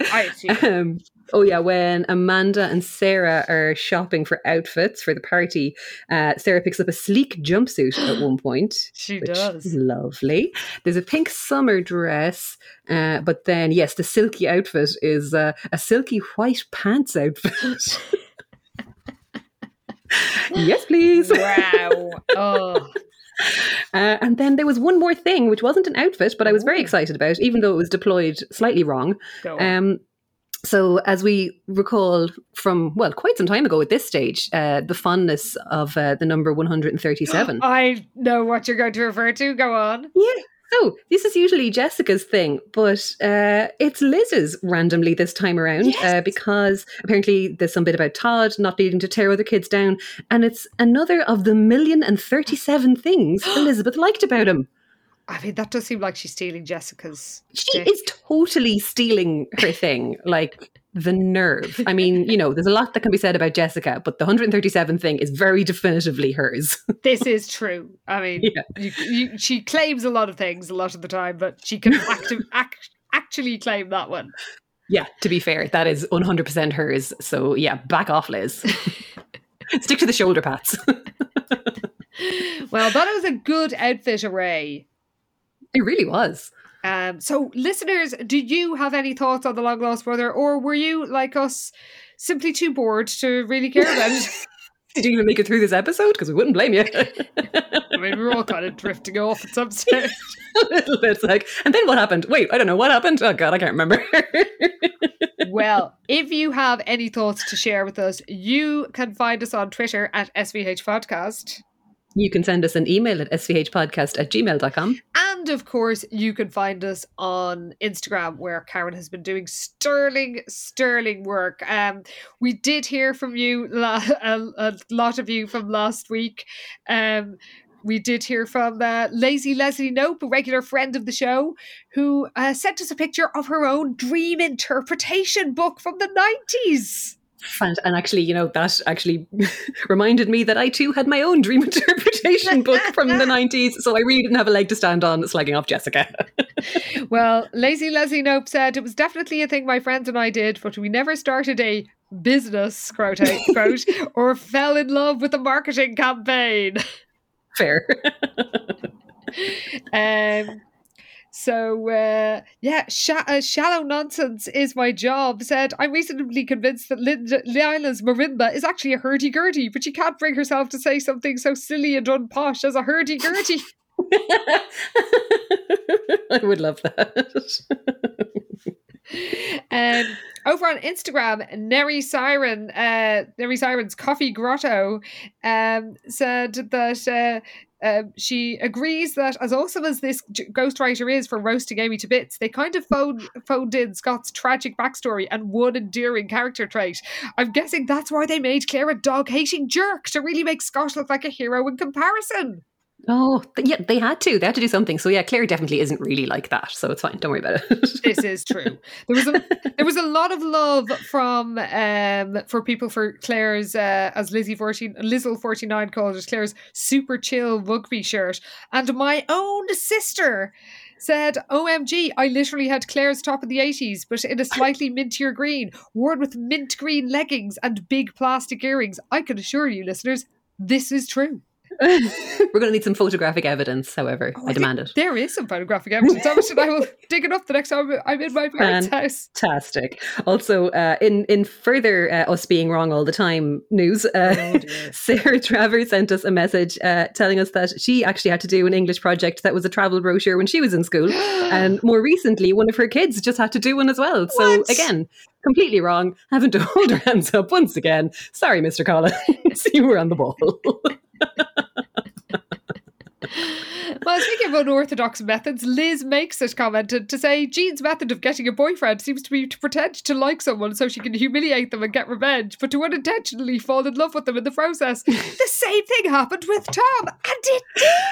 Um, oh, yeah. When Amanda and Sarah are shopping for outfits for the party, uh, Sarah picks up a sleek jumpsuit at one point. she does. lovely. There's a pink summer dress, uh, but then, yes, the silky outfit is uh, a silky white pants outfit. yes, please. Wow. Oh. Uh, and then there was one more thing, which wasn't an outfit, but I was very excited about, even though it was deployed slightly wrong. Um, so, as we recall from, well, quite some time ago at this stage, uh, the fondness of uh, the number 137. I know what you're going to refer to. Go on. Yeah. So this is usually Jessica's thing, but uh, it's Liz's randomly this time around uh, because apparently there's some bit about Todd not needing to tear other kids down, and it's another of the million and thirty-seven things Elizabeth liked about him. I mean, that does seem like she's stealing Jessica's. She is totally stealing her thing, like the nerve. I mean, you know, there's a lot that can be said about Jessica, but the 137 thing is very definitively hers. This is true. I mean, Yeah. you, you, she claims a lot of things a lot of the time, but she can active, act, actually claim that one. yeah, to be fair, that is 100% hers. So yeah, back off, Liz. Stick to the shoulder pads. Well, that was a good outfit array. it really was. Um, so, listeners, do you have any thoughts on the long lost brother, or were you like us, simply too bored to really care about it? Did you even make it through this episode? Because we wouldn't blame you. I mean, we're all kind of drifting off at some stage. a little bit. It's like, and then what happened? Wait, I don't know what happened. Oh god, I can't remember. well, if you have any thoughts to share with us, you can find us on Twitter at SVH Podcast. You can send us an email at svhpodcast at gmail.com. And of course, you can find us on Instagram, where Karen has been doing sterling, sterling work. Um, we did hear from you, a, a lot of you from last week. Um, we did hear from uh, Lazy Leslie Knope, a regular friend of the show, who uh, sent us a picture of her own dream interpretation book from the 90s. And actually, you know, that actually reminded me that I too had my own dream interpretation book from the 90s. So I really didn't have a leg to stand on slagging off Jessica. Well, Lazy Leslie Knope said it was definitely a thing my friends and I did, but we never started a business quote quote or fell in love with a marketing campaign. Fair. Um, so uh, yeah, sha- uh, shallow nonsense is my job. Said I'm reasonably convinced that Linda, Lila's marimba is actually a hurdy gurdy, but she can't bring herself to say something so silly and unposh as a hurdy gurdy. I would love that. Um, over on Instagram, Neri Siren, uh, Neri Siren's Coffee Grotto, um, said that uh, uh, she agrees that as awesome as this ghostwriter is for roasting Amy to bits, they kind of phoned, phoned in Scott's tragic backstory and one endearing character trait. I'm guessing that's why they made Claire a dog hating jerk to really make Scott look like a hero in comparison. Oh, yeah, they had to. They had to do something. So yeah, Claire definitely isn't really like that. So it's fine. Don't worry about it. this is true. There was a there was a lot of love from um for people for Claire's uh, as Lizzie fourteen Lizzle forty nine called it Claire's super chill rugby shirt, and my own sister said, "OMG, I literally had Claire's top of the eighties, but in a slightly mintier green, worn with mint green leggings and big plastic earrings. I can assure you, listeners, this is true." We're going to need some photographic evidence, however. Oh, I think demand it. There is some photographic evidence of it, and I will dig it up the next time I'm in my parents' house. Fantastic. Also, uh, in in further uh, us being wrong all the time news, uh, Oh. Sarah Travers sent us a message uh, telling us that she actually had to do an English project that was a travel brochure when she was in school, and more recently, one of her kids just had to do one as well. So What? again, completely wrong. Having to hold her hands up once again. Sorry, Mr. Collins, you were on the ball. Well, speaking of unorthodox methods, Liz makes it commented to say Jean's method of getting a boyfriend seems to be to pretend to like someone so she can humiliate them and get revenge, but to unintentionally fall in love with them in the process. the same thing happened with Tom, and it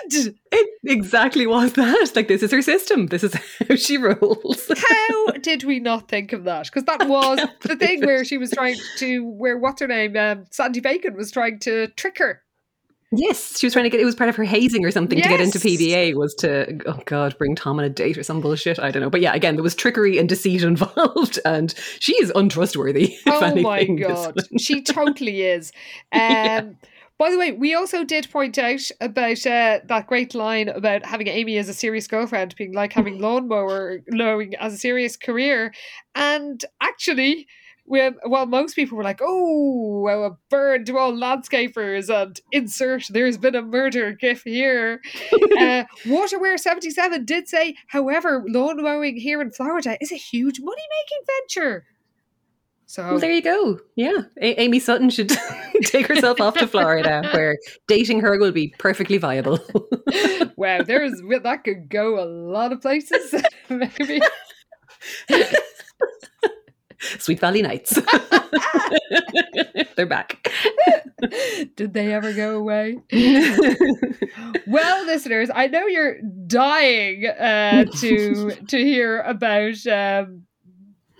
did! it exactly was that. Like this is her system. This is how she rolls. How did we not think of that? Because that was the thing where she was trying to, where what's her name, um, Sandy Bacon was trying to trick her. Yes, she was trying to get. It was part of her hazing or something to get into PBA. Was to oh god, bring Tom on a date or some bullshit. I don't know, but yeah, again, there was trickery and deceit involved, and she is untrustworthy. Oh my anything, this god, she totally is. Um, Yeah. By the way, we also did point out about uh, that great line about having Amy as a serious girlfriend being like having lawnmower mowing as a serious career, and actually. When, while most people were like, "Oh, well, a burn to all landscapers," and insert "There's been a murder" gif here, uh, Waterware seventy seven did say, however, lawn mowing here in Florida is a huge money making venture. So Well, there you go. Yeah. A- Amy Sutton should take herself off to Florida where dating her will be perfectly viable. wow, there's that could go a lot of places. Maybe. Sweet Valley Nights. They're back. Did they ever go away? well, listeners, I know you're dying uh, to to hear about um,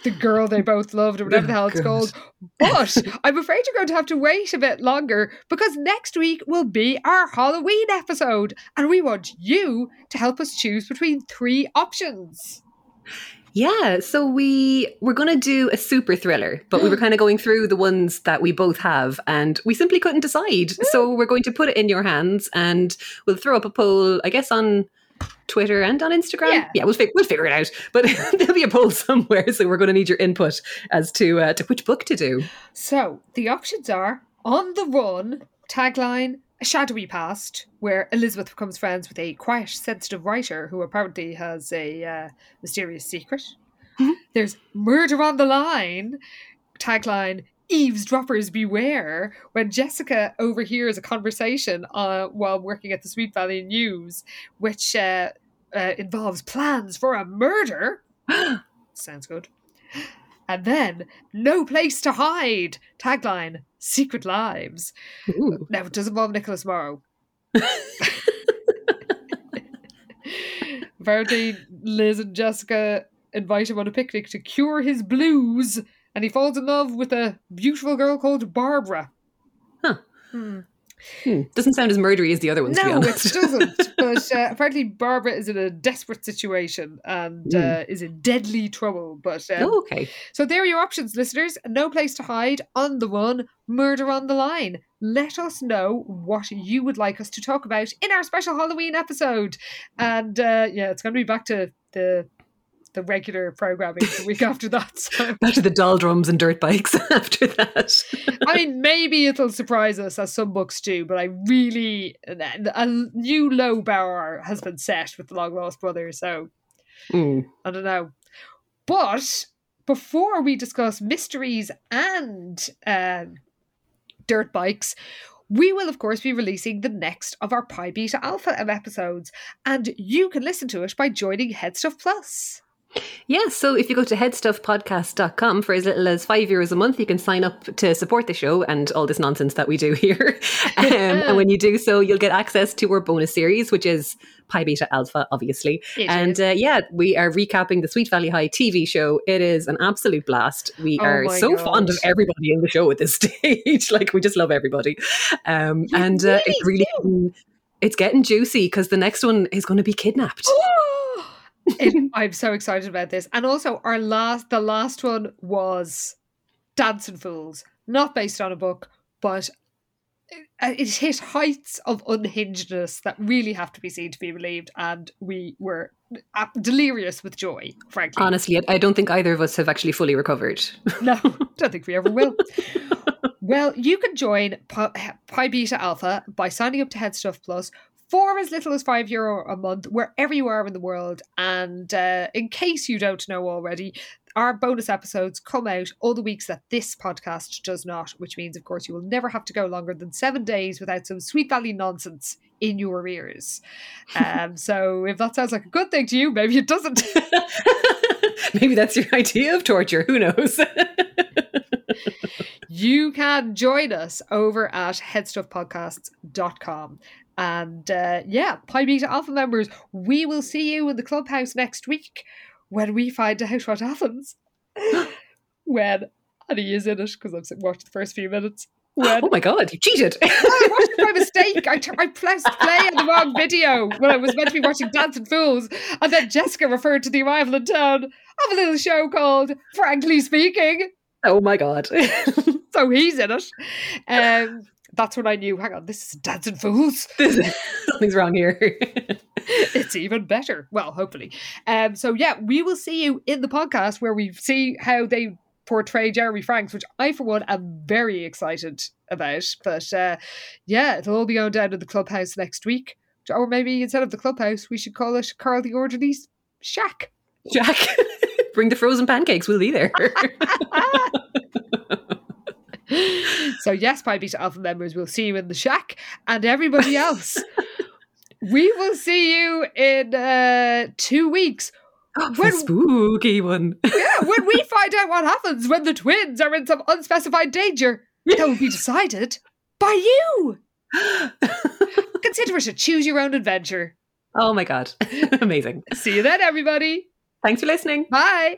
the girl they both loved, or whatever the hell it's God. called. But I'm afraid you're going to have to wait a bit longer because next week will be our Halloween episode, and we want you to help us choose between three options. Yeah, so we we're going to do a super thriller, but we were kind of going through the ones that we both have and we simply couldn't decide. So we're going to put it in your hands and we'll throw up a poll, I guess on Twitter and on Instagram. Yeah. we'll fig- we'll figure it out. But there'll be a poll somewhere, so we're going to need your input as to uh, to which book to do. So the options are On the Run, tagline, A Shadowy Past, where Elizabeth becomes friends with a quiet, sensitive writer who apparently has a uh, mysterious secret. There's Murder on the Line, tagline, Eavesdroppers beware, when Jessica overhears a conversation uh, while working at the Sweet Valley News, which uh, uh, involves plans for a murder. Sounds good. And then, No Place to Hide, tagline, Secret Lives. Ooh. Now, it does involve Nicholas Morrow. Apparently, Liz and Jessica invite him on a picnic to cure his blues, and he falls in love with a beautiful girl called Barbara. Huh. Hmm. Hmm. Doesn't sound as murdery as the other ones, to be No, it doesn't. But uh, apparently, Barbara is in a desperate situation and uh, is in deadly trouble. But um, oh, okay. so there are your options, listeners. No place to hide, on the run, murder on the line. Let us know what you would like us to talk about in our special Halloween episode. And uh, yeah, it's going to be back to the the regular programming the week after that. So Back to the doll drums and dirt bikes after that. I mean, maybe it'll surprise us as some books do, but I really a new low bar has been set with the Long Lost Brother, So Hmm. I don't know. But before we discuss mysteries and um, dirt bikes, we will, of course, be releasing the next of our Pi Beta Alpha episodes, and you can listen to it by joining Headstuff Plus. Yeah, so if you go to headstuffpodcast.com for as little as five euros a month, you can sign up to support the show and all this nonsense that we do here. um, and when you do so, you'll get access to our bonus series, which is Pi Beta Alpha, obviously. It and uh, yeah, we are recapping the Sweet Valley High TV show. It is an absolute blast. We Oh are so fond of everybody in the show at this stage. like, we just love everybody. Um, and uh, it's really really getting, it's getting juicy because the next one is going to be kidnapped. It- I'm so excited about this. And also our last the last one was Dancing Fools, not based on a book, but it, it hit heights of unhingedness that really have to be seen to be believed and we were delirious with joy, frankly. Honestly, I- don't think either of us have actually fully recovered. No, don't think we ever will. well, you can join Pi, Pi Beta Alpha by signing up to Head Stuff Plus for as little as five euro a month, wherever you are in the world. And uh, in case you don't know already, our bonus episodes come out all the weeks that this podcast does not, which means, of course, you will never have to go longer than seven days without some Sweet Valley nonsense in your ears. Um, so if that sounds like a good thing to you, maybe it doesn't. Maybe that's your idea of torture. Who knows? you can join us over at headstuffpodcasts.com. And uh, yeah, Pi Beta Alpha members, we will see you in the clubhouse next week when we find out what happens. when, and he is in it because I've watched the first few minutes. When oh my god, you cheated. I watched it by mistake. I, t- I pressed play on the wrong video when I was meant to be watching Dancing Fools. And then Jessica referred to the arrival in town of a little show called Frankly Speaking. oh my god. So he's in it. Um, that's when I knew, hang on, this is Dancing Fools. This- Something's wrong here. It's even better. Well, hopefully. Um, so yeah, we will see you in the podcast where we see how they portray Jeremy Franks, which I, for one, am very excited about. But uh, yeah, it'll all be going down to the clubhouse next week. Or maybe instead of the clubhouse, we should call it Carl the Orderly's shack. Jack, bring the frozen pancakes. We'll be there. So yes, Pi Beta Alpha members, we'll see you in the shack, and everybody else, we will see you in uh, two weeks. When, spooky one. yeah, when we find out what happens when the twins are in some unspecified danger, that will be decided by you. Consider it a choose your own adventure. Oh my god. Amazing. See you then, everybody. Thanks for listening. Bye.